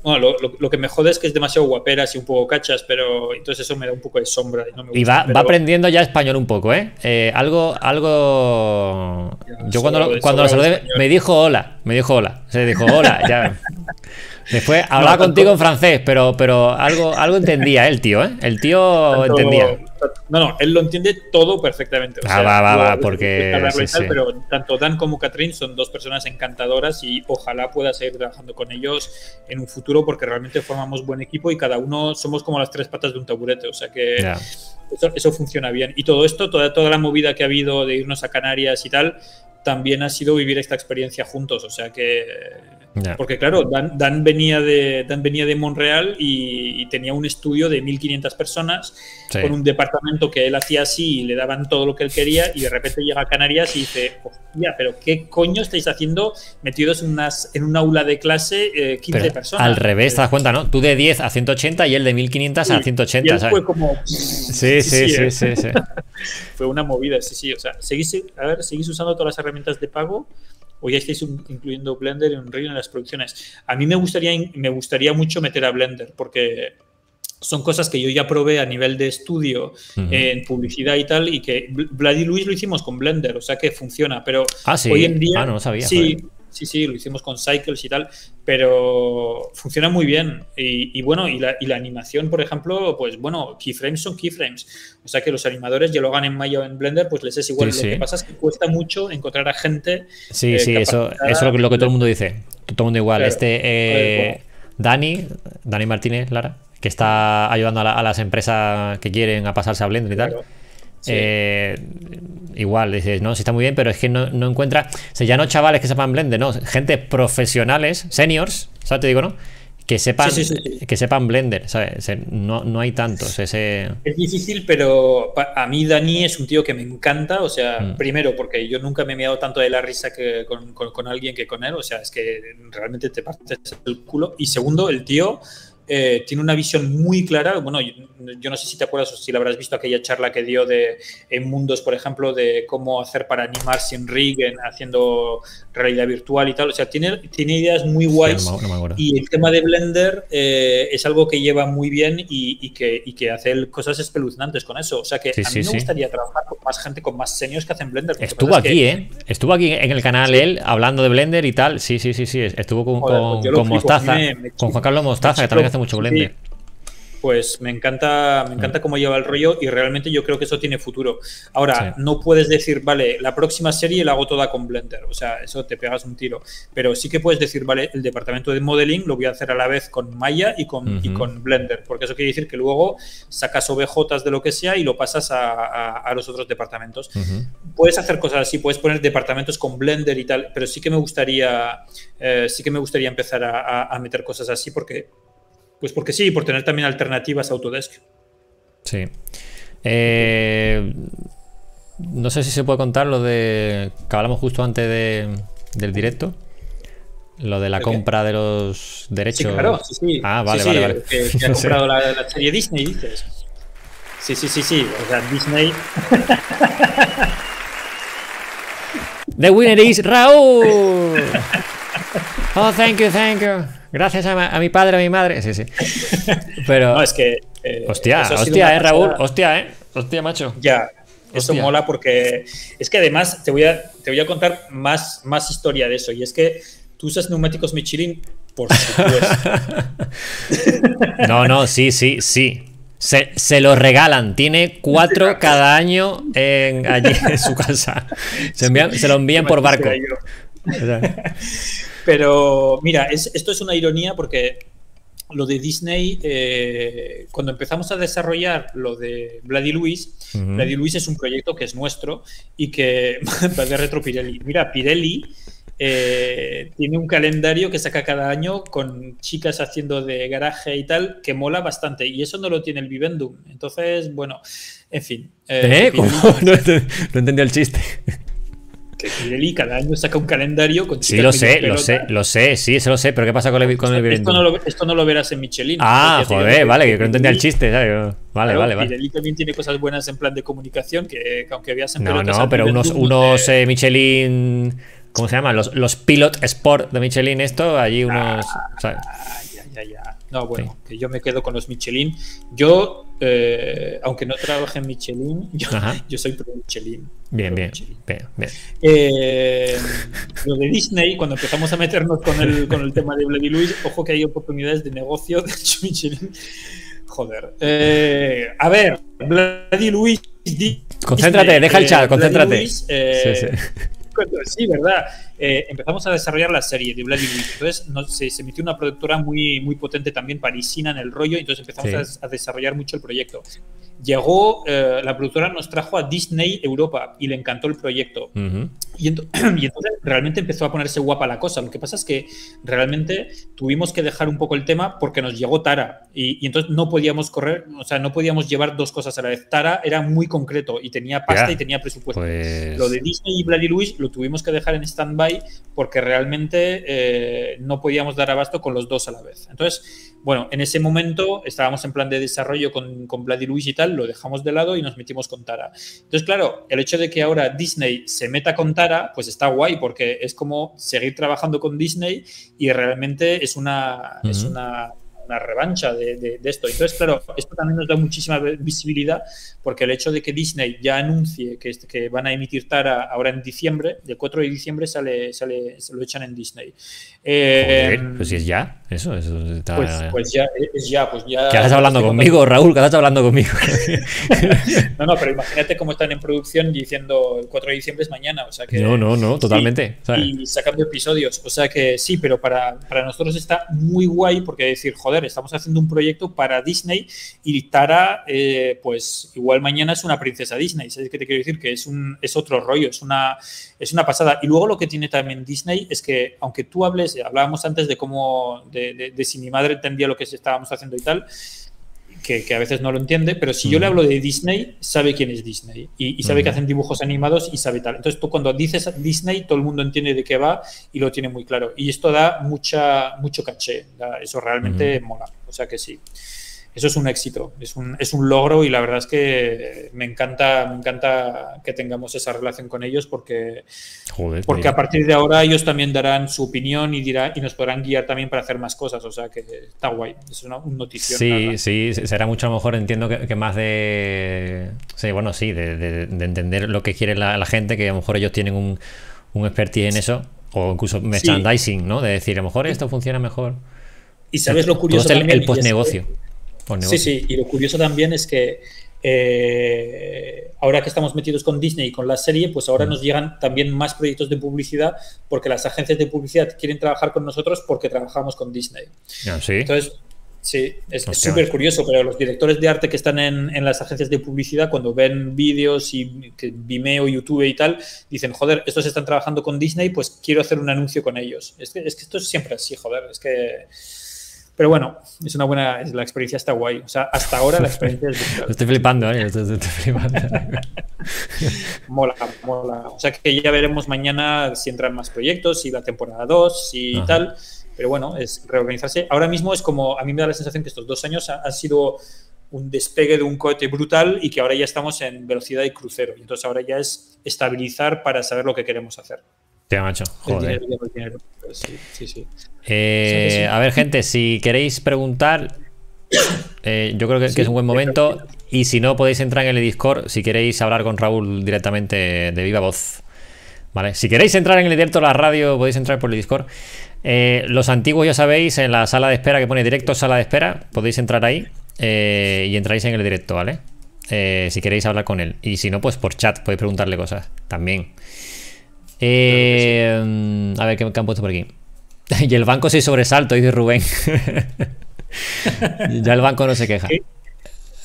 C: Bueno, lo, que me jode es que es demasiado guaperas y un poco cachas, pero entonces eso me da un poco de sombra.
A: Y, va, aprendiendo ya español un poco, ¿eh? eh algo, algo. yo cuando, cuando lo saludé me dijo hola, me dijo hola. Se dijo hola, ya. Después hablaba contigo en francés, pero, pero algo, algo entendía el tío, ¿eh? El tío entendía.
C: No, no, él lo entiende todo perfectamente.
A: ah, va, va, va, porque.
C: Pero tanto Dan como Catherine son dos personas encantadoras y ojalá pueda seguir trabajando con ellos en un futuro porque realmente formamos buen equipo y cada uno somos como las tres patas de un taburete. O sea que. Eso, funciona bien. Y todo esto, toda, toda la movida que ha habido de irnos a Canarias y tal, también ha sido vivir esta experiencia juntos. O sea que porque claro, Dan, venía de, Dan venía de Montreal y, tenía un estudio de 1.500 personas con un departamento que él hacía así y le daban todo lo que él quería y de repente llega a Canarias y dice, hostia, pero ¿qué coño estáis haciendo metidos en, unas, en un aula de clase 15 eh, personas?
A: Al revés, te das cuenta, ¿no? Tú de 10 a 180 y él de 1.500 a 180.
C: fue como...
A: Sí, sí, sí, sí,
C: fue una movida, sí, sí. O sea, seguís, a ver, seguís usando todas las herramientas de pago o ya estáis incluyendo Blender en Unreal en las producciones. A mí me gustaría, me gustaría mucho meter a Blender porque son cosas que yo ya probé a nivel de estudio en publicidad y tal y que Bloody Luis lo hicimos con Blender, o sea que funciona, pero
A: ah,
C: hoy en día
A: ah, no sabía,
C: sí, sí, sí, lo hicimos con Cycles y tal, pero funciona muy bien. Y, bueno, y la, animación, por ejemplo, pues bueno, keyframes son keyframes. O sea que los animadores ya lo hagan en Maya o en Blender, pues les es igual. lo que pasa es que cuesta mucho encontrar a gente.
A: Sí, eh, sí, eso, es lo que, todo el mundo dice. Todo el mundo igual. este eh, Dani, Dani Martínez, Lara, que está ayudando a, las empresas que quieren a pasarse a Blender y tal. Eh, igual, dices, no, sí está muy bien, pero es que no, encuentra. O sea, ya no chavales que sepan Blender, no, gente profesionales, seniors, ¿sabes? Te digo, ¿no? Que sepan, que sepan Blender, ¿sabes? No, no hay tantos. Ese...
C: Es difícil, pero a mí Dani es un tío que me encanta. O sea, mm. primero, porque yo nunca me he mirado tanto de la risa que con, con, alguien que con él. O sea, es que realmente te partes el culo. Y segundo, el tío eh, tiene una visión muy clara. Bueno, yo, no sé si te acuerdas o si la habrás visto aquella charla que dio de, en Mundos, por ejemplo, de cómo hacer para animar sin rig, haciendo realidad virtual y tal. O sea, tiene, tiene ideas muy guays. y el tema de Blender eh, es algo que lleva muy bien y, que, y, que, hace cosas espeluznantes con eso. O sea, que a mí me gustaría trabajar con más gente, con más seniors que hacen Blender.
A: Estuvo aquí, ¿eh? Estuvo aquí en el canal él hablando de Blender y tal. Sí, sí, sí, sí. Estuvo con, pues con, Mostaza, con Juan Carlos Mostaza, que también hace mucho Blender.
C: Pues me encanta, me encanta mm. cómo lleva el rollo y realmente yo creo que eso tiene futuro. Ahora, no puedes decir, vale, la próxima serie la hago toda con Blender, o sea, eso te pegas un tiro. Pero sí que puedes decir, vale, el departamento de modeling lo voy a hacer a la vez con Maya y con, con Blender, porque eso quiere decir que luego sacas OBJs de lo que sea y lo pasas a, los otros departamentos. Puedes hacer cosas así, puedes poner departamentos con Blender y tal, pero sí que me gustaría, eh, sí que me gustaría empezar a meter cosas así porque pues porque sí, por tener también alternativas a Autodesk.
A: Sí. Eh, no sé si se puede contar lo de que hablamos justo antes del directo. Lo de la compra de los derechos. Sí,
C: claro, sí, sí.
A: Ah, vale, vale, vale.
C: Que, ha comprado la, serie Disney, dices. Sí, sí, sí, sí. O sea, Disney.
A: The winner is Raúl. Oh, thank you, thank you. Gracias a, mi padre, a mi madre. Sí, sí. Pero.
C: No, es que.
A: Eh, hostia, hostia, eh, Raúl. Hostia, eh. Hostia, macho.
C: Ya. Eso mola porque. Es que además te voy a, te voy a contar más, más historia de eso. Y es que tú usas neumáticos Michelin, por supuesto.
A: no, no, sí, sí, sí. Se, se lo regalan. Tiene cuatro cada año en, allí en su casa. Se, envían, se lo envían por barco.
C: Pero mira, esto es una ironía porque lo de Disney, eh, cuando empezamos a desarrollar lo de Bloody Luis, Bloody Luis es un proyecto que es nuestro y que va de retro Pirelli. Mira, Pirelli eh, tiene un calendario que saca cada año con chicas haciendo de garaje y tal, que mola bastante. Y eso no lo tiene el Vivendum. Entonces, bueno, en fin.
A: Eh, ¿Eh? no, no entendí el chiste
C: que Pirelli cada año saca un calendario con
A: Sí, lo sé, lo sé, lo sé, sí, eso lo sé, pero ¿qué pasa con el, con el
C: esto no, lo, esto no lo verás en Michelin.
A: Ah, joder, vale, que no entendía el chiste, ¿sabes? Vale, vale, vale.
C: Pirelli también tiene cosas buenas en plan de comunicación que, aunque veas en
A: No, no, pero unos, unos eh, Michelin. ¿Cómo se llaman? Los, los Pilot Sport de Michelin, esto, allí unos.
C: Ah, ya, ya, ya. No, bueno, que yo me quedo con los Michelin. Yo, eh, aunque no trabaje en Michelin, yo, yo soy pro Michelin.
A: Bien, bien, bien,
C: eh, lo de Disney, cuando empezamos a meternos con el, con el tema de Bloody Louis, ojo que hay oportunidades de negocio. De hecho, Michelin. Joder. Eh, a ver, Bloody Louis.
A: Concéntrate, deja el chat, concéntrate. sí,
C: sí. sí, verdad. Eh, empezamos a desarrollar la serie de Louis. Entonces no, se, se, emitió una productora muy, muy potente también, parisina, en el rollo. Entonces empezamos a, a, desarrollar mucho el proyecto llegó, eh, la productora nos trajo a Disney Europa y le encantó el proyecto. Uh -huh. y, ent y, entonces realmente empezó a ponerse guapa la cosa. Lo que pasa es que realmente tuvimos que dejar un poco el tema porque nos llegó Tara y, y entonces no podíamos correr, o sea, no podíamos llevar dos cosas a la vez. Tara era muy concreto y tenía pasta yeah. y tenía presupuesto. Pues... Lo de Disney y Bloody Louis lo tuvimos que dejar en stand-by porque realmente eh, no podíamos dar abasto con los dos a la vez. Entonces, bueno, en ese momento estábamos en plan de desarrollo con, con Bloody Louis y tal, lo dejamos de lado y nos metimos con Tara. Entonces, claro, el hecho de que ahora Disney se meta con Tara, pues está guay, porque es como seguir trabajando con Disney y realmente es una, uh -huh. es una una revancha de, de, de, esto. Entonces, claro, esto también nos da muchísima visibilidad porque el hecho de que Disney ya anuncie que, que van a emitir Tara ahora en diciembre, el 4 de diciembre sale, sale se lo echan en Disney.
A: Eh, Joder, pues si es ya, eso, eso está...
C: pues, pues, ya, es ya, pues ya.
A: ¿Qué estás hablando conmigo, Raúl? ¿Qué estás hablando conmigo?
C: no, no, pero imagínate cómo están en producción diciendo el 4 de diciembre es mañana, o sea que...
A: No, no, no, totalmente.
C: Y sacando episodios, o sea que sí, pero para, para nosotros está muy guay porque decir, joder, estamos haciendo un proyecto para Disney y Tara, eh, pues igual mañana es una princesa Disney. ¿Sabes qué te quiero decir? Que es, un, es otro rollo, es una, es una pasada. Y luego lo que tiene también Disney es que, aunque tú hables, hablábamos antes de cómo, de, de, de si mi madre entendía lo que estábamos haciendo y tal, que, que, a veces no lo entiende, pero si yo le hablo de Disney, sabe quién es Disney y, y sabe que hacen dibujos animados y sabe tal. Entonces tú cuando dices Disney, todo el mundo entiende de qué va y lo tiene muy claro. Y esto da mucha, mucho caché, da, eso realmente uh -huh. mola. O sea que sí eso es un éxito, es un, es un, logro y la verdad es que me encanta, me encanta que tengamos esa relación con ellos porque, Joder, porque a partir de ahora ellos también darán su opinión y, dirá, y nos podrán guiar también para hacer más cosas, o sea que está guay, es una, un notición.
A: Sí, sí, será mucho mejor, entiendo que, que más de, sí, bueno, sí, de, de, de, entender lo que quiere la, la, gente, que a lo mejor ellos tienen un, un expertise en eso, o incluso merchandising, sí. ¿no? De decir, a lo mejor esto funciona mejor.
C: Y sabes lo curioso
A: Todo el, el postnegocio.
C: Sí, sí, y lo curioso también es que eh, ahora que estamos metidos con Disney y con la serie, pues ahora mm. nos llegan también más proyectos de publicidad porque las agencias de publicidad quieren trabajar con nosotros porque trabajamos con Disney.
A: Ah, ¿sí?
C: Entonces, sí, es súper curioso, pero los directores de arte que están en, en las agencias de publicidad, cuando ven vídeos y que Vimeo, YouTube y tal, dicen, joder, estos están trabajando con Disney, pues quiero hacer un anuncio con ellos. Es que, es que esto es siempre así, joder, es que... Pero bueno, es una buena. La experiencia está guay. O sea, hasta ahora la experiencia es.
A: Brutal. Estoy flipando, ¿eh? Estoy, estoy flipando.
C: mola, mola. O sea, que ya veremos mañana si entran más proyectos, si la temporada 2, si Ajá. tal. Pero bueno, es reorganizarse. Ahora mismo es como. A mí me da la sensación que estos dos años han sido un despegue de un cohete brutal y que ahora ya estamos en velocidad de crucero. Y entonces ahora ya es estabilizar para saber lo que queremos hacer.
A: Te macho, joder. El dinero, el dinero. Sí, sí, sí. Eh, sí, a ver, gente, si queréis preguntar, eh, yo creo que, que, es un buen momento. Y si no, podéis entrar en el Discord si queréis hablar con Raúl directamente de viva voz. ¿Vale? Si queréis entrar en el directo a la radio, podéis entrar por el Discord. Eh, los antiguos, ya sabéis, en la sala de espera que pone directo sala de espera, podéis entrar ahí eh, y entráis en el directo, ¿vale? si queréis hablar con él. Y si no, pues por chat podéis preguntarle cosas también. Eh, sí. A ver, ¿qué, ¿qué, han puesto por aquí? y el banco sí sobresalto, dice Rubén. ya el banco no se queja.
C: ¿Qué?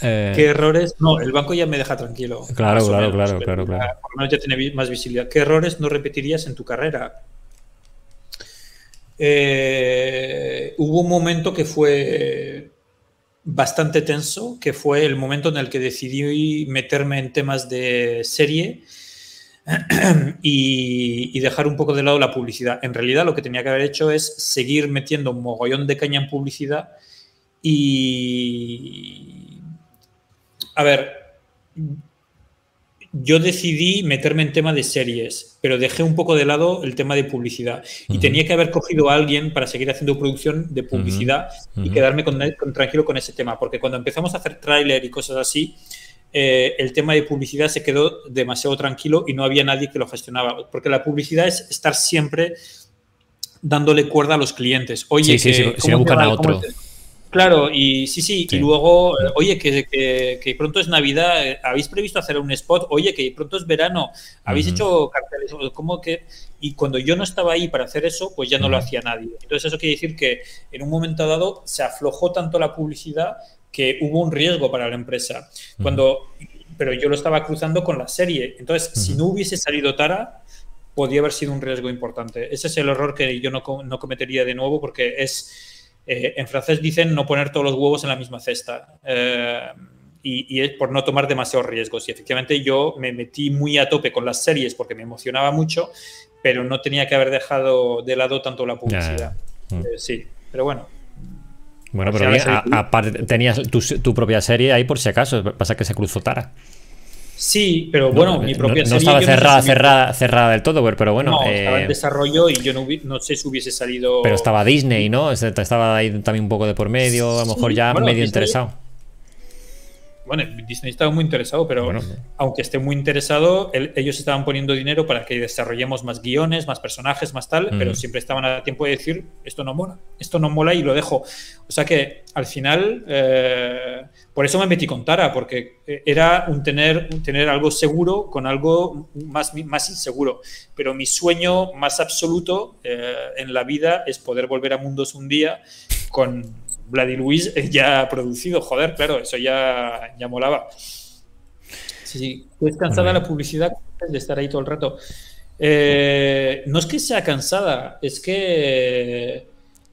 C: Eh, ¿Qué errores? No, el banco ya me deja tranquilo.
A: Claro, claro, claro, claro, claro.
C: Por lo menos ya tiene más visibilidad. ¿Qué errores no repetirías en tu carrera? Eh, hubo un momento que fue bastante tenso, que fue el momento en el que decidí meterme en temas de serie y, y, dejar un poco de lado la publicidad. En realidad lo que tenía que haber hecho es seguir metiendo un mogollón de caña en publicidad y... A ver, yo decidí meterme en tema de series, pero dejé un poco de lado el tema de publicidad. Y uh -huh. tenía que haber cogido a alguien para seguir haciendo producción de publicidad uh -huh. y quedarme con, con, tranquilo con ese tema, porque cuando empezamos a hacer tráiler y cosas así, eh, el tema de publicidad se quedó demasiado tranquilo y no había nadie que lo gestionaba. Porque la publicidad es estar siempre dándole cuerda a los clientes. Oye,
A: sí, sí, si buscan a otro.
C: Claro, y sí, sí, y luego, oye, que, que, pronto es Navidad, eh, ¿habéis previsto hacer un spot? Oye, que pronto es verano, ¿habéis hecho carteles? ¿Cómo que? Y cuando yo no estaba ahí para hacer eso, pues ya no lo hacía nadie. Entonces eso quiere decir que en un momento dado se aflojó tanto la publicidad que hubo un riesgo para la empresa. Cuando, pero yo lo estaba cruzando con la serie. Entonces, si no hubiese salido Tara, podría haber sido un riesgo importante. Ese es el error que yo no, no cometería de nuevo porque es eh, en francés dicen no poner todos los huevos en la misma cesta. Eh, y, es por no tomar demasiados riesgos. Y efectivamente yo me metí muy a tope con las series porque me emocionaba mucho, pero no tenía que haber dejado de lado tanto la publicidad. Mm. Eh, sí, pero bueno.
A: Bueno, pero aparte tenías tu, tu, propia serie ahí por si acaso, pasa que se cruzó Tara.
C: Sí, pero bueno, mi propia
A: no, estaba cerrada, cerrada, cerrada del todo, pero bueno.
C: No, estaba en eh, desarrollo y yo no, sé si hubiese salido.
A: Pero estaba Disney, ¿no? Estaba ahí también un poco de por medio, a lo mejor ya medio interesado
C: bueno, Disney estaba muy interesado, pero aunque esté muy interesado, ellos estaban poniendo dinero para que desarrollemos más guiones, más personajes, más tal, pero siempre estaban a tiempo de decir, esto no mola, esto no mola y lo dejo. O sea que al final, eh, por eso me metí con Tara, porque eh, era un tener, tener algo seguro con algo más, más inseguro. Pero mi sueño más absoluto eh, en la vida es poder volver a Mundos un día con Vladi Luis ya ha producido, joder, claro, eso ya, ya molaba. Sí, sí, es cansada la publicidad de estar ahí todo el rato. Eh, no es que sea cansada, es que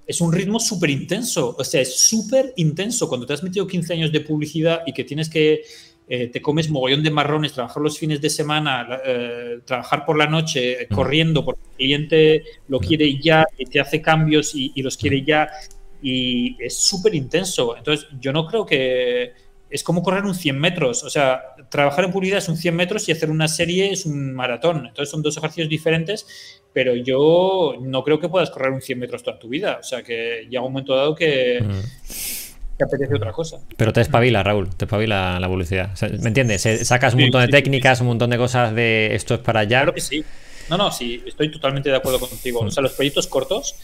C: es un ritmo súper intenso. O sea, es súper intenso. Cuando te has metido 15 años de publicidad y que tienes que eh, te comes mogollón de marrones, trabajar los fines de semana, eh, trabajar por la noche, corriendo, porque el cliente lo quiere ya y te hace cambios y, y los quiere ya y es súper intenso. Entonces, yo no creo que es como correr un 100 metros. O sea, trabajar en publicidad es un 100 metros y hacer una serie es un maratón. Entonces, son dos ejercicios diferentes, pero yo no creo que puedas correr un 100 metros toda tu vida. O sea, que llega un momento dado que. que apetece otra cosa.
A: Pero te espabila, Raúl, te espabila la publicidad. ¿Me entiendes? Sacas un montón de técnicas, un montón de cosas de esto es para allá.
C: Claro que sí. No, no, sí, estoy totalmente de acuerdo contigo. O sea, los proyectos cortos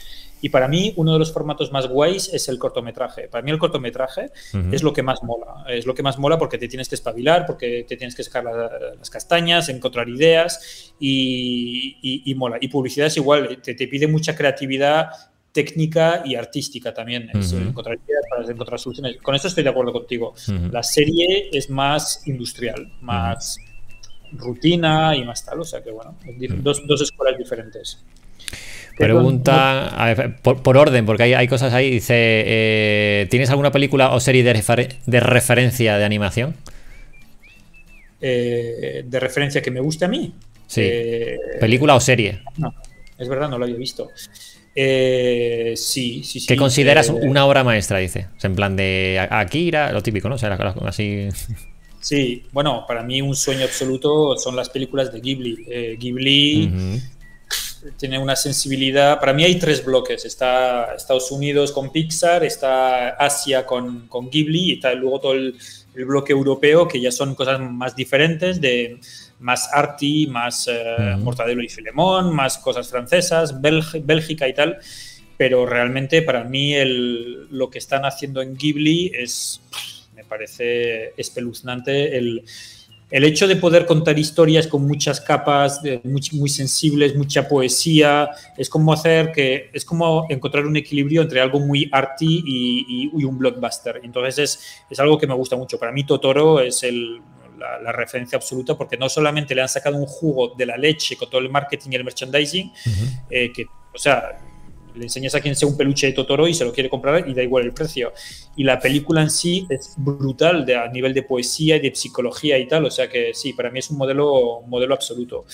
C: y para mí, uno de los formatos más guays es el cortometraje. Para mí, el cortometraje es lo que más mola. Es lo que más mola porque te tienes que espabilar, porque te tienes que sacar las castañas, encontrar ideas y, mola. Y publicidad es igual, te, pide mucha creatividad técnica y artística también. encontrar ideas para encontrar soluciones. Con eso estoy de acuerdo contigo. La serie es más industrial, más rutina y más tal. O sea que, bueno, dos, dos escuelas diferentes.
A: Pregunta, por, orden, porque hay, hay cosas ahí. Dice: eh, ¿Tienes alguna película o serie de, de referencia de animación?
C: Eh, de referencia que me guste a mí.
A: Sí. Eh, ¿Película o serie?
C: No, es verdad, no lo había visto. sí, sí, sí.
A: ¿Qué consideras una obra maestra? Dice. en plan de Akira, lo típico, ¿no? O sea, así.
C: Sí, bueno, para mí un sueño absoluto son las películas de Ghibli. Ghibli tiene una sensibilidad. Para mí hay tres bloques. Está Estados Unidos con Pixar, está Asia con, con Ghibli y está luego todo el, bloque europeo, que ya son cosas más diferentes, de más arty, más eh, Mortadelo y Filemón, más cosas francesas, Bélgica y tal. Pero realmente para mí el, lo que están haciendo en Ghibli es, me parece espeluznante el el hecho de poder contar historias con muchas capas, muy, muy, sensibles, mucha poesía, es como hacer que es como encontrar un equilibrio entre algo muy arty y, un blockbuster. Entonces es, es, algo que me gusta mucho. Para mí Totoro es el, la, referencia absoluta porque no solamente le han sacado un jugo de la leche con todo el marketing y el merchandising, eh, que, o sea, le enseñas a quien sea un peluche de Totoro y se lo quiere comprar y da igual el precio. Y la película en sí es brutal de, a nivel de poesía y de psicología y tal, o sea que sí, para mí es un modelo, modelo absoluto.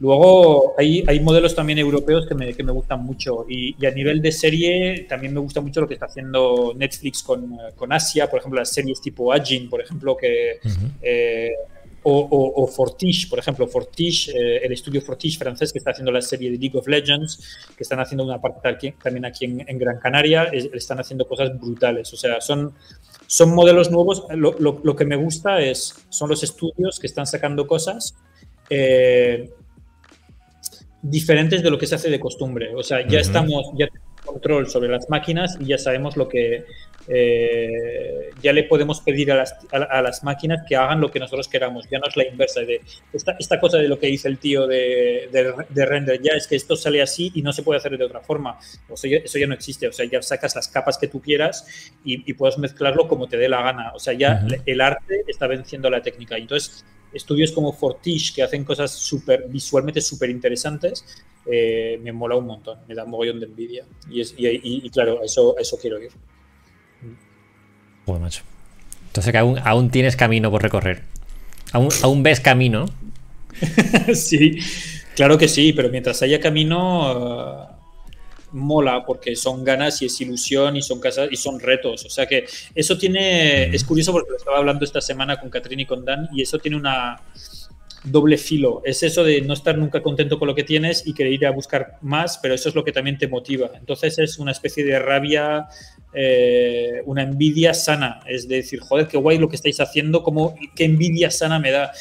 C: Luego hay, hay modelos también europeos que me, que me gustan mucho y, a nivel de serie también me gusta mucho lo que está haciendo Netflix con, con Asia, por ejemplo las series tipo Ajin, por ejemplo, que o, Fortiche, por ejemplo, Fortiche, eh, el estudio Fortiche francés que está haciendo la serie de League of Legends, que están haciendo una parte también aquí en, Gran Canaria, están haciendo cosas brutales. O sea, son, son modelos nuevos. Lo, que me gusta es, son los estudios que están sacando cosas eh, diferentes de lo que se hace de costumbre. O sea, ya estamos, ya tenemos control sobre las máquinas y ya sabemos lo que, eh, ya le podemos pedir a las, a, las, máquinas que hagan lo que nosotros queramos. Ya no es la inversa de esta, esta cosa de lo que dice el tío de, de, render, ya es que esto sale así y no se puede hacer de otra forma. O sea, eso ya no existe. O sea, ya sacas las capas que tú quieras y, puedes mezclarlo como te dé la gana. O sea, ya el arte está venciendo la técnica. Entonces, estudios como Fortiche que hacen cosas super, visualmente súper interesantes, eh, me mola un montón, me da un mogollón de envidia. Y, y, claro, eso, eso quiero ir.
A: Bueno, macho. Entonces que aún, aún tienes camino por recorrer. Aún, aún ves camino.
C: sí, claro que sí, pero mientras haya camino, uh, mola porque son ganas y es ilusión y son casas y son retos. O sea que eso tiene, es curioso porque lo estaba hablando esta semana con Catherine y con Dan y eso tiene una doble filo. Es eso de no estar nunca contento con lo que tienes y querer ir a buscar más, pero eso es lo que también te motiva. Entonces es una especie de rabia eh, una envidia sana. Es decir, joder, qué guay lo que estáis haciendo, como, qué envidia sana me da.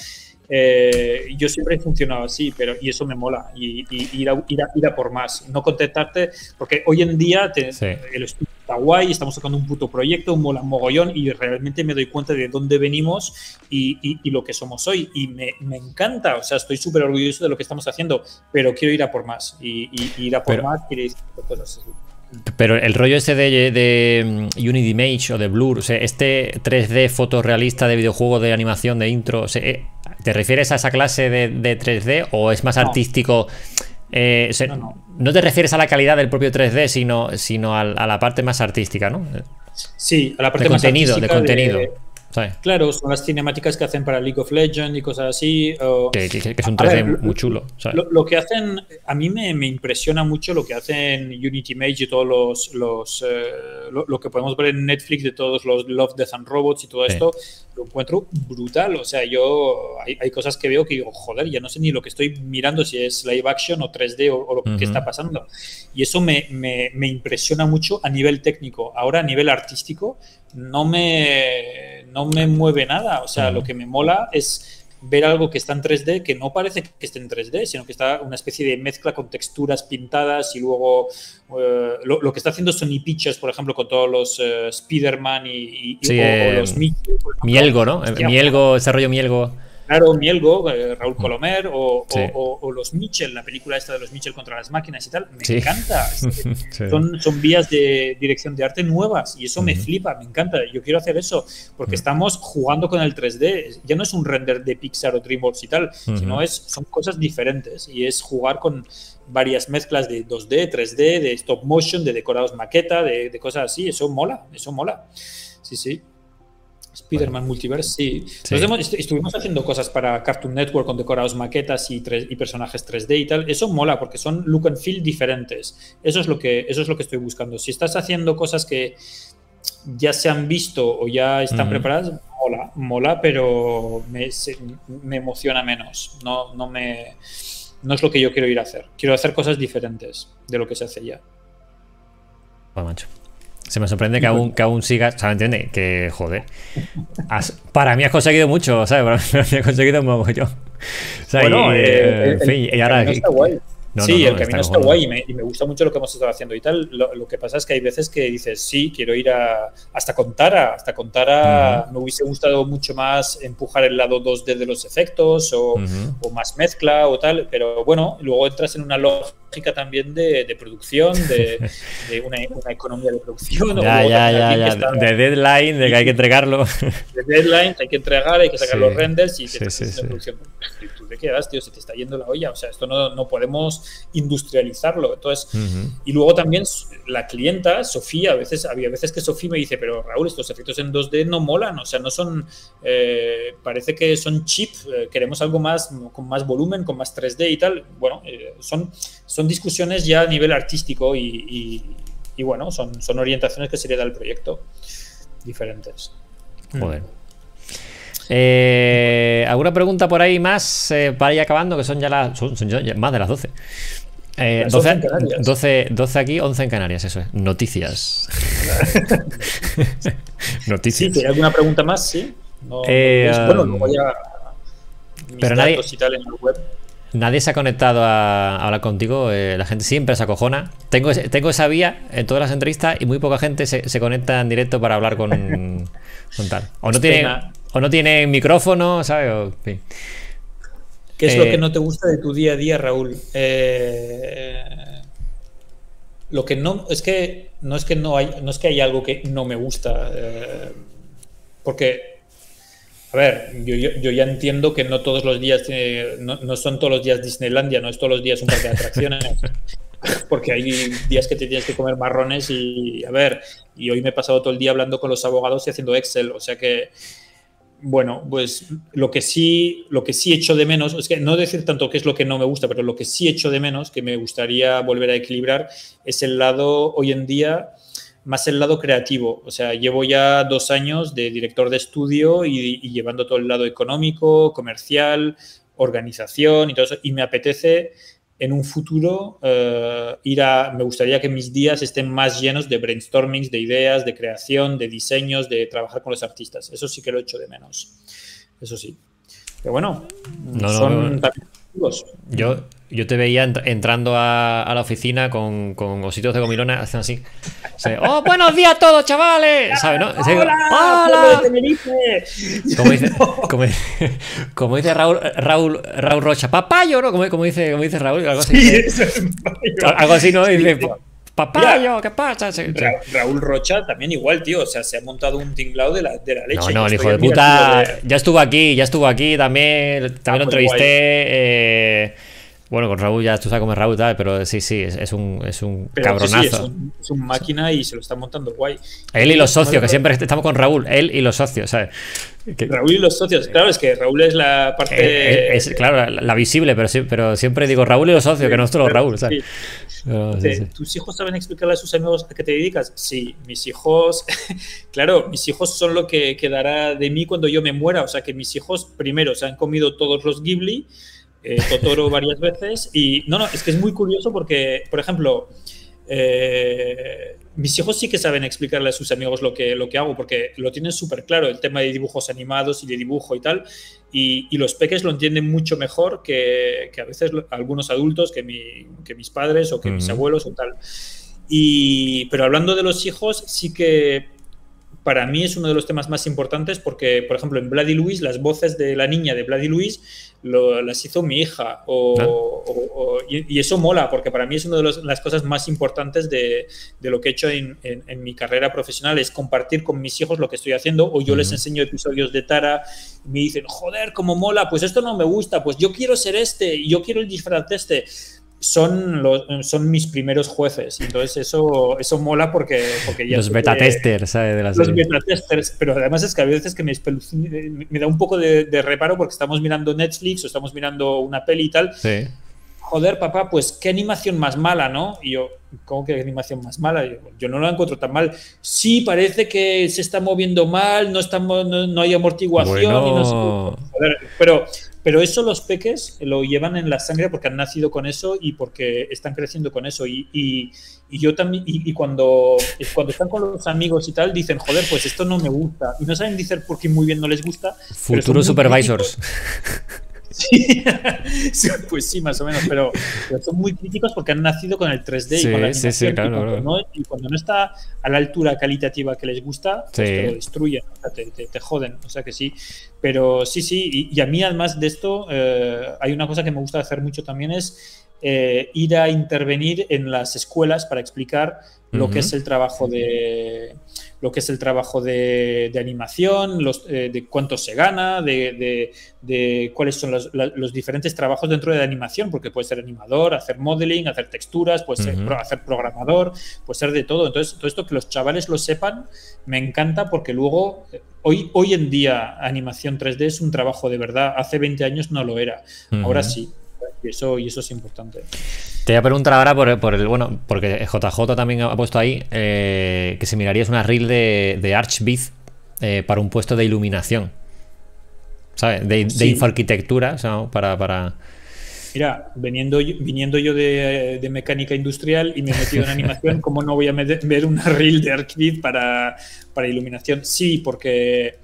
C: Eh, yo siempre he funcionado así, pero y eso me mola, y, ir, a, ir, a, por más, no contentarte, porque hoy en día el estudio está guay, estamos sacando un puto proyecto, un mola mogollón, y realmente me doy cuenta de dónde venimos y, lo que somos hoy, y me, encanta, o sea, estoy súper orgulloso de lo que estamos haciendo, pero quiero ir a por más, y, ir a por más, por cosas así.
A: Pero el rollo ese de, de mm, Unity Image o de Blur, o sea, este 3D fotorrealista de videojuego de animación de intro, eh, ¿te refieres a esa clase de, 3D o es más artístico? Eh, no, te refieres a la calidad del propio 3D, sino, sino a, la parte más artística, ¿no?
C: Sí, a la parte
A: de
C: más
A: contenido, de contenido.
C: Claro, son las cinemáticas que hacen para League of Legends y cosas así.
A: que, es un 3D muy chulo.
C: Lo, que hacen, a mí me, impresiona mucho lo que hacen Unity Image y todos los. los eh, lo, que podemos ver en Netflix de todos los Love, Death and Robots y todo esto, lo encuentro brutal. O sea, yo. Hay, cosas que veo que digo, joder, ya no sé ni lo que estoy mirando, si es live action o 3D o, lo que está pasando. Y eso me, me impresiona mucho a nivel técnico. Ahora, a nivel artístico, no me, no me mueve nada. O sea, lo que me mola es ver algo que está en 3D, que no parece que esté en 3D, sino que está una especie de mezcla con texturas pintadas y luego eh, lo, que está haciendo Sony Pictures, por ejemplo, con todos los uh, Spider-Man y, los
A: Mielgo, ¿no? Mielgo, desarrollo Mielgo.
C: Claro, Mielgo, eh, Raúl mm. Colomer o, los Mitchell, la película esta de los Mitchell contra las máquinas y tal, me encanta. son, son, vías de dirección de arte nuevas y eso me flipa, me encanta. Yo quiero hacer eso porque estamos jugando con el 3D. Ya no es un render de Pixar o DreamWorks y tal, sino es, son cosas diferentes y es jugar con varias mezclas de 2D, 3D, de stop motion, de decorados maqueta, de, de cosas así. Eso mola, eso mola. Sí, sí. Spider-Man Multiverse, sí. estuvimos haciendo cosas para Cartoon Network con decorados maquetas y, y, personajes 3D y tal. Eso mola porque son look and feel diferentes. Eso es, lo que, eso es lo que estoy buscando. Si estás haciendo cosas que ya se han visto o ya están preparadas, mola, mola, pero me, me, emociona menos. No, no, me, no es lo que yo quiero ir a hacer. Quiero hacer cosas diferentes de lo que se hace ya.
A: Bueno, macho. Se me sorprende que aún, que aún sigas, ¿sabes? ¿Entiendes? Que, joder. para mí has conseguido mucho, ¿sabes? Para mí has conseguido un mogollón. O sea,
C: bueno, y, eh, en fin, y ahora sí, el camino está, guay y me, gusta mucho lo que hemos estado haciendo y tal. Lo, que pasa es que hay veces que dices, sí, quiero ir a, hasta con Tara. Hasta con Tara me hubiese gustado mucho más empujar el lado 2D de los efectos o, más mezcla o tal. Pero bueno, luego entras en una lógica también de, producción, de, una, economía de producción.
A: Ya, ya, ya, De deadline, de que hay que entregarlo.
C: De deadline, hay que entregar, hay que sacar los renders y sí, sí, producción te quedas, tío? Se te está yendo la olla. O sea, esto no, no podemos industrializarlo. Entonces, y luego también la clienta, Sofía, a veces, había veces que Sofía me dice, pero Raúl, estos efectos en 2D no molan, o sea, no son, eh, parece que son cheap, eh, queremos algo más, con más volumen, con más 3D y tal. Bueno, eh, son, son discusiones ya a nivel artístico y, y, bueno, son, son orientaciones que se le da al proyecto diferentes.
A: Joder. Eh, ¿Alguna pregunta por ahí más eh, para ir acabando? Que son ya, las, son, son ya más de las 12. Eh,
C: Las
A: 12,
C: 11 en Canarias.
A: 12, 12 aquí, 11 en Canarias, eso es. Noticias.
C: Sí,
A: Noticias.
C: ¿tiene alguna pregunta más? Sí. No,
A: Eh,
C: no, bueno,
A: um,
C: luego ya. mis
A: pero nadie-
C: y tal en la web.
A: Nadie se ha conectado a, a hablar contigo, eh, la gente siempre se acojona. Tengo, tengo esa vía en todas las entrevistas y muy poca gente se, se conecta en directo para hablar con, con tal. O no, tiene. O no tiene micrófono, ¿sabes? O.
C: ¿Qué es lo
A: Eh,
C: que no te gusta de tu día a día, Raúl? Eh, lo que no es que no es que no hay no es que hay algo que no me gusta eh, porque a ver yo, yo- yo ya entiendo que no todos los días eh, no, no son todos los días Disneylandia no es todos los días un parque de atracciones porque hay días que te tienes que comer marrones y a ver y hoy me he pasado todo el día hablando con los abogados y haciendo Excel o sea que bueno, pues lo que sí, lo que sí echo de menos, es que no decir tanto qué es lo que no me gusta, pero lo que sí echo de menos, que me gustaría volver a equilibrar, es el lado hoy en día, más el lado creativo. O sea, llevo ya dos años de director de estudio y, y llevando todo el lado económico, comercial, organización y todo eso, y me apetece en un futuro eh, ir a, me gustaría que mis días estén más llenos de brainstormings, de ideas, de creación, de diseños, de trabajar con los artistas. Eso sí que lo echo de menos. Eso sí. Pero bueno,
A: No, no,
C: son
A: no.
C: también objetivos.
A: Yo, yo te veía ent- entrando a, a la oficina con, con ositos de gomilona, hacen así. ¡Oh, buenos días a todos, chavales! ¿Sabes, no? Sí,
C: ¡Hola!
A: ¡Hola! Como dice, como, como dice Raúl, Raúl, Raúl Rocha, papayo, ¿no? Como, como dice, como dice Raúl, algo así.
C: Sí,
A: algo así, ¿no?
C: Sí.
A: Papayo, ¿qué pasa? Sí, sí.
C: Ra- Raúl Rocha también igual, tío. O sea, se ha montado un tinglado de la, de la leche.
A: No, no, el hijo de puta.
C: de-
A: Ya estuvo aquí, ya estuvo aquí también. También lo
C: pues
A: entrevisté. eh, bueno, con Raúl ya tú sabes cómo es Raúl, tal, pero sí, sí, es, es un, es un
C: Pero sí, sí,
A: cabronazo.
C: es, un, es un máquina y se lo está montando guay.
A: Él y los socios, que siempre estamos con Raúl, él y los socios, ¿sabes? Que-
C: Raúl y los socios. Claro, es que Raúl es la parte.
A: es, claro, la, la visible, pero, sí- pero siempre digo Raúl y los socios, que no solo Raúl, ¿sabes?
C: Sí.
A: Sí, sí.
C: ¿Tus hijos saben explicarle a sus amigos a qué te dedicas? Sí, mis hijos, claro, mis hijos son lo que quedará de mí cuando yo me muera. O sea que mis hijos, primero, se han comido todos los Ghibli, eh, Totoro varias veces. Y no, no, es que es muy curioso porque, por ejemplo, eh, mis hijos sí que saben explicarle a sus amigos lo que, lo que hago, porque lo tienen súper claro, el tema de dibujos animados y de dibujo y tal. Y, y los peques lo entienden mucho mejor que, que a veces algunos adultos, que, mi- que mis padres o que mis abuelos o tal. Y, pero hablando de los hijos, sí que para mí es uno de los temas más importantes porque, por ejemplo, en Bloody Louise, las voces de la niña de Bloody Louise lo- las hizo mi hija. O,
A: Ah.
C: o- o- y, y eso mola, porque para mí es una de los- las cosas más importantes de, de lo que he hecho en, en- en mi carrera profesional, es compartir con mis hijos lo que estoy haciendo, o yo les enseño episodios de Tara, y me dicen, joder, cómo mola, pues esto no me gusta, pues yo quiero ser este, yo quiero el disfraz de este. Son, los, son mis primeros jueces, entonces eso, eso mola porque, porque ya
A: Los beta testers, ¿sabes? De
C: los beta testers, pero además es que a veces que me, me da un poco de, de reparo porque estamos mirando Netflix o estamos mirando una peli y tal.
A: Sí.
C: Joder, papá, pues qué animación más mala, ¿no? Y yo, ¿cómo que animación más mala? Yo, yo no la encuentro tan mal. Sí, parece que se está moviendo mal, no, estamos, no, no hay amortiguación. y no
A: Bueno.
C: Joder, pero, pero eso los peques lo llevan en la sangre porque han nacido con eso y porque están creciendo con eso. Y, y- y yo también, y, cuando, cuando están con los amigos y tal, dicen, joder, pues esto no me gusta. Y no saben decir por qué muy bien no les gusta.
A: Futuros supervisors.
C: Sí, Sí, pues sí, más o menos, pero, pero son muy críticos porque han nacido con el 3D
A: Sí,
C: y con la
A: sí, sí, claro,
C: y, cuando
A: claro.
C: No, y cuando no está a la altura calitativa que les gusta, pues te lo destruyen, o sea, te, te- te joden, o sea que sí. Pero sí, sí, y, y a mí además de esto, eh, hay una cosa que me gusta hacer mucho también es eh, ir a intervenir en las escuelas para explicar lo que es el trabajo de lo que es el trabajo de, de animación, los, eh, de cuánto se gana, de, de- de cuáles son los, los diferentes trabajos dentro de la animación, porque puede ser animador, hacer modeling, hacer texturas, puede ser pro- hacer programador, puede ser de todo. Entonces, todo esto que los chavales lo sepan, me encanta porque luego, eh, hoy, hoy en día, animación 3D es un trabajo de verdad. Hace 20 años no lo era, ahora sí. Y eso, y eso es importante.
A: Te voy a preguntar ahora por, por el. Bueno, porque JJ también ha puesto ahí eh, que si mirarías una reel de, de eh, para un puesto de iluminación. ¿sabes? De, de
C: Sí.
A: infoarquitectura, o sea, para, para...
C: Mira, viniendo, yo- viniendo yo de, de mecánica industrial y me he metido en animación, ¿cómo no voy a ver una reel de ArcGrid para, para iluminación? Sí, porque,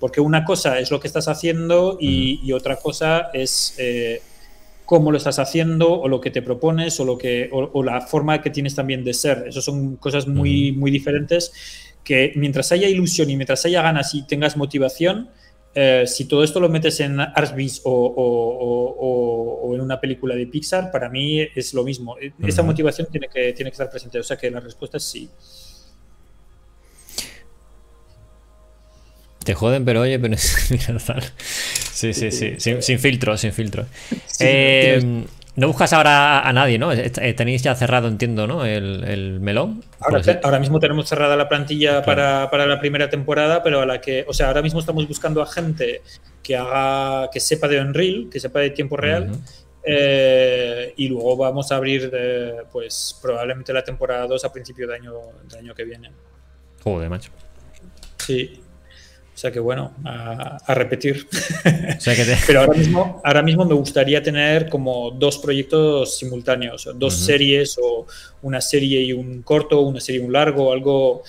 C: porque una cosa es lo que estás haciendo y, y otra cosa es eh, cómo lo estás haciendo o lo que te propones o, lo que, o, o la forma que tienes también de ser. Eso son cosas muy, muy diferentes que mientras haya ilusión y mientras haya ganas y tengas motivación, eh, si todo esto lo metes en ArcBiz o, o- o- en una película de Pixar, para mí es lo mismo. Esta
A: Ujú.
C: motivación tiene que, tiene que estar presente. O sea que la respuesta es sí.
A: Te joden, pero oye, pero es... Sí, sí, sí, sin, sin filtro, sin filtro.
C: Sí,
A: Eh, no buscas ahora a nadie, ¿no? Eh, Tenéis ya cerrado, entiendo, ¿no? El, el melón.
C: Ahora, ahora mismo tenemos cerrada la plantilla
A: Claro.
C: para, para la primera temporada, pero a la que, o sea, ahora mismo estamos buscando a gente que haga, que sepa de Unreal, que sepa de tiempo real, eh, y luego vamos a abrir, eh, pues probablemente la temporada 2 a principio de año, de año que viene.
A: Joder, macho.
C: Sí. O sea que bueno, a, a repetir.
A: O sea que te-
C: Pero ahora mismo, ahora mismo me gustaría tener como dos proyectos simultáneos, dos series o una serie y un corto, una serie y un largo, algo.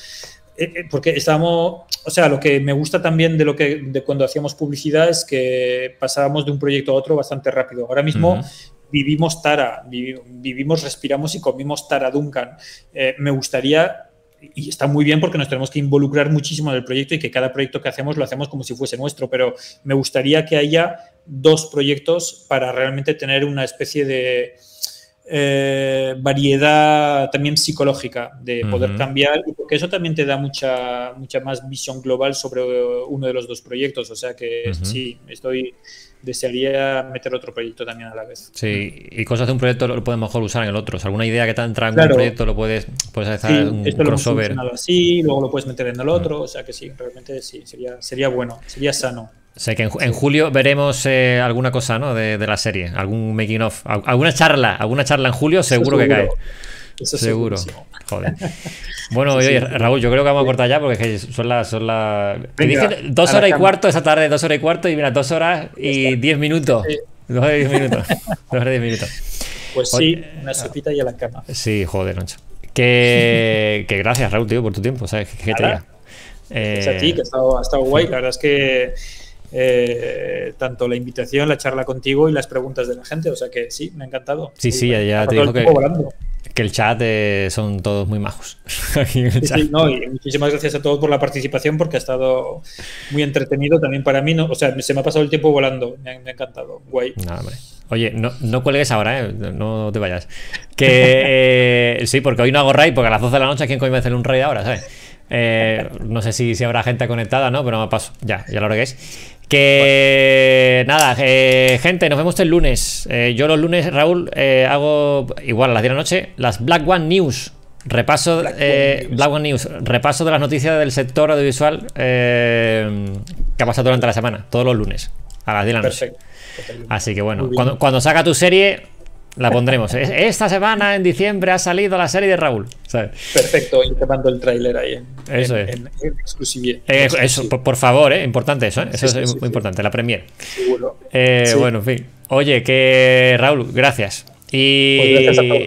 C: eh, eh, Porque estábamos, o sea, lo que me gusta también de lo que de cuando hacíamos publicidad es que pasábamos de un proyecto a otro bastante rápido. Ahora mismo vivimos Tara, vivi- vivimos, respiramos y comimos Tara Duncan. Eh, me gustaría, y está muy bien porque nos tenemos que involucrar muchísimo en el proyecto y que cada proyecto que hacemos lo hacemos como si fuese nuestro, pero me gustaría que haya dos proyectos para realmente tener una especie de eh, variedad también psicológica, de poder
A: Ujú.
C: cambiar, y porque eso también te da mucha, mucha más visión global sobre uno de los dos proyectos. O sea que sí, estoy desearía meter otro proyecto también a la vez.
A: Sí, y cosas de un proyecto lo puedes mejor usar en el otro. O sea, alguna idea que te entra en
C: Claro.
A: un proyecto lo puedes, puedes hacer
C: Sí,
A: un
C: esto lo hemos
A: crossover.
C: solucionado así, luego lo puedes meter en el otro, o sea que sí, realmente sí, sería, sería bueno, sería sano.
A: Sea que en, en julio veremos eh, alguna cosa, ¿no? De, de la serie, algún making of, al- alguna charla, alguna charla en julio seguro, que cae.
C: Eso
A: Seguro.
C: segurísimo.
A: Joder. Bueno,
C: Sí,
A: oye. Raúl, yo creo que vamos a cortar ya porque son las. Son las... Te
C: Venga,
A: dije dos horas y cuarto esa tarde, dos horas y cuarto, y mira, dos horas y diez minutos.
C: Sí.
A: Dos horas y diez minutos. Dos horas y diez minutos.
C: Pues sí,
A: Oye,
C: una sopita y a la cama.
A: Sí, joder, Nacho. Que, que gracias, Raúl, tío, por tu tiempo. ¿sabes? ¿Qué te
C: Nada.
A: diga?
C: Es a ti, que ha estado, ha estado guay. La verdad es que eh, tanto la invitación, la charla contigo y las preguntas de la gente, o sea que sí, me ha encantado.
A: Sí, sí, ya- te digo que- el chat eh, son todos muy majos. Aquí en el
C: Sí,
A: chat.
C: sí, no, y muchísimas gracias a todos por la participación porque ha estado muy entretenido también para mí. No, o sea, se me ha pasado el tiempo volando, me ha, me ha encantado. Guay.
A: Hombre. Oye, no, no cuelgues ahora, ¿eh? No te vayas. Que eh, sí, porque hoy no hago raid, porque a las 12 de la noche, ¿quién coño me hace un raid ahora, ¿sabes? Eh, no sé si, si habrá gente conectada, ¿no? Pero me paso. Ya, ya lo es. Que nada, eh, gente, nos vemos el lunes. Eh, yo los lunes, Raúl, eh, hago igual a las 10 de la noche las Black One News. Repaso,
C: Black One News.
A: Black One News. Repaso de las noticias del sector audiovisual eh, que ha pasado durante la semana, todos los lunes, a las 10 de la noche.
C: Perfecto.
A: Así que bueno, cuando, cuando saca tu serie, la pondremos. Es- Esta semana, en diciembre, ha salido la serie de Raúl. ¿sabes?
C: Perfecto, y te mando el tráiler ahí en,
A: Eso
C: en-
A: es.
C: en- en exclusivi-
A: Eh, eso, por, por favor, eh, importante eso, ¿eh? eso
C: Sí,
A: es
C: sí,
A: muy
C: sí.
A: importante, la premier.
C: seguro.
A: Eh. Bueno, en fin. Oye, que Raúl, gracias. Y,
C: Pues gracias a todos.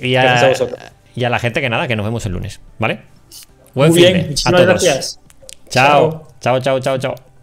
A: y, a,
C: Gracias a vosotros.
A: y a la gente que nada, que nos vemos el lunes, ¿vale? Buen
C: Muy
A: fin
C: bien,
A: de-
C: muchísimas gracias.
A: Chao, chao, chao, chao, chao.